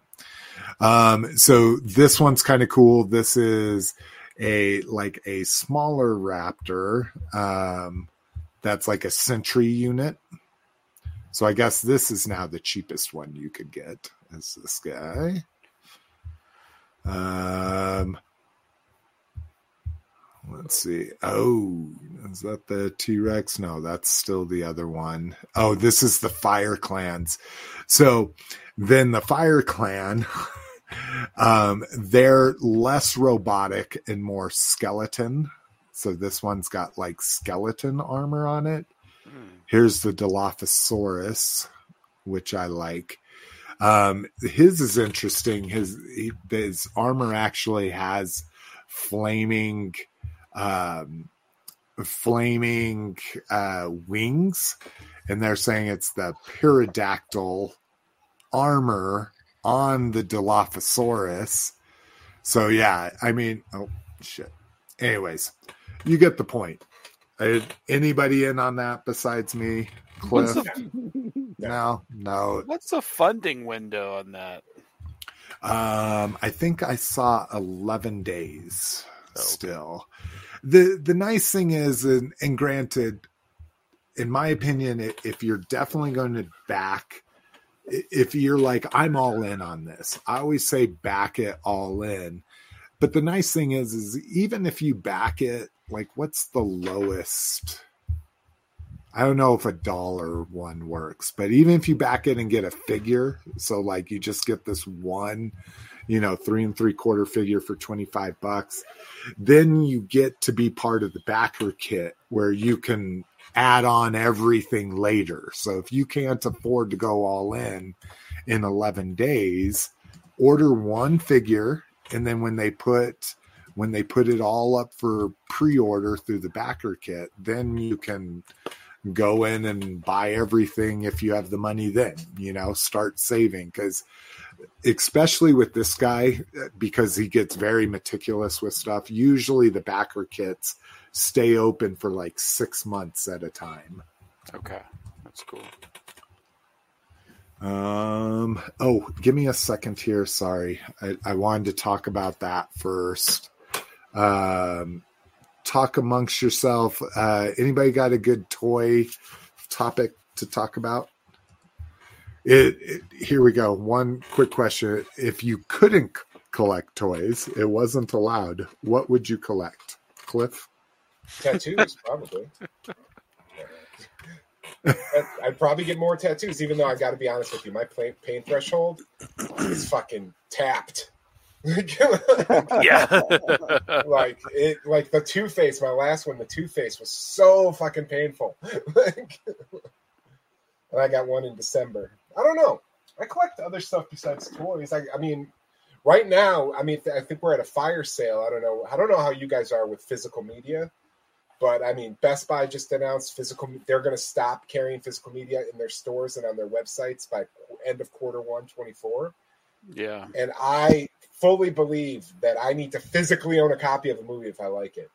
Um, so this one's kind of cool. This is a like a smaller raptor um, that's like a sentry unit so I guess this is now the cheapest one you could get is this guy. Um, let's see. Oh, is that the T Rex? No, that's still the other one. Oh, this is the Fire Clans. So then the Fire Clan, um, they're less robotic and more skeleton. So this one's got like skeleton armor on it. Here's the Dilophosaurus, which I like. Um, his is interesting. His his armor actually has flaming, um, flaming uh, wings, and they're saying it's the pterodactyl armor on the Dilophosaurus. So yeah, I mean, oh shit. Anyways, you get the point. Uh, anybody in on that besides me? Cliff? No, no. What's the funding window on that? Um, I think I saw eleven days. Oh, still, the the nice thing is, and, and granted, in my opinion, if you're definitely going to back, if you're like I'm all in on this, I always say back it all in. But the nice thing is, is even if you back it like what's the lowest I don't know if a dollar one works, but even if you back it and get a figure, so like you just get this one, you know, three and three quarter figure for 25 bucks, then you get to be part of the backer kit where you can add on everything later. So if you can't afford to go all in in 11 days, order one figure. And then when they put when they put it all up for pre-order through the backer kit, then you can go in and buy everything if you have the money then, you know, start saving cuz especially with this guy because he gets very meticulous with stuff. Usually the backer kits stay open for like 6 months at a time. Okay. That's cool. Um. Oh, give me a second here. Sorry, I, I wanted to talk about that first. Um, talk amongst yourself. Uh, anybody got a good toy topic to talk about? It, it, here we go. One quick question: If you couldn't collect toys, it wasn't allowed. What would you collect, Cliff? Tattoos, probably. I'd probably get more tattoos, even though I got to be honest with you, my pain threshold is fucking tapped. yeah. like it like the Two Face, my last one, the Two Face was so fucking painful. and I got one in December. I don't know. I collect other stuff besides toys. I, I mean, right now, I mean, I think we're at a fire sale. I don't know. I don't know how you guys are with physical media, but I mean, Best Buy just announced physical. They're going to stop carrying physical media in their stores and on their websites by end of quarter one, 24. Yeah. And I fully believe that I need to physically own a copy of a movie if I like it.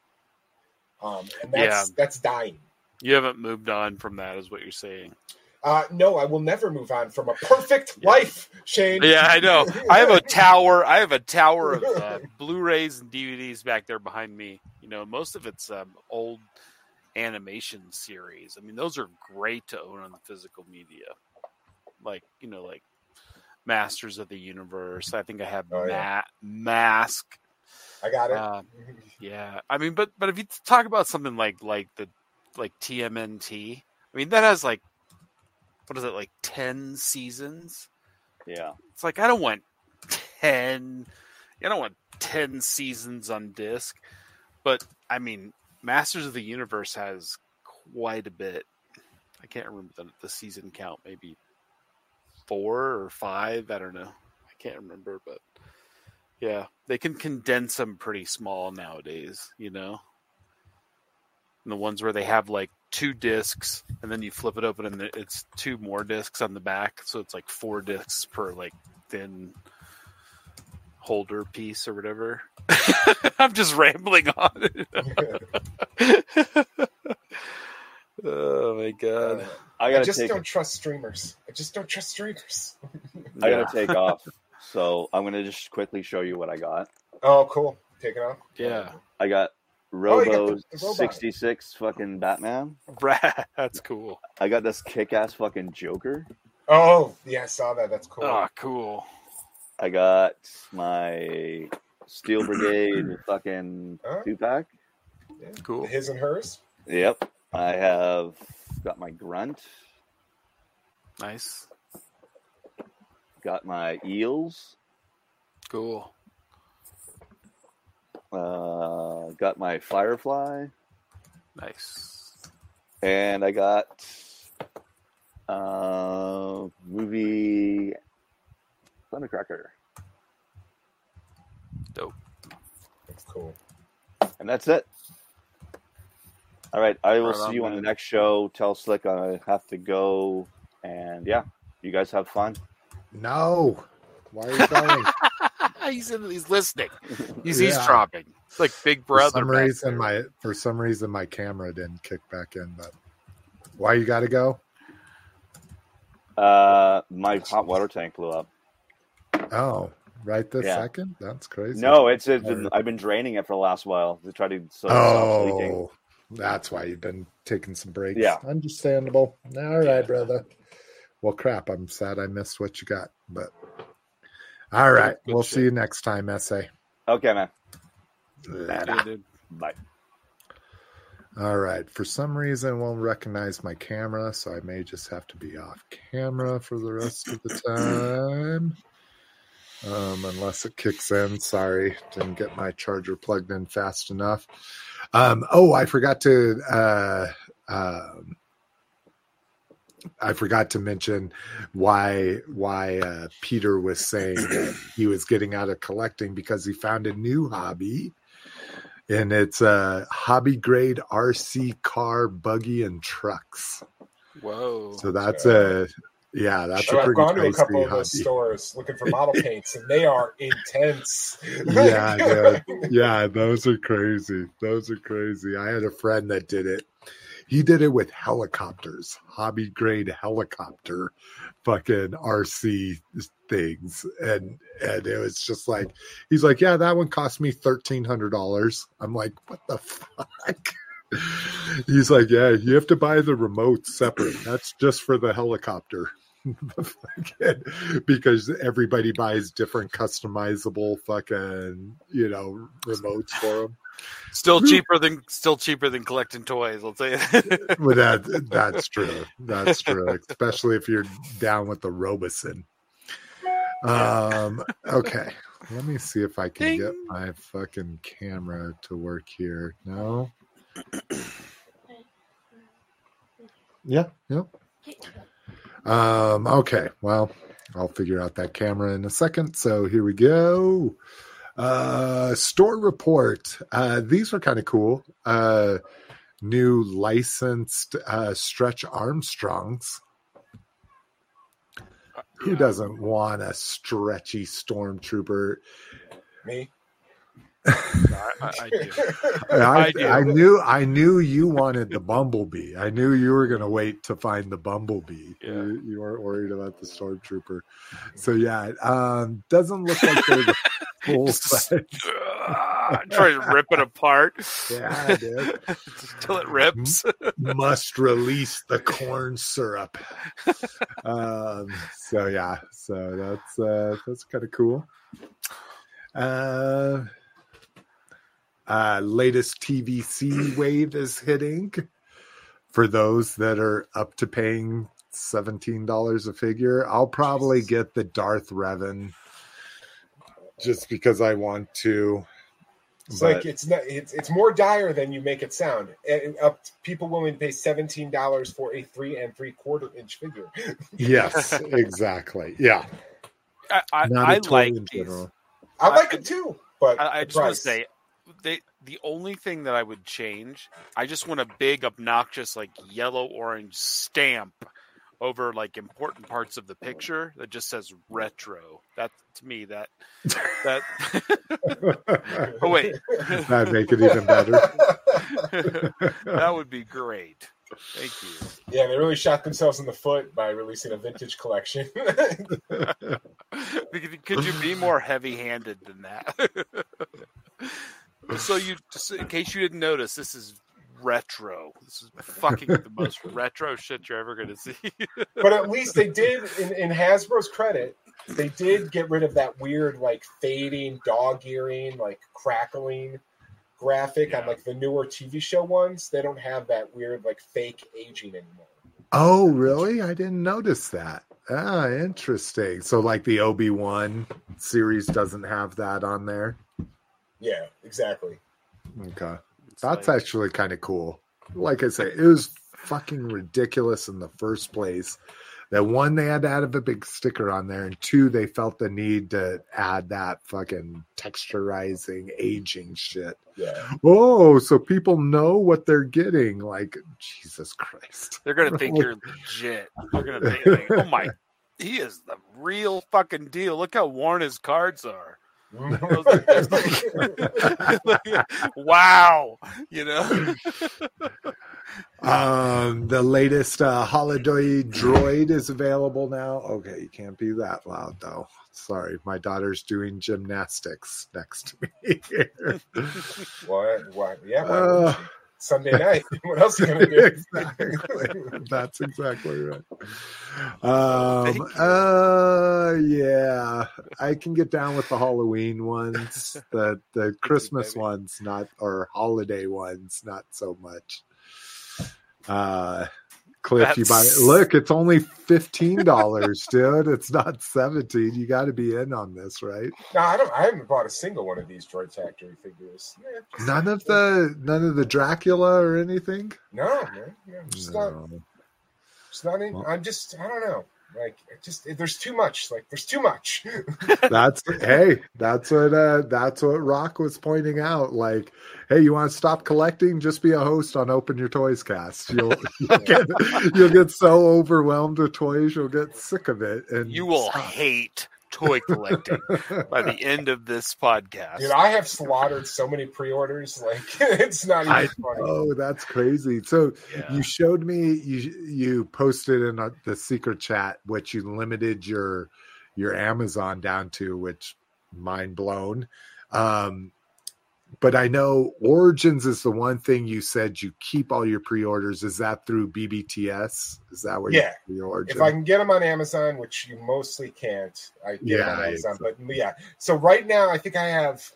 Um, and that's yeah. that's dying. You haven't moved on from that, is what you're saying. Uh, no, I will never move on from a perfect yeah. life, Shane. Yeah, I know. I have a tower. I have a tower of uh, Blu-rays and DVDs back there behind me. You know, most of it's um, old animation series. I mean, those are great to own on the physical media. Like you know, like Masters of the Universe. I think I have oh, yeah. Mask. I got it. Uh, yeah, I mean, but but if you talk about something like like the like TMNT, I mean that has like what is it like ten seasons? Yeah, it's like I don't want ten. I don't want ten seasons on disc, but I mean, Masters of the Universe has quite a bit I can't remember the, the season count. Maybe four or five. I don't know. I can't remember, but yeah, they can condense them pretty small nowadays. You know, and the ones where they have like two discs, and then you flip it open, and it's two more discs on the back, so it's like four discs per like thin holder piece or whatever. I'm just rambling on. oh my god! I I gotta just take. don't trust streamers. I just don't trust streamers. I gotta take off. So I'm gonna just quickly show you what I got. Oh, cool. Take it off. Yeah, I got Oh, Robo the- the 66 fucking Batman. Rad. That's cool. I got this kick ass fucking Joker. Oh, yeah, I saw that. That's cool. Oh, cool. I got my Steel Brigade fucking Huh? two pack. Yeah. Cool. His and hers. Yep. I have got my Grunt. Nice. Got my Eels. Cool. Uh, got my Firefly. Nice. And I got uh, movie Thundercracker. Dope. That's cool. And that's it. All right. I will Right on, see you on the next show. Tell Slick I have to go. And yeah, you guys have fun. No. Why are you going? he's in, he's listening. He's Yeah. eavesdropping. It's like Big Brother. for some reason, my for some reason my camera didn't kick back in. But why you got to go? Uh, my hot water tank blew up. Oh, right this Yeah. second. That's crazy. No, it's, it's been, I've been draining it for the last while to try to so it stops leaking. Oh, that's why you've been taking some breaks. Yeah. understandable. All right, brother. Well, crap. I'm sad I missed what you got, but all right. Good we'll shit. see you next time, SA. Okay, man. Later. Bye. All right. For some reason, won't recognize my camera, so I may just have to be off camera for the rest of the time. Um, unless it kicks in. Sorry, didn't get my charger plugged in fast enough. Um, oh, I forgot to. Uh, um, I forgot to mention why why uh, Peter was saying he was getting out of collecting because he found a new hobby and it's a hobby grade RC car, buggy, and trucks. Whoa. So that's a yeah, that's So I've pretty gone to a couple of hobby. those stores looking for model paints, and they are intense. Yeah, yeah, those are crazy. Those are crazy. I had a friend that did it. He did it with helicopters, hobby grade helicopter, fucking RC things, and and it was just like he's like, yeah, that one cost me thirteen hundred dollars. I'm like, what the fuck? He's like, yeah, you have to buy the remote separate. That's just for the helicopter. Fucking- because everybody buys different customizable fucking you know remotes for them. Still cheaper than still cheaper than collecting toys. I'll tell you. But that that's true. That's true, especially if you're down with the Robosen. Um. Okay. Let me see if I can get my fucking camera to work here. No. Yeah. Yep. Um, okay, well, I'll figure out that camera in a second. So here we go. Uh, store report. Uh, these are kind of cool. Uh, new licensed uh, Stretch Armstrongs. Who doesn't want a stretchy stormtrooper? Me. I, I, I. I, I do. I knew I knew you wanted the bumblebee. I knew you were going to wait to find the bumblebee. Yeah. You, you weren't worried about the stormtrooper. So yeah, um, doesn't look like they're the full Just- size. Try to rip it apart. Yeah, dude. Till it rips. Must release the corn syrup. Um, so yeah, so that's uh, that's kind of cool. Uh, uh, latest TVC wave is hitting for those that are up to paying seventeen dollars a figure. I'll probably get the Darth Revan just because I want to. It's But- like it's not. It's it's more dire than you make it sound. And up to people willing to pay seventeen dollars for a three and three quarter inch figure. yes, exactly. Yeah. I, I, Not a I toy like in these. general. I like it too, but I, I just want to say, they the only thing that I would change, I just want a big, obnoxious, like yellow orange stamp over like important parts of the picture that just says retro. That to me, that that. oh wait, That'd make it even better. that would be great. Thank you. yeah, they really shot themselves in the foot by releasing a vintage collection. Could could you be more heavy-handed than that? So you, just in case you didn't notice, this is retro. This is fucking the most retro shit you're ever gonna see. but at least they did, in, in Hasbro's credit, they did get rid of that weird, like fading, dog earing, like crackling graphic on like the newer TV show ones. They don't have that weird, like fake aging anymore. oh, really? I didn't notice that. Ah, interesting. So, like the Obi Wan series doesn't have that on there. Yeah, exactly. Okay. It's That's like- actually kind of cool. Like I say, it was fucking ridiculous in the first place. That one, they had to add a big sticker on there, and two, they felt the need to add that fucking texturizing, aging shit. Yeah. Oh, so people know what they're getting. Like, Jesus Christ. They're gonna think you're legit. They're gonna think, oh my, he is the real fucking deal. Look how worn his cards are. wow, you know. Um, the latest uh, holiday droid is available now. Okay, you can't be that loud though. Sorry, my daughter's doing gymnastics next to me. what? What? Yeah. why Uh? Sunday night. What else are you gonna do? exactly. That's exactly right. Um, uh, yeah, I can get down with the Halloween ones, the the Christmas baby. ones, not or holiday ones, not so much. Uh, Cliff, you buy That's- look, it's only fifteen dollars, dude. It's not seventeen. You got to be in on this, right? No, I don't. I haven't bought a single one of these Droid Factory figures. Yeah, None of the none of the Dracula or anything. No, man. No, just not. Just not in, Well- I'm just. I don't know. Like, it just there's too much. Like, there's too much. that's hey that's what uh that's what rock was pointing out like hey you want to stop collecting just be a host on open your toys cast you'll you'll get, you'll get so overwhelmed with toys you'll get sick of it and You will stop. hate toy collecting by the end of this podcast. Dude, I have slaughtered so many pre-orders. Like, it's not even I funny. oh that's crazy so Yeah. you showed me you you posted in uh, the secret chat what you limited your your amazon down to which mind blown um but i know origins is the one thing you said you keep all your pre-orders is that through bbts is that where Yeah. you your If I can get them on Amazon, which you mostly can't, I get them Yeah, on Amazon. But yeah, so right now I think I have.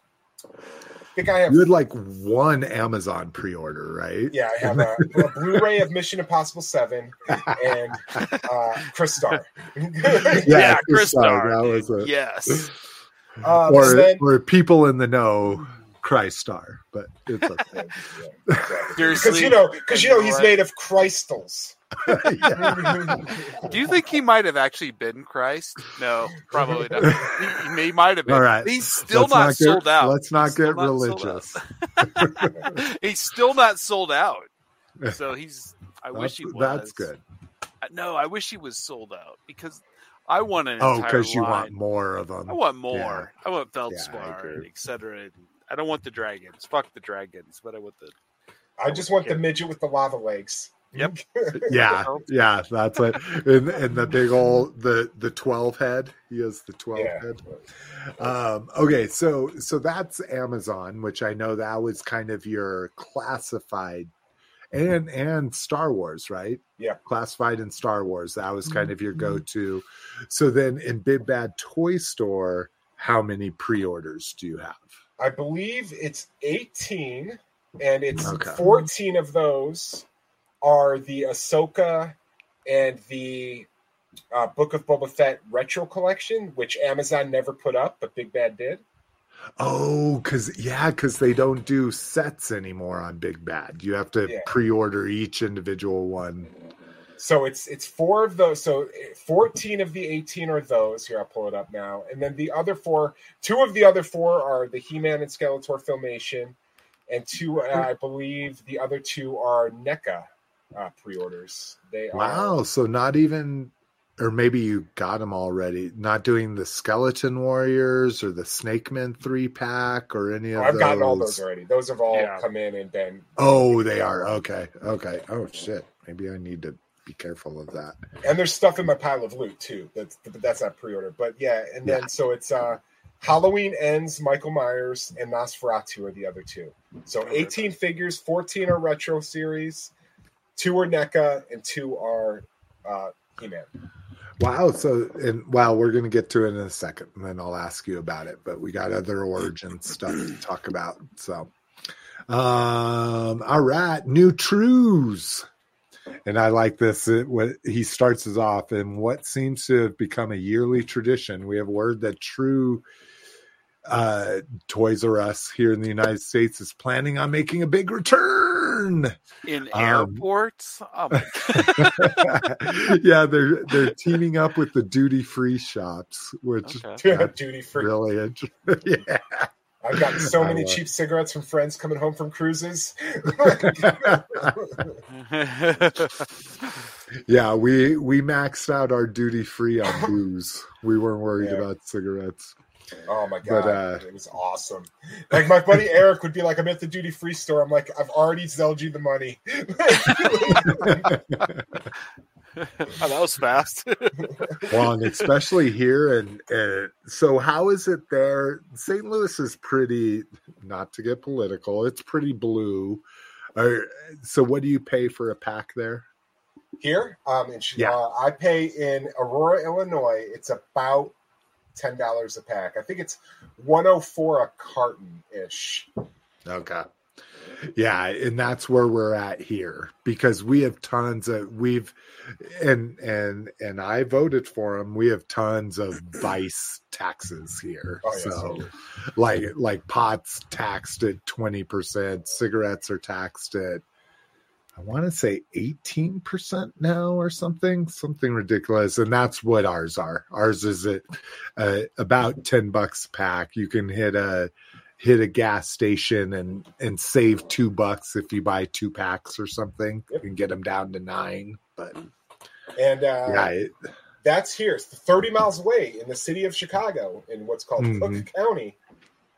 I think I have. you had like one amazon pre-order right Yeah, I have a, a Blu-ray of Mission Impossible Seven and uh, Crystar. yeah, Chris Crystar, Star. that was a- Yes. Um, or, and then- or people in the know Christ star, but it's okay. Seriously. Because you know, because you know, he's made of crystals. Do you think he might have actually been Christ? No, probably not. He, he might have been. All right. He's still Let's not, get, sold out. Let's not He's get religious. out. he's still not sold out. So he's. I wish That's, he was. that's good. No, I wish he was sold out because I want an Oh, because you want more of them. I want more. I want Yeah, I Feldspar, agree. etc. I don't want the dragons. Fuck the dragons, but I want the. I just want the midget with the lava legs. Yep. Yeah, yeah, that's it. And, and the big old the the twelve head. He has the twelve Yeah. head. Um, okay, so so that's Amazon, which I know that was kind of your classified and and Star Wars, right? Yeah. Classified and Star Wars. That was kind of your go-to. So then in Big Bad Toy Store, how many pre-orders do you have? I believe it's 18, and it's Okay. 14 of those are the Ahsoka and the uh, Book of Boba Fett retro collection, which Amazon never put up, but Big Bad did. Oh, because yeah, because they don't do sets anymore on Big Bad. You have to Yeah. pre-order each individual one. So it's it's four of those. So fourteen of the eighteen are those. Here, I'll pull it up now. And then the other four, two of the other four are the He-Man and Skeletor filmation, and two, uh, I believe, the other two are NECA uh, pre-orders. They are Wow, so not even, or maybe you got them already. Not doing the Skeleton Warriors or the Snake Men three pack or any of I've those. gotten all those already. Those have all Yeah. come in and been. Oh, they are okay. Okay. Oh shit. Maybe I need to be careful of that. and there's stuff in my pile of loot too. That's but that's not pre-order. But yeah, and then Yeah. so it's uh Halloween ends, Michael Myers, and Nosferatu are the other two. So 18 figures, 14 are retro series, two are NECA, and two are uh He-Man. Wow. So, and wow, we're going to get to it in a second, and then I'll ask you about it. But we got other origin stuff to talk about. So, um, all right, new truths. And I like this. It, what he starts us off, and what seems to have become a yearly tradition. We have word that True uh, Toys R Us here in the United States is planning on making a big return. In Um, airports? Oh yeah, they're they're teaming up with the duty free shops, which Okay. that's Duty free. really interesting. yeah. I've gotten so I many love- cheap cigarettes from friends coming home from cruises. yeah, we we maxed out our duty free on booze. We weren't worried Yeah. about cigarettes. Oh my god, But, uh, it was awesome. Like my buddy Eric would be like, "I'm at the duty free store." I'm like, "I've already sold you the money." oh, that was fast. well, and especially here, and, and so how is it there? St. Louis is pretty, not to get political, it's pretty blue. Or, so, what do you pay for a pack there? Here, um, in, Yeah. uh, I pay in Aurora, Illinois. It's about ten dollars a pack. I think it's one oh four a carton ish. Okay. Yeah, and that's where we're at here because we have tons of we've and and and I voted for them. We have tons of vice taxes here. Oh, so like like pots taxed at 20%, cigarettes are taxed at I want to say 18% now or something, something ridiculous. And that's what ours are. Ours is at uh, about 10 bucks a pack. You can hit a hit a gas station and and save 2 bucks if you buy two packs or something. You can get them down to 9, but And uh, yeah, it, that's here. It's 30 miles away in the city of Chicago in what's called Mhm. Cook County.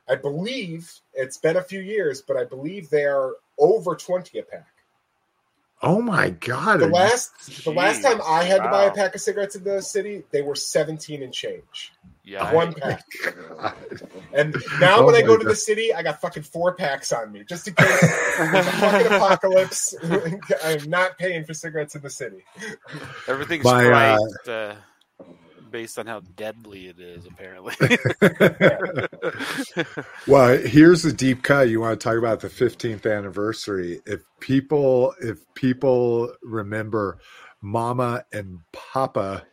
I believe it's been a few years, but I believe they are over 20 a pack. Oh my god. The are you- last the last time I had to buy a pack of cigarettes in the city, they were 17 and change. yeah. One pack. And now Oh when I my go to the city, I got fucking four packs on me just in case there's a fucking apocalypse. I'm not paying for cigarettes in the city. Everything's My, uh, uh, based on how deadly it is, apparently. well, here's a deep cut. You want to talk about the 15th anniversary? If people, if people remember, Mama and Papa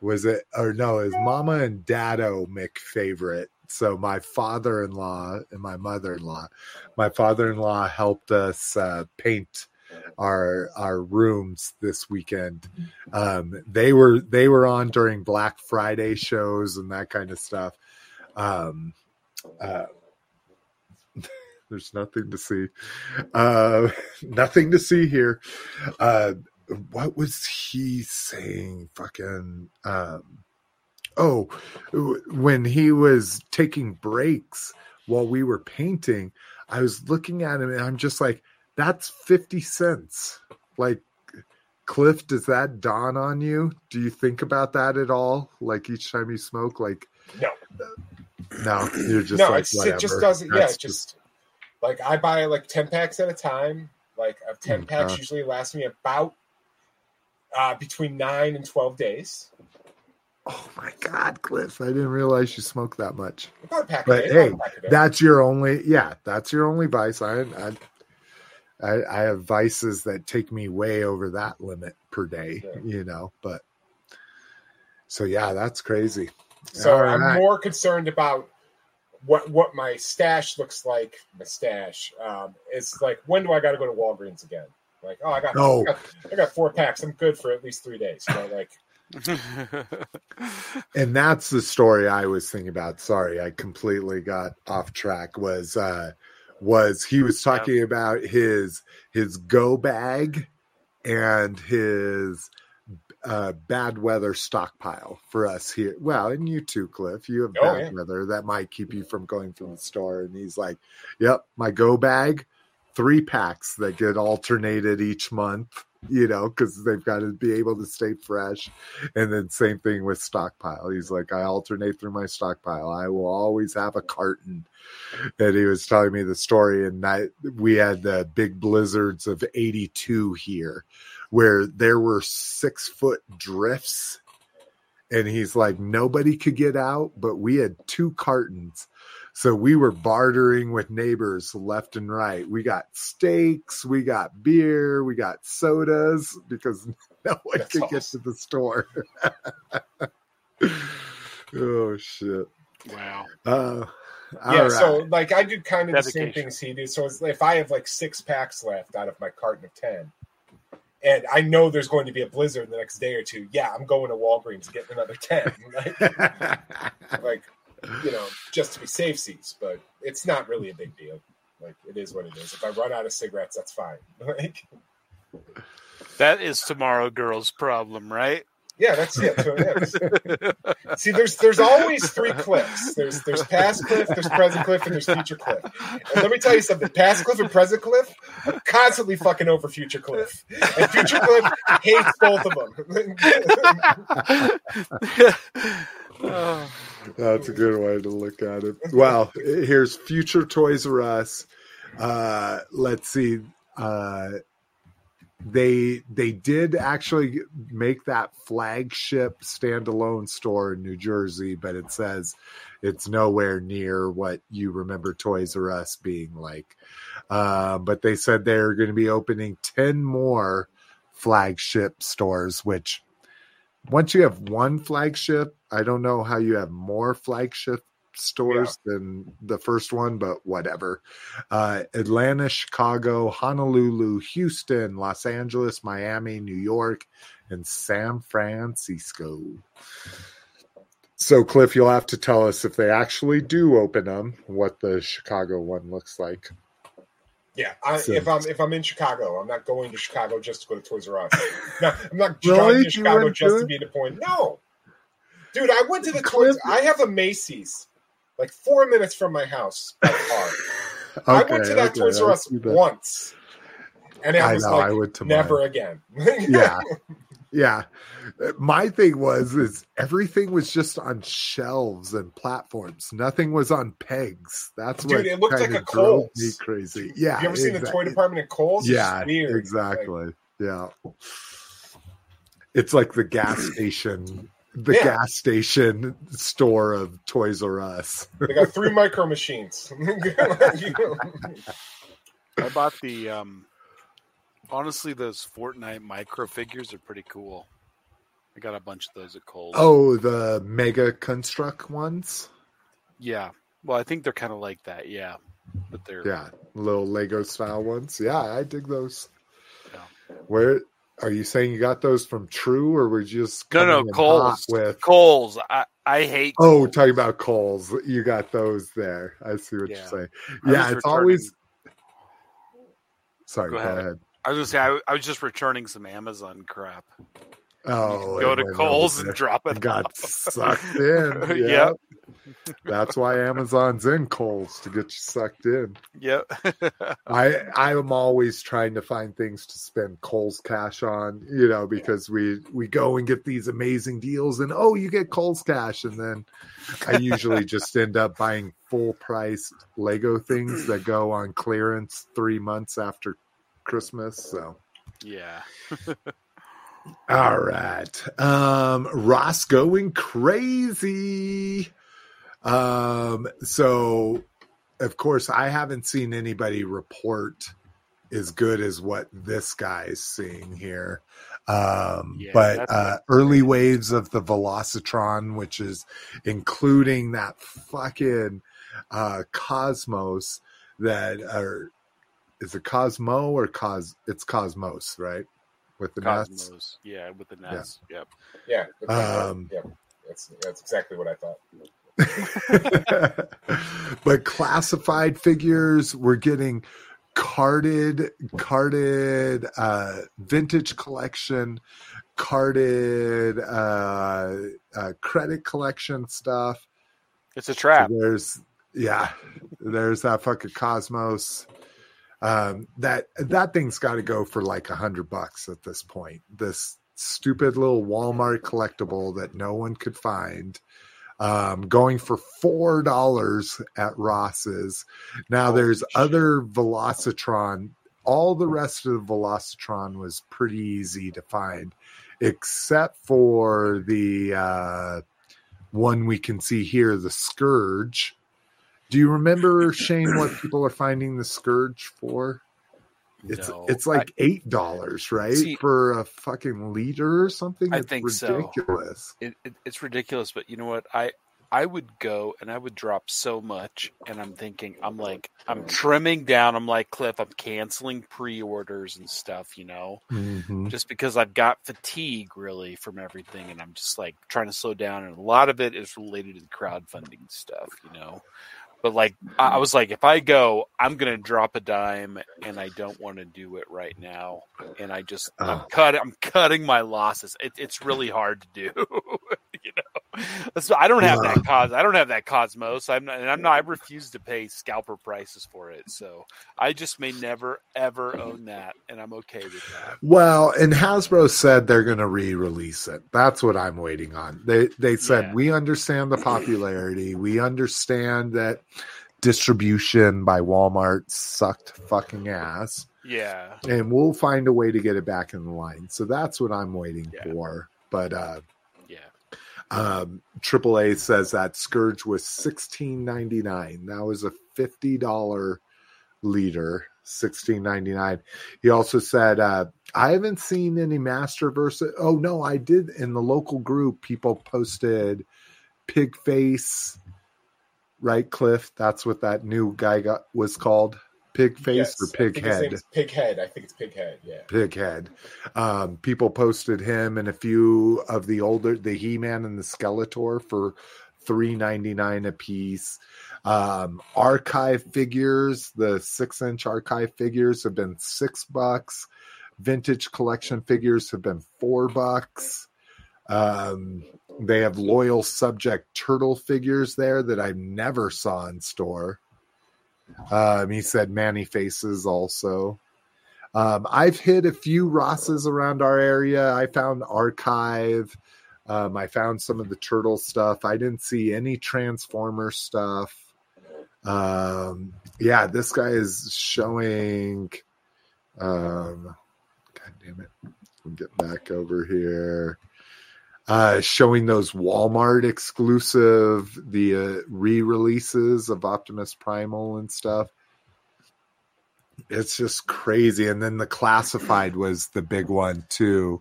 was it, or no, is Mama and Dado Mick favorite? So my father-in-law and my mother-in-law, my father-in-law helped us uh, paint our our rooms this weekend. Um, they were they were on during Black Friday shows and that kind of stuff. Um, uh, there's nothing to see. Uh, nothing to see here. Uh, what was he saying? Fucking. Um, oh, when he was taking breaks while we were painting, I was looking at him and I'm just like, that's 50 cents. Like, Cliff, does that dawn on you? Do you think about that at all? Like each time you smoke, like No. no, you're just no, like whatever. it just doesn't. Yeah, That's it just like I buy like ten packs at a time. Like a ten Okay. packs usually lasts me about uh, between nine and twelve days. Oh my God, Cliff! I didn't realize you smoked that much. About a pack But day. hey, a pack a day. That's your only, yeah, that's your only vice. I, I, I, I have vices that take me way over that limit per day, Yeah. you know. But so yeah, that's crazy. So All I'm right. more concerned about what what my stash looks like. My stash. Um, it's like when do I got to go to Walgreens again? Like, oh, I got, Oh. I got I got four packs. I'm good for at least three days. You know, like and that's the story I was thinking about. Sorry, I completely got off track. Was uh was he was talking about his his go bag and his uh bad weather stockpile for us here. Well, and you too, Cliff. You have Oh, bad yeah. weather that might keep you from going from the store. And he's like, Yep, my go bag, three packs that get alternated each month. You know, because they've got to be able to stay fresh. And then same thing with stockpile. He's like, I alternate through my stockpile. I will always have a carton. And he was telling me the story, and I, we had the big blizzards of '82 here, where there were six foot drifts. And he's like, nobody could get out, but we had two cartons. So we were bartering with neighbors left and right. We got steaks, we got beer, we got sodas because no one That's could get to the store. oh shit. wow. Uh, yeah. all So like I do kind of the same things he did. So if I have like six packs left out of my carton of ten. And I know there's going to be a blizzard the next day or two. Yeah, I'm going to Walgreens getting another ten. Like, like you know, just to be safe seas, but it's not really a big deal. Like it is what it is. If I run out of cigarettes, that's fine. Like That is tomorrow girl's problem, right? yeah, that's it. See, there's there's always three cliffs. There's there's past cliff, there's present cliff, and there's future cliff. And let me tell you something: past cliff and present cliff are constantly fucking over future cliff, and future cliff hates both of them. Oh, That's a good way to look at it. Well, here's future Toys R Us. Uh, let's see. Uh, they they did actually make that flagship standalone store in New Jersey, but it says it's nowhere near what you remember Toys R Us being like. Uh, but they said they're going to be opening ten more flagship stores, which once you have one flagship, I don't know how you have more flagship stores than the first one, but whatever. Uh, Atlanta, Chicago, Honolulu, Houston, Los Angeles, Miami, New York, and San Francisco. So, Cliff, you'll have to tell us if they actually do open them, what the Chicago one looks like. Yeah, I, So- if I'm if I'm in Chicago, I'm not going to Chicago just to go to Toys R Us. No, I'm not Really? driving to Chicago just to it? be the point. No, dude, I went to the Cliff- Toys. I have a Macy's, like four minutes from my house by car. I went to that okay, Toys R Us once, and I I was know. I like, went to mine. never again. yeah yeah my thing was is everything was just on shelves and platforms nothing was on pegs that's Dude, what it looked like kinda a Kohl's. me crazy yeah you ever seen the toy department at Kohl's? Yeah just weird. exactly yeah it's like the gas station the Yeah. gas station store of toys r us Like, they got three micro machines. I bought the um honestly those Fortnite micro figures are pretty cool. I got a bunch of those at Kohl's. oh the Mega Construx ones yeah. Well, I think they're kind of like that, yeah. But they're yeah little lego style ones yeah i dig those Yeah. where are you saying you got those from true or were you just no, no, coming in hot Kohl's. with Kohl's. I I hate. oh Kohl's. talking about coals you got those there i see what Yeah. you're saying I yeah it's returning- always sorry Go go, ahead. ahead. I was gonna say I, I was just returning some Amazon crap. oh Go to Kohl's and drop it. got off. sucked in Yep. yeah that's why amazon's in Kohl's to get you sucked in Yep. I I'm always trying to find things to spend Kohl's cash on, you know, because we we go and get these amazing deals, and oh, you get Kohl's cash, and then I usually just end up buying full priced Lego things that go on clearance three months after Christmas. So yeah. all right, um, Ross going crazy. Um, so of course, I haven't seen anybody report as good as what this guy's seeing here. Um, Yeah, but uh, early waves of the Velocitron, which is including that fucking uh, Cosmos that are is it Cosmo or Cos? It's Cosmos, right? With the nuts. Cosmos. Yeah, with the nuts. Yep. Yeah, that's, Um, yeah, that's that's exactly what I thought. but classified figures we're getting carded carded uh vintage collection carded uh, uh credit collection stuff It's a trap. there's yeah there's that fucking cosmos um that that thing's got to go for like a hundred bucks at this point. This stupid little walmart collectible that no one could find um going for four dollars at ross's. Now there's other velocitron all the rest of the velocitron was pretty easy to find except for the uh one we can see here, the Scourge. Do you remember Shane what people are finding the Scourge for? It's No. it's like eight dollars, right, See- for a fucking liter or something. I it's think so. it, it, it's ridiculous but you know what i i would go and i would drop so much and i'm thinking i'm like i'm trimming down i'm like cliff i'm canceling pre-orders and stuff you know Mhm. just because i've got fatigue really from everything and i'm just like trying to slow down and a lot of it is related to the crowdfunding stuff you know but like i was like if i go i'm gonna drop a dime and i don't want to do it right now. And i just i'm Oh. cut i'm cutting my losses. It, it's really hard to do you know i don't have that cos i don't have that cosmos i'm not and i'm not i refuse to pay scalper prices for it so i just may never ever own that and i'm okay with that Well, and Hasbro said they're going to re-release it. That's what I'm waiting on. They they said Yeah. we understand the popularity. We understand that distribution by Walmart sucked fucking ass. yeah and we'll find a way to get it back in the line. So that's what I'm waiting Yeah. for. But uh yeah um AAA says that Scourge was sixteen ninety nine. That was a fifty dollar liter, sixteen ninety nine. He also said uh I haven't seen any Masterverse oh no, I did in the local group people posted pig face right cliff that's what that new guy got was called pig face Yes, or pig head Pig Head. I think it's Pig Head. Yeah. Pig Head. Um, people posted him and a few of the older, the He Man and the Skeletor for three ninety nine a piece. Um, archive figures, the six inch archive figures have been six bucks. Vintage collection figures have been four bucks. Um, they have loyal subject turtle figures there that I never saw in store. Um, he said Man-E-Faces also. Um, I've hit a few Rosses around our area. I found Archive. Um, I found some of the turtle stuff. I didn't see any Transformer stuff. Um, yeah, this guy is showing. Um, God damn it. We'll get back over here. Uh, showing those Walmart exclusive, the uh, re releases of Optimus Primal and stuff it's just crazy. And then the classified was the big one too.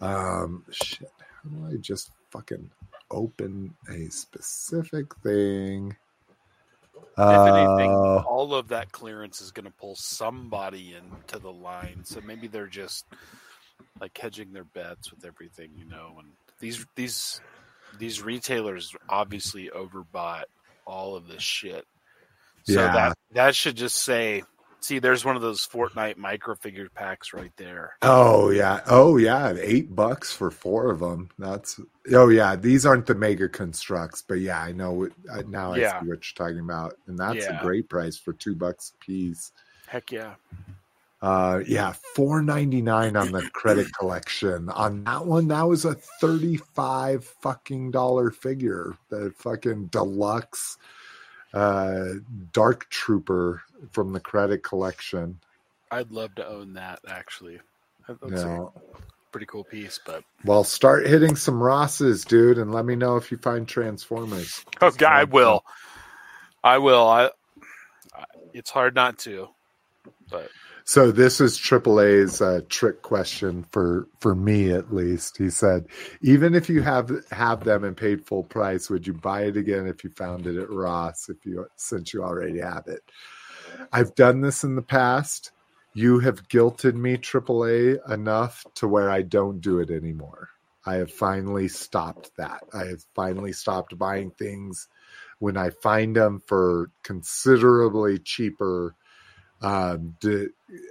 Um, shit, how do I just fucking open a specific thing? if anything, Uh, all of that clearance is going to pull somebody into the line. So maybe they're just like hedging their bets with everything, you know. And these these these retailers obviously overbought all of this shit. So Yeah. that that should just say, see, there's one of those Fortnite micro figure packs right there. oh yeah, oh yeah, eight bucks for four of them. That's oh yeah. These aren't the Mega Construx, but yeah, I know. What, now I Yeah. see what you're talking about, and that's Yeah. a great price for two bucks a piece. Heck yeah. Uh, yeah, four ninety nine on the credit collection. On that one, that was a thirty five fucking dollar figure. The fucking deluxe uh Dark Trooper from the credit collection. I'd love to own that actually. That- That's Yeah. a pretty cool piece, but Well, start hitting some Rosses, dude, and let me know if you find Transformers. Okay, I will. I will. I, I. It's hard not to, but So this is AAA's uh, trick question for for me at least. He said, even if you have have them and paid full price, would you buy it again if you found it at Ross? If you since you already have it, I've done this in the past. You have guilted me AAA enough to where I don't do it anymore. I have finally stopped that. I have finally stopped buying things when I find them for considerably cheaper um,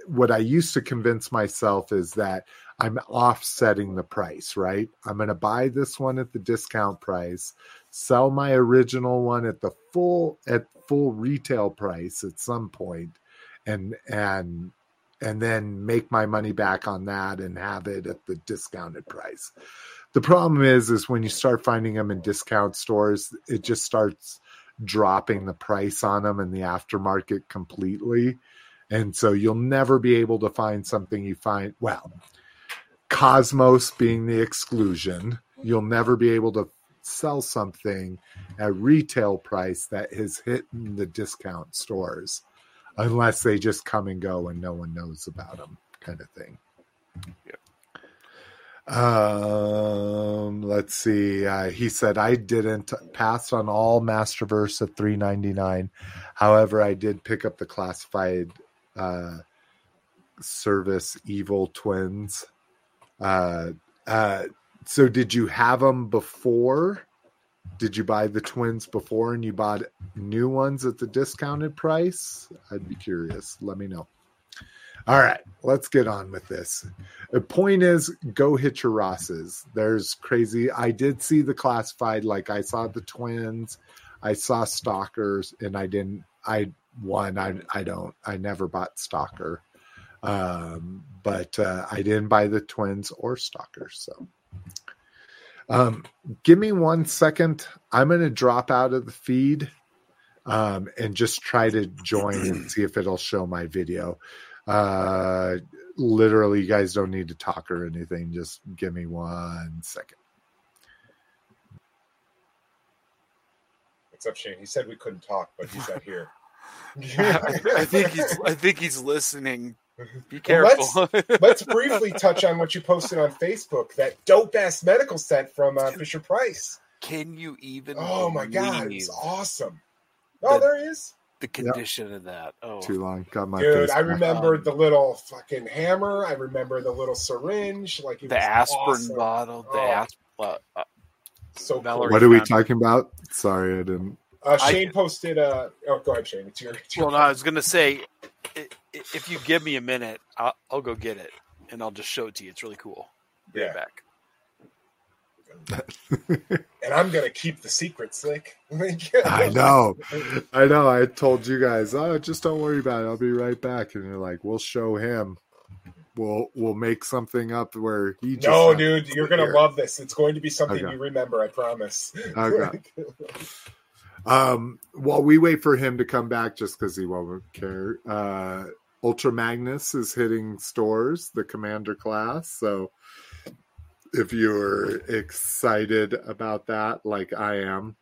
what I used to convince myself is that I'm offsetting the price, right? I'm going to buy this one at the discount price, sell my original one at the full at full retail price at some point, and and and then make my money back on that and have it at the discounted price. The problem is, is when you start finding them in discount stores, it just starts dropping the price on them in the aftermarket completely and so you'll never be able to find something you find, well, Cosmos being the exclusion, you'll never be able to sell something at retail price that has hit the discount stores unless they just come and go and no one knows about them kind of thing. Um, let's see. Uh, he said I didn't pass on all Masterverse at three ninety nine. However, I did pick up the classified uh, service evil twins. Uh, uh, so did you have them before? Did you buy the twins before and you bought new ones at the discounted price? I'd be curious. Let me know. All right, let's get on with this. The point is, go hit your Rosses. There's crazy. I did see the classified, like I saw the twins, I saw stalkers, and I didn't. I one i i don't i never bought stalker um but uh, i didn't buy the twins or stalker so. Um give me one second. I'm going to drop out of the feed um and just try to join and see if it'll show my video. Uh literally you guys don't need to talk or anything. Just give me one second. What's up shane? He said we couldn't talk but he's not here I, think he's. I think he's listening. Be careful. Well, let's, let's, briefly touch on what you posted on Facebook. That dope ass medical set from uh, Fisher Price. Can you even? Oh my god, it's awesome. Oh, the, there he is. The condition yep. of that. Oh, too long. Got my dude. I remember the little fucking hammer. I remember the little syringe. Like the aspirin awesome. bottle. The oh. aspirin. Uh, so cool. What are we talking about? Sorry, I didn't. Uh, Shane I, posted. Uh, oh, go ahead, Shane. It's your. It's your well, no, I was going to say, if you give me a minute, I'll, I'll, go get it and I'll just show it to you. It's really cool. Be yeah. back. and I'm gonna keep the secret, Slick. I know, I know. I told you guys, oh, just don't worry about it. I'll be right back. And you're like, we'll show him. We'll we'll make something up where he. no, dude, you're gonna here. love this. It's going to be something okay. you remember. I promise. Okay. Um, while we wait for him to come back, just because he won't care, uh, Ultra Magnus is hitting stores, the Commander class. So if you're excited about that, like I am,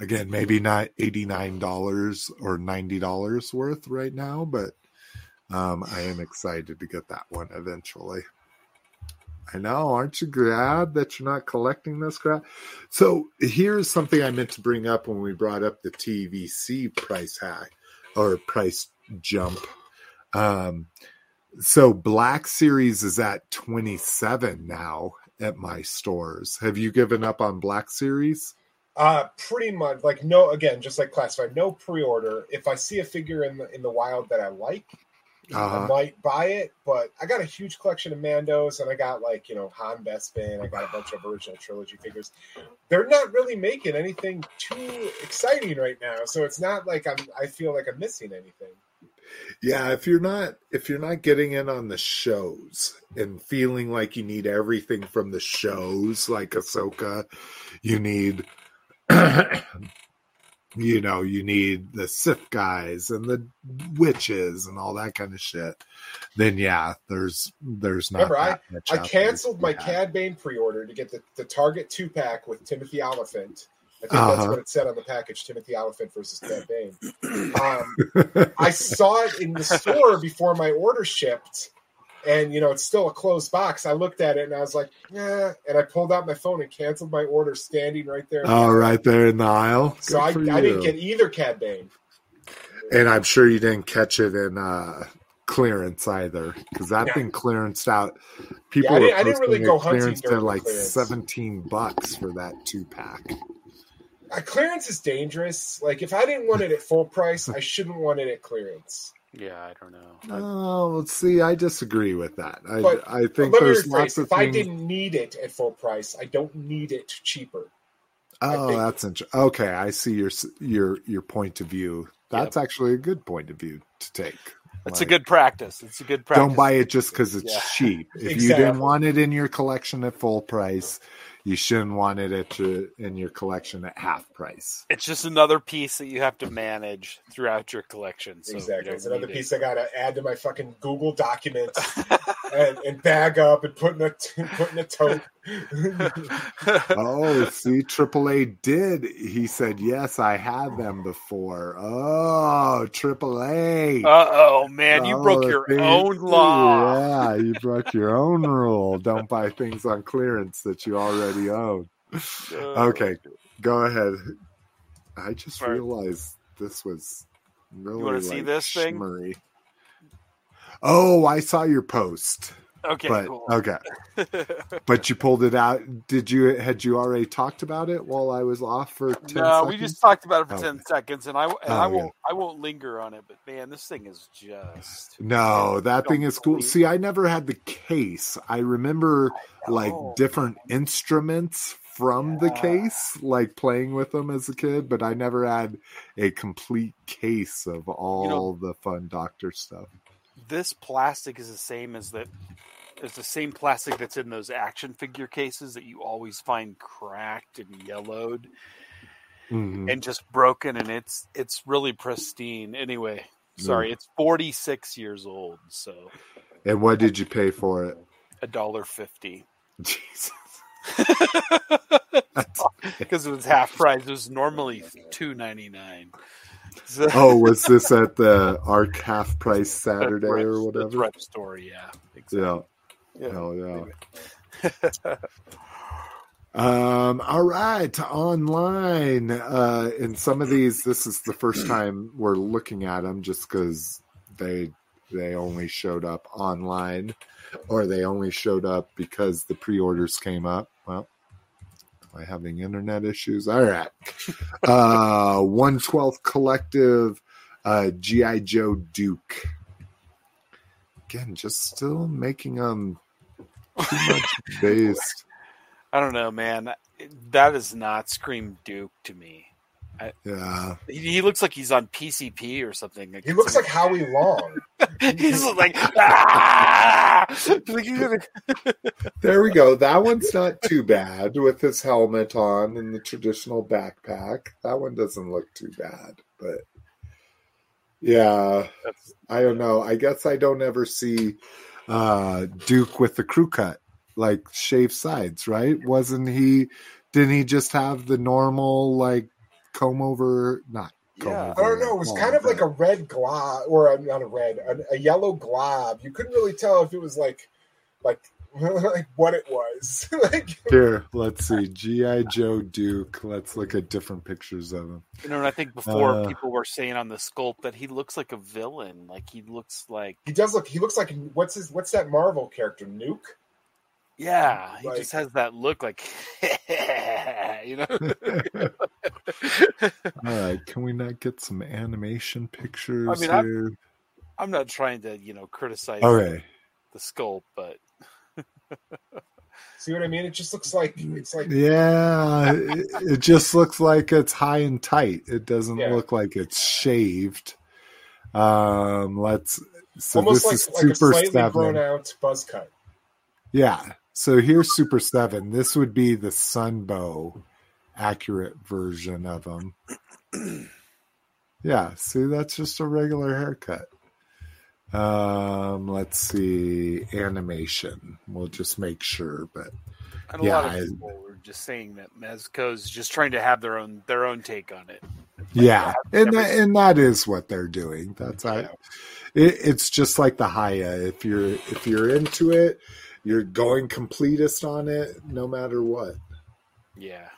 again, maybe not $89 or $90 worth right now, but um, I am excited to get that one eventually. I know, aren't you glad that you're not collecting this crap? So here's something I meant to bring up when we brought up the TVC price hack or price jump. Um, so Black Series is at 27 now at my stores. Have you given up on Black Series? Uh pretty much like no again, just like classified, no pre-order. If I see a figure in the in the wild that I like, uh-huh. I might buy it, but I got a huge collection of Mandos, and I got like you know Han Bespin. I got a bunch of original trilogy figures. They're not really making anything too exciting right now, so it's not like I'm. I feel like I'm missing anything. Yeah, if you're not if you're not getting in on the shows and feeling like you need everything from the shows, like Ahsoka, you need you know, you need the Sith guys and the witches and all that kind of shit. Then yeah, there's there's not. Remember, I I canceled my Cad Bane pre-order to get the, the Target two pack with Timothy Olyphant, I think that's Uh-huh. what it said on the package: Timothy Oliphant versus Cad Bane. Um, I saw it in the store before my order shipped, and you know it's still a closed box. I looked at it and I was like, "Yeah," and I pulled out my phone and canceled my order, standing right there. oh, right there in the aisle. So I, I didn't get either Cad Bane. And I'm sure you didn't catch it in uh, clearance either, because that Yeah. thing clearanced out. People Yeah, I didn't- I didn't really go clearance the like clearance. 17 bucks for that two pack. Uh, clearance is dangerous. Like if I didn't want it at full price, I shouldn't want it at clearance. Yeah, I don't know. Oh, let's see. I disagree with that. I, But- I think there's rephrase: lots of if I didn't need it at full price, I don't need it cheaper. Oh, that's interesting. Okay, I see your your your point of view. That's actually a good point of view to take. It's Like, a good practice. It's a good practice. Don't buy it just because it's Yeah. cheap. If you didn't want it in your collection at full price, you shouldn't want it at your, in your collection at half price. It's just another piece that you have to manage throughout your collection. So you exactly. don't It's another need piece I gotta add to my fucking Google documents and, and bag up and put in a put in a tote. Oh, see, AAA did. He said, "Yes, I had them before." Oh, AAA. Uh oh, man! You Oh, broke your thing- own law. Yeah, you broke your own rule. Don't buy things on clearance that you already own. Uh, Okay, go ahead. I just Right. realized this was really. You wanna see like this thing? Oh, I saw your post, Okay, but cool. okay, but you pulled it out. Did you? Had you already talked about it while I was off for ten no, seconds? we just talked about it for oh, Okay. ten seconds, and I and Oh, I won't I won't linger on it. But man, this thing is just No, that thing is cool. See, I never had the case. I remember like different instruments from the case, like playing with them as a kid, but I never had a complete case of all the fun doctor stuff. this plastic is the same as that. It's the same plastic that's in those action figure cases that you always find cracked and yellowed Mhm. and just broken, and it's it's really pristine. Anyway, sorry, it's forty six years old, so And what did you pay for it? a dollar fifty. Jesus. because it was half price. It was normally two ninety nine. So, Oh, was this at the Arc half price Saturday or thrift- the whatever? thrift store, yeah, exactly. Yeah. Yeah. Hell yeah. Um, all right, online. Uh, in some of these, this is the first time we're looking at them, just because they they only showed up online, or they only showed up because the pre-orders came up. Well, am I having internet issues? All right. Uh, one twelfth collective, uh, GI Joe Duke. Again, just still making them based. I don't know, man. That is not Scream Duke to me. Yeah. He, he looks like he's on PCP or something. He looks like Howie Long. he's like ah! Like, There we go. That one's not too bad with his helmet on and the traditional backpack. That one doesn't look too bad, but yeah, That's- I don't know. I guess I don't ever see uh Duke with the crew cut, like shaved sides, right? Wasn't he didn't he just have the normal like comb over not comb Yeah. over I don't know. It was kind of like a red glob, or a, not a red, a, a yellow glob. You couldn't really tell if it was like, like, like what it was. like, Here, let's see. G.I. Joe Duke. Let's look at different pictures of him. you know, and I think before Uh. people were saying on the sculpt that he looks like a villain. Like he looks like he does look. He looks like what's his? What's that Marvel character? Nuke. yeah, he Like- just has that look like you know. All right, can we not get some animation pictures I mean, I'm- I'm not trying to, you know, criticize Okay. the sculpt, but See what I mean? It just looks like it's like Yeah, it, it just looks like it's high and tight. It doesn't Yeah. look like it's shaved. Um, let's. So almost this like is like Super slightly Seven. grown out buzz cut. Yeah. So here's Super Seven. This would be the Sunbow accurate version of him. yeah. See, that's just a regular haircut. Um, let's see animation. We'll just make sure, but and a Yeah, lot of I- people were just saying that Mezco's just trying to have their own their own take on it. Yeah, and that, and that is what they're doing. That's I. It, it's just like the Hiya. If you're if you're into it, you're going completist on it, no matter what. Yeah.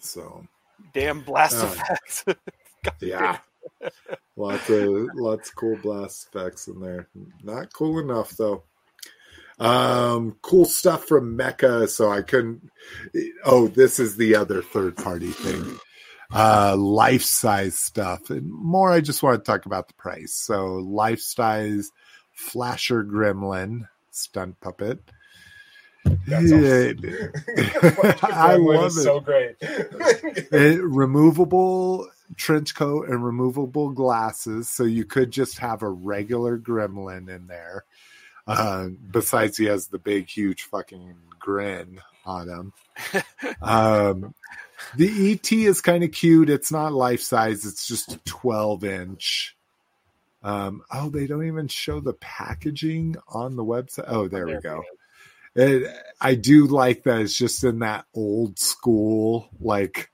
So Damn blast Oh. effects. Yeah, lots of lots of cool blast effects in there. Not cool enough though. Um, cool stuff from NECA. So I couldn't. Oh, this is the other third party thing. Uh, life size stuff and more. I just want to talk about the price. So life size Flasher Gremlin stunt puppet. That's Yeah. I love it. so great. It- removable trench coat and removable glasses, so you could just have a regular gremlin in there. Uh, besides, he has the big, huge fucking grin on him. Um, the ET is kind of cute. It's not life size. It's just a 12 inch. Um, oh, they don't even show the packaging on the website. Oh, there we go. It, I do like that it's just in that old school like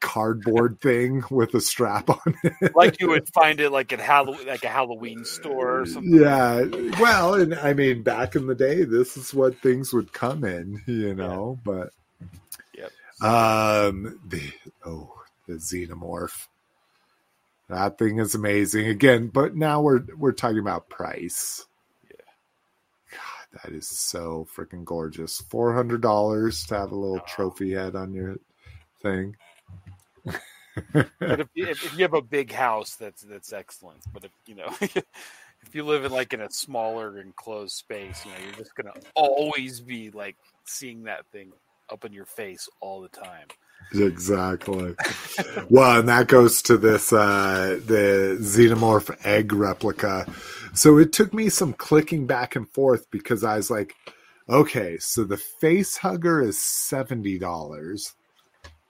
cardboard thing with a strap on it. like you would find it like at Halloween, like a Halloween store or something. Yeah, well, and I mean, back in the day, this is what things would come in, you know. But Yep. um, the oh, the xenomorph, that thing is amazing. Again, but now we're we're talking about price. Yeah. God, that is so freaking gorgeous. Four hundred dollars to have a little Oh. trophy head on your thing. But if, if, if you have a big house, that's that's excellent. But if you know, if you live in like in a smaller enclosed space, you know, you're just gonna always be like seeing that thing up in your face all the time. Exactly. well, and that goes to this uh the xenomorph egg replica. So it took me some clicking back and forth because I was like, okay, so the face hugger is seventy dollars,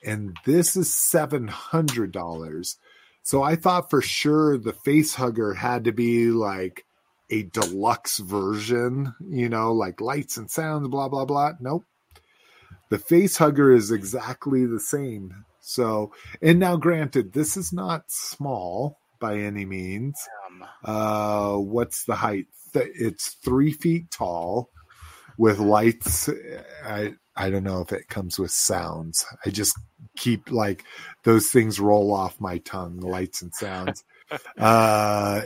and this is seven hundred dollars. So I thought for sure the face hugger had to be like a deluxe version, you know, like lights and sounds, blah blah blah. Nope. The face hugger is exactly the same. So, and now granted, this is not small by any means. Uh, what's the height? It's three feet tall with lights. I I don't know if it comes with sounds. I just keep like those things roll off my tongue. Lights and sounds. Uh,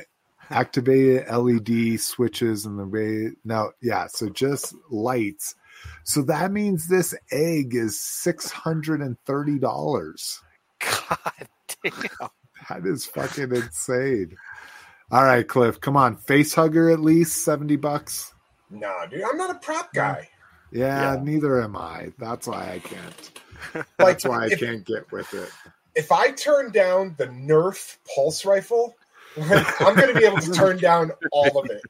activated LED switches and the way. now, yeah. So just lights. So that means this egg is six hundred and thirty dollars. God damn. That is fucking insane. All right, Cliff, come on. Face hugger at least 70 bucks. nah, dude, I'm not a prop guy. Yeah, Yeah. neither am I. That's why I can't. That's why I if, can't get with it. if I turn down the Nerf pulse rifle, I'm going to be able to turn down all of it.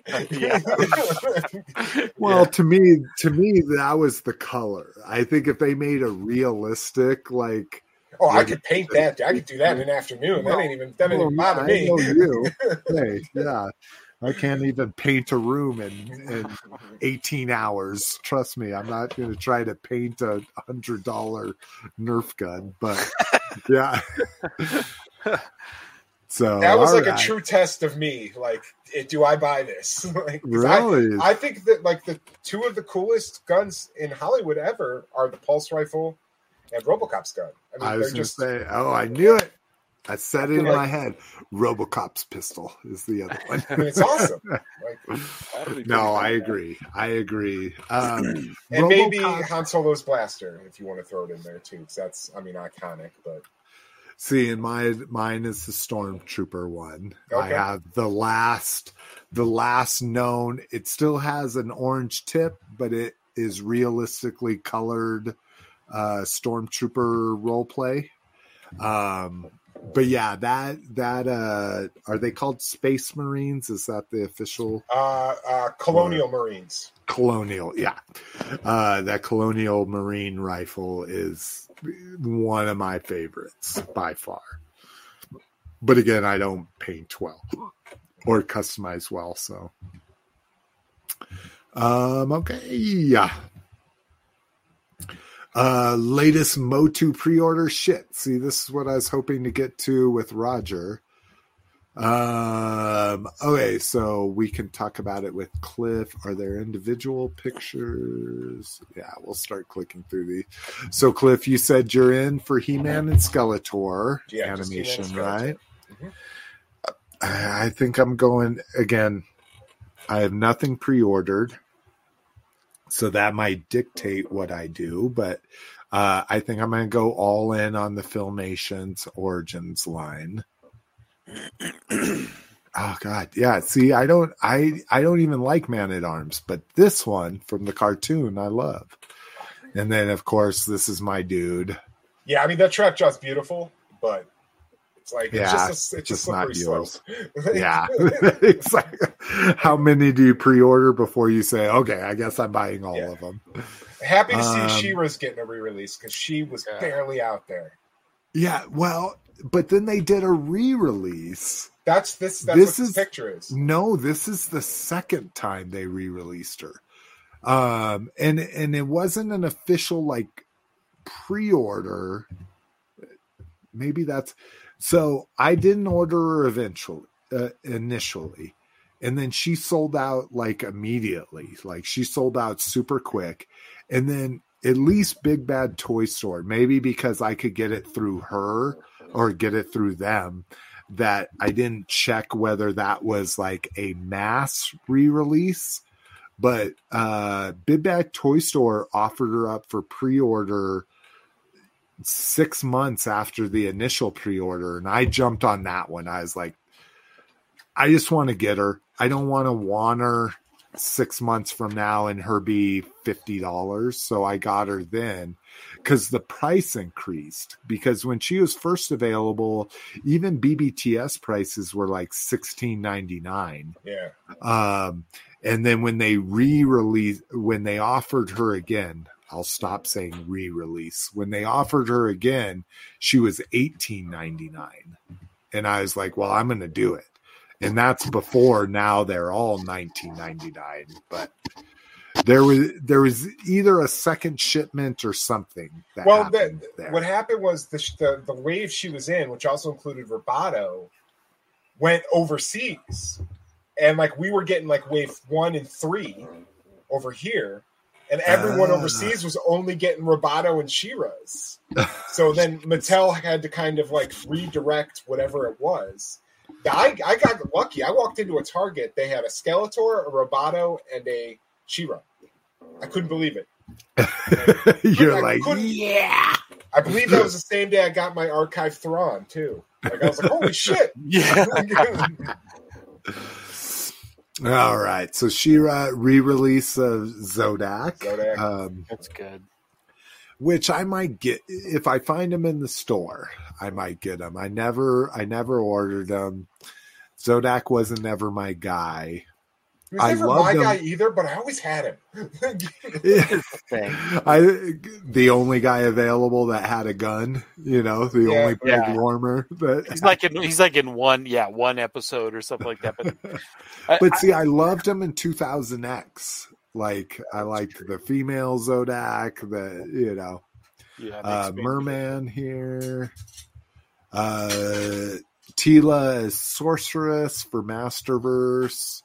Well, to me, to me, that was the color. I think if they made a realistic, like, oh, I could paint that. I could do that in an afternoon. That ain't even that ain't well, even yeah, bother I me. know you. Hey, yeah, I can't even paint a room in, in 18 hours. Trust me, I'm not going to try to paint a hundred dollar Nerf gun, but yeah. So That was like right. a true test of me. Like, eh, do I buy this? like, Really? I, I think that like the two of the coolest guns in Hollywood ever are the pulse rifle and RoboCop's gun. I mean, I they're was just say, oh, I knew it. I said it in Like- my head. Robocop's pistol is the other one. I mean, it's awesome. Like, no, I agree. I agree. Um, and maybe RoboCop- Han Solo's blaster if you want to throw it in there too. 'cause that's I mean iconic, but See, and my mine is the stormtrooper one. I have the last, the last known. It still has an orange tip, but it is realistically colored uh, stormtrooper role play. Um, but yeah, that that uh, are they called Space Marines? Is that the official uh, uh, Colonial Marines. colonial? Yeah, uh, that colonial marine rifle is one of my favorites by far. But again, I don't paint well or customize well, so um okay, yeah. Uh, latest MOTU pre-order shit. See, this is what I was hoping to get to with Roger. Um, okay, so we can talk about it with Cliff. Are there individual pictures? Yeah, we'll start clicking through these. So, Cliff, you said you're in for He-Man and Skeletor Yeah, animation, and Skeletor. right? Mhm. I I think I'm going again. I have nothing pre-ordered, so that might dictate what I do. But uh, I think I'm going to go all in on the Filmations Origins line. oh God, yeah. See, I don't, I, I don't even like Man at Arms, but this one from the cartoon I love. And then, of course, this is my dude. Yeah, I mean that trap just beautiful, but it's like Yeah, it's just a, it's just just not slippery slope. Yeah, exactly. How many do you pre-order before you say, "Okay, I guess I'm buying all Yeah. of them"? Happy to Um, see She-Ra's getting a re-release because she was Yeah. barely out there. Yeah, well, but then they did a re-release. That's this. That's This what this is- picture is. No, this is the second time they re-released her. Um and and it wasn't an official like pre-order. Maybe that's so I didn't order her eventually uh, initially. And then she sold out like immediately. Like she sold out super quick. And then at least Big Bad Toy Store, maybe because I could get it through her or get it through them that I didn't check whether that was like a mass re-release, but uh Big Bad Toy Store offered her up for pre-order six months after the initial pre-order, and I jumped on that one. I was like, I just want to get her. I don't want to want her six months from now and her be fifty dollars. So I got her then because the price increased. Because when she was first available, even BBTS prices were like sixteen ninety nine. Yeah, Um, and then when they re-release, when they offered her again, I'll stop saying re-release. When they offered her again, she was eighteen ninety nine, and I was like, "Well, I'm going to do it." And that's before now they're all nineteen ninety nine. But there was there was either a second shipment or something. That well, happened the, what happened was the, the the wave she was in, which also included Roboto, went overseas, and like we were getting like wave one and three over here, and everyone Ah. overseas was only getting Roboto and She-Ras. so then Mattel had to kind of like redirect whatever it was. I, I got lucky. I walked into a Target. They had a Skeletor, a Roboto, and a She-Ra. I couldn't believe it. You're I like, yeah. I believe that was the same day I got my archive Thrawn too. Like I was like, holy shit! Yeah. All right. So She-Ra re-release of Zodac. Zodac. Um, That's good. which I might get if I find them in the store. I might get them. I never, I never ordered them. Zodac wasn't ever my guy. He was I never loved my him. guy either, but I always had him. I the only guy available that had a gun. You know, the Yeah. only pig Yeah. warmer. That, He's like in he's like in one yeah one episode or something like that. But I, but see, I loved him in 2000X. Like I liked the female Zodac. The you know. yeah, uh, makes me- Merman here. Uh, Teela is sorceress for Masterverse.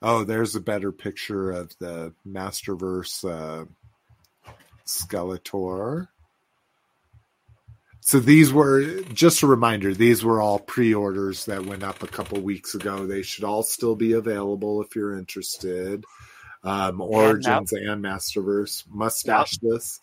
Oh, there's a better picture of the Masterverse uh, Skeletor. So these were just a reminder. These were all pre-orders that went up a couple weeks ago. They should all still be available if you're interested. Um, Origins and Masterverse. Mustache this.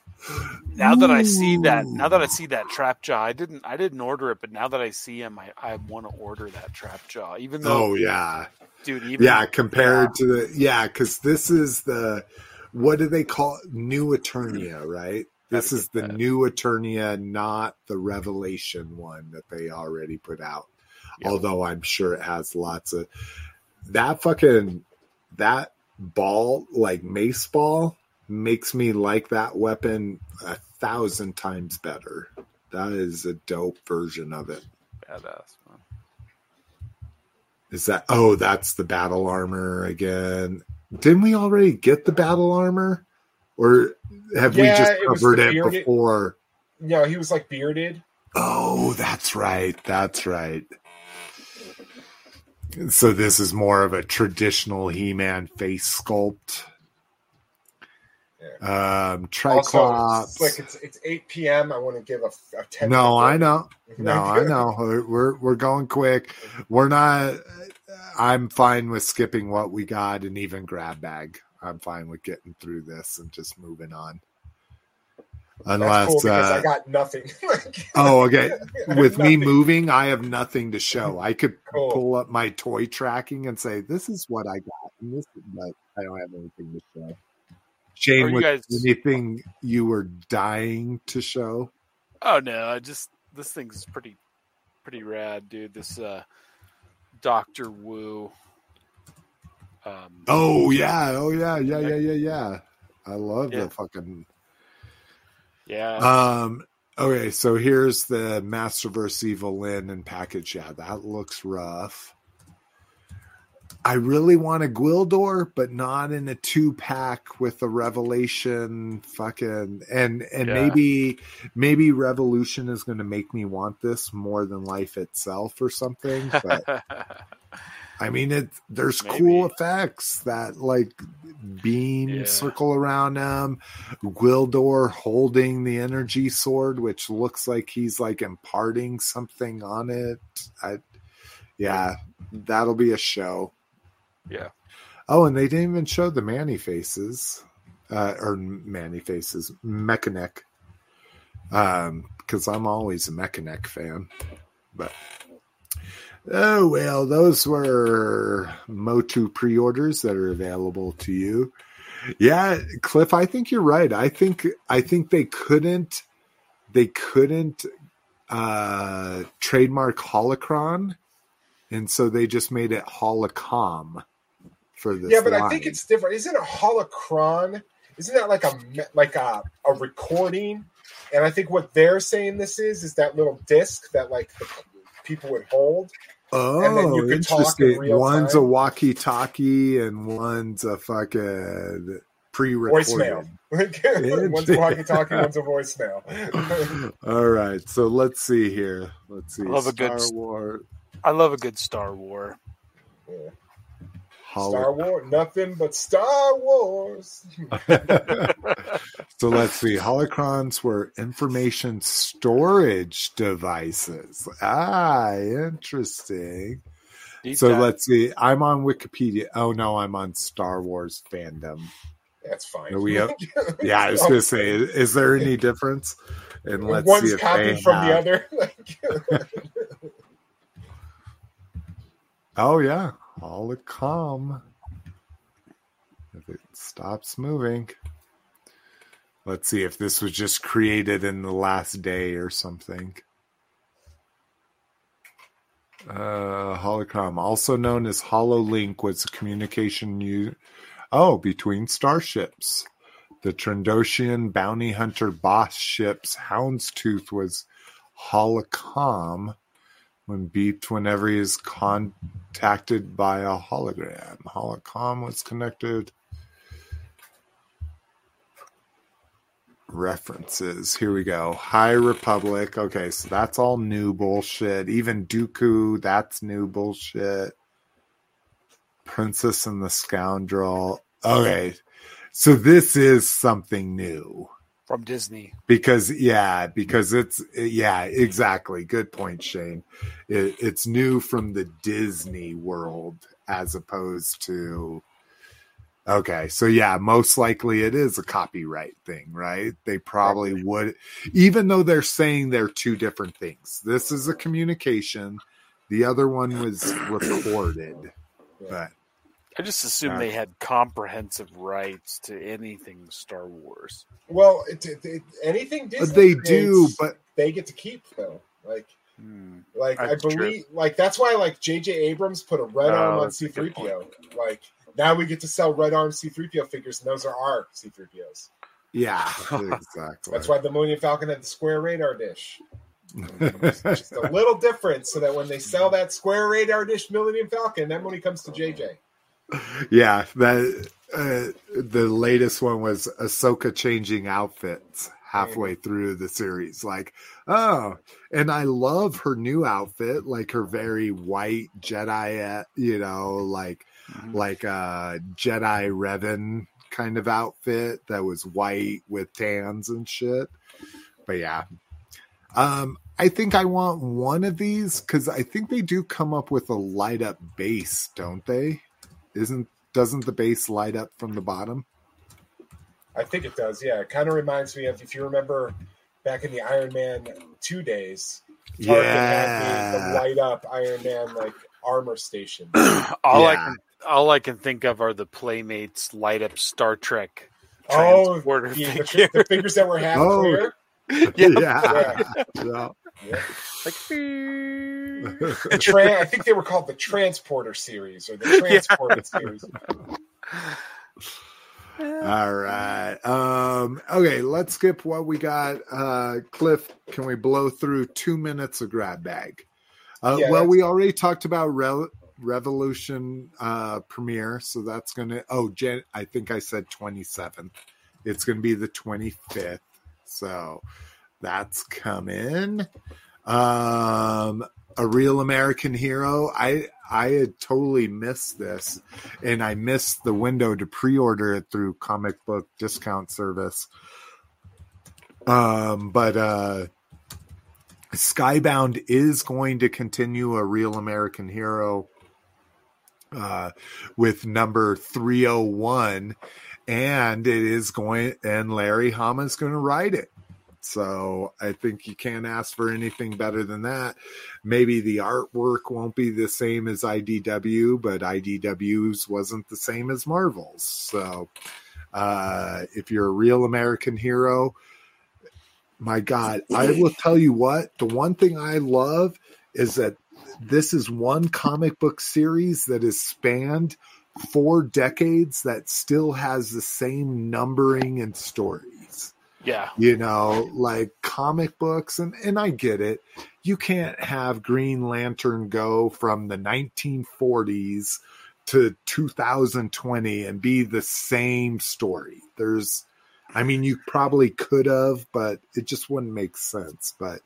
Now that I see that, now that I see that trap jaw, I didn't, I didn't order it, but now that I see him, I, I want to order that trap jaw. Even though, Oh yeah, dude, even yeah. Compared to the yeah, because this is the what do they call it? new Eternia, right? This is the that. new Eternia, not the Revelation one that they already put out. Yep. Although I'm sure it has lots of that fucking that ball, like mace ball, makes me like that weapon a thousand times better. That is a dope version of it. badass. Is that oh that's the battle armor again. Didn't we already get the battle armor? or have we just covered the it before? No, he was like bearded. Oh, that's right. That's right. So this is more of a traditional He-Man face sculpt. Um, Triclops. it's like it's it's eight p.m. I want to give a, a ten. no, I know. No, I know. We're, we're going quick. We're not. I'm fine with skipping what we got and even grab bag. I'm fine with getting through this and just moving on. Unless, cool uh, I got nothing. Oh, okay. With me moving, I have nothing to show. I could Cool. pull up my toy tracking and say, "This is what I got," and this, but I don't have anything to show. Shane, you was guys- anything you were dying to show? Oh no, I just this thing's pretty pretty rad, dude. This uh Doctor Wu. Um Oh yeah, oh yeah, yeah, yeah, yeah, yeah. I love Yeah. the fucking. yeah. Um. Okay, so here's the Masterverse Evil-Lyn and package. Yeah, that looks rough. I really want a Gwildor, but not in a two pack with a Revelation fucking and and Yeah. maybe maybe Revolution is going to make me want this more than life itself or something. But I mean, it there's cool effects that like beam Yeah. circle around him. Gwildor holding the energy sword, which looks like he's like imparting something on it. I, yeah, that'll be a show. Yeah. Oh, and they didn't even show the Man-E-Faces, uh, or Man-E-Faces, Mechanic. Um, because I'm always a Mechanic fan, but oh well, those were MOTU pre-orders that are available to you. Yeah, Cliff, I think you're right. I think I think they couldn't they couldn't uh trademark holocron and so they just made it holocom for this yeah, but I think it's different. Isn't a holocron? Isn't that like a like a, a recording? And I think what they're saying this is is that little disc that like the people would hold. oh and then you oh, could talk in interesting one's time. a walkie-talkie and one's a fucking pre-recorded Voicemail. one's a walkie-talkie, one's a voicemail. all right so let's see here let's see I Love a good star good- wars I love a good Star War. Yeah. Holo- Star Wars, nothing but Star Wars. so let's see. Holocrons were information storage devices. Ah, interesting. Deep So dive. let's see. I'm on Wikipedia. Oh no, I'm on Star Wars fandom. That's fine. Are we up? Yeah, I was gonna say, is, is there any difference? And let's see One's if copied they from have- the other. Like, Oh yeah, holocom. If it stops moving. Let's see if this was just created in the last day or something. Uh, holocron, also known as HoloLink, was a communication u- oh between starships. The Trandoshan bounty hunter Bossk's ship Houndstooth was holocom when beeped whenever he is contacted by a hologram. Holocom was connected. References. Here we go. High Republic. Okay, so that's all new bullshit. Even Dooku, that's new bullshit. Princess and the Scoundrel. Okay, so this is something new from Disney. because yeah because it's yeah exactly. Good point shane. It, it's new from the disney world as opposed to okay so yeah most likely it is a copyright thing right? They probably would even though they're saying they're two different things. This is a communication. The other one was recorded but I just assumed they had comprehensive rights to anything Star Wars. well, it, it, it- anything Disney they do but they get to keep though. Like, Hmm. like That's I true. believe, like that's why like J.J. Abrams put a red Oh, arm on that's a good C-3PO. Like now we get to sell red arm C-3PO figures, and those are our C-3POs. yeah exactly That's why the Millennium Falcon had the square radar dish. Just a little different, so that when they sell that square radar dish Millennium Falcon, that money comes to JJ. Yeah that uh, the latest one was Ahsoka changing outfits halfway through the series. Like, oh, and I love her new outfit, like her very white Jedi, uh, you know, like Mhm. like a Jedi Revan kind of outfit that was white with tans and shit. But yeah. Um, I think I want one of these because I think they do come up with a light up base, don't they? Isn't doesn't the base light up from the bottom? I think it does. Yeah, it kind of reminds me of if you remember back in the Iron Man two days. Tarkin had the, the light up Iron Man like armor station. all I can all I can think of are the Playmates light up Star Trek. Oh, transporter the, the, figure. the figures that were half Oh. clear. yeah. Yeah. Yeah. Like The tra- I think they were called the Transporter series or the Transporter series. All right. Um, okay, let's skip what we got. Uh, Cliff, can we blow through two minutes of grab bag? Uh, Yeah, well, that's- we already talked about Re- Revolution uh, premiere, so that's going to. Oh, Jan- I think I said 27th. It's going to be the 25th. So that's coming. Um, a real American hero. I I had totally missed this, and I missed the window to pre-order it through comic book discount service. Um, but uh, Skybound is going to continue a real American hero uh, with number 301 and it is going and Larry Hama's going to write it. So I think you can't ask for anything better than that. Maybe the artwork won't be the same as IDW, but IDW's wasn't the same as Marvel's. So uh, if you're a real American hero, my God, I will tell you what, the one thing I love is that this is one comic book series that has spanned four decades that still has the same numbering and stories yeah. you know like comic books and and i get it. You can't have green lantern go from the 1940s to 2020 and be the same story. There's i mean you probably could have but it just wouldn't make sense. But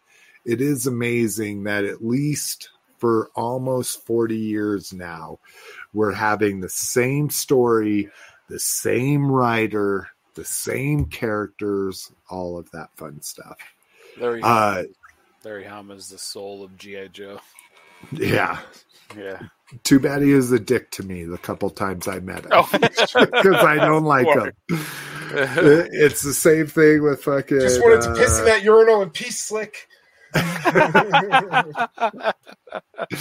it is amazing that at least for almost 40 years now we're having the same story the same writer the same characters all of that fun stuff Larry uh Larry Hama is the soul of GI Joe. yeah Yeah. too bad he was a dick to me the couple times i met him Oh. because i don't like him it's the same thing with fucking Just wanted to piss in uh, that urinal and pee slick.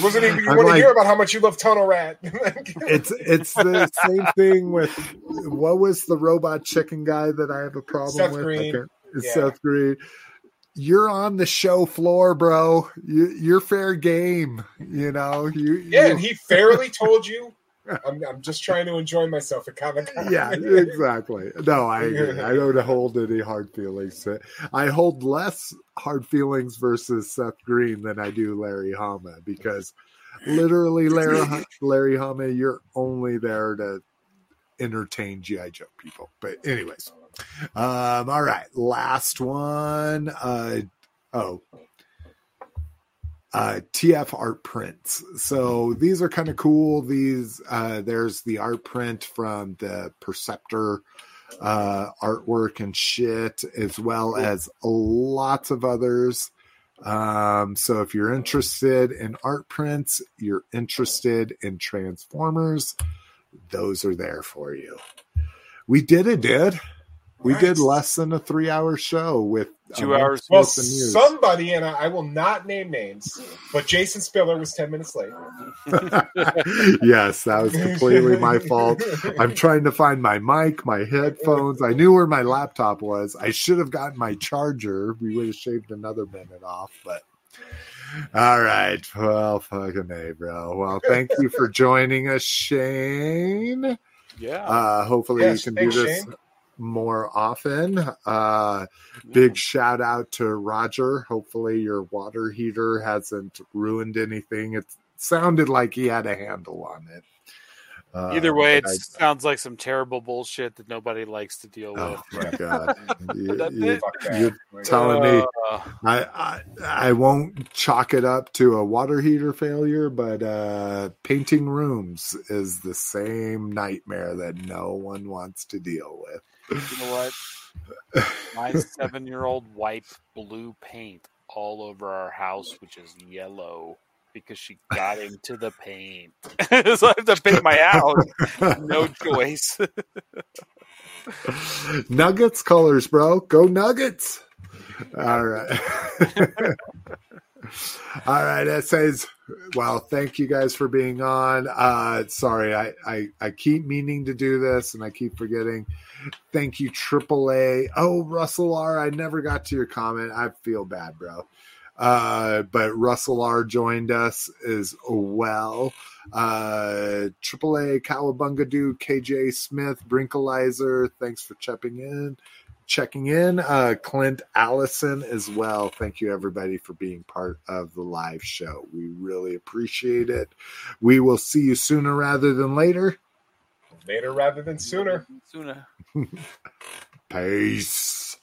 Wasn't even you I'm want to hear about how much you love Tunnel Rat. it's it's the same thing with what was the robot chicken guy that I have a problem Seth with? Green. can't- Yeah. Seth Green. You're on the show floor, bro. You, you're fair game. You know. You, yeah, you- and he fairly told you, I'm, I'm just trying to enjoy myself at Comic Con. yeah, exactly. No, I agree. I don't hold any hard feelings. I hold less hard feelings versus Seth Green than I do Larry Hama because literally, Larry Larry Hama, you're only there to entertain GI Joe people. But anyways, um, all right, last one. Uh, oh, uh, TF art prints. So these are kind of cool. These uh, there's the art print from the Perceptor uh, artwork and shit, as well as lots of others. Um, so if you're interested in art prints, you're interested in Transformers, those are there for you. We did it, dude. We did less than a three hour show with Two uh, hours. Well, with somebody, and I, I will not name names, but Jason Spiller was 10 minutes late. yes, that was completely my fault. I'm trying to find my mic, my headphones. I knew where my laptop was. I should have gotten my charger. We would have shaved another minute off, but all right. Well, fucking A, bro. Well, thank you for joining us, Shane. Yeah. Uh, hopefully, Yes, you can thanks, do this Shane. More often. Uh, big shout out to Roger. Hopefully, your water heater hasn't ruined anything. It sounded like he had a handle on it. Uh, Either way, it I- sounds like some terrible bullshit that nobody likes to deal oh with. my god, you, That's you- it. Fuck that. You're telling me Uh, I, I I won't chalk it up to a water heater failure, but uh, painting rooms is the same nightmare that no one wants to deal with. You know what? My seven-year-old wiped blue paint all over our house, which is yellow, because she got into the paint. so I have to paint my house. No choice. Nuggets colors, bro. Go Nuggets. All right. All right, that says well, thank you guys for being on. Uh sorry, I, I I keep meaning to do this and I keep forgetting. Thank you, AAA. Oh, Russell R, I never got to your comment. I feel bad, bro. Uh, but Russell R joined us as well. Uh, AAA, Cowabunga Dude, KJ Smith, Brinkalizer, thanks for checking in. Checking in, uh, Clint Allison as well. Thank you, everybody, for being part of the live show. We really appreciate it. We will see you sooner rather than later. Later rather than sooner. Sooner. Peace.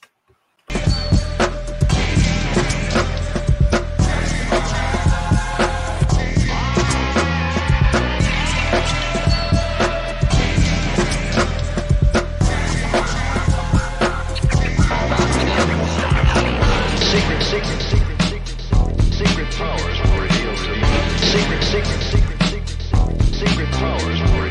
secret, secret, secret, secret powers will reveal to you. Secret, secret, secret, secret, secret powers will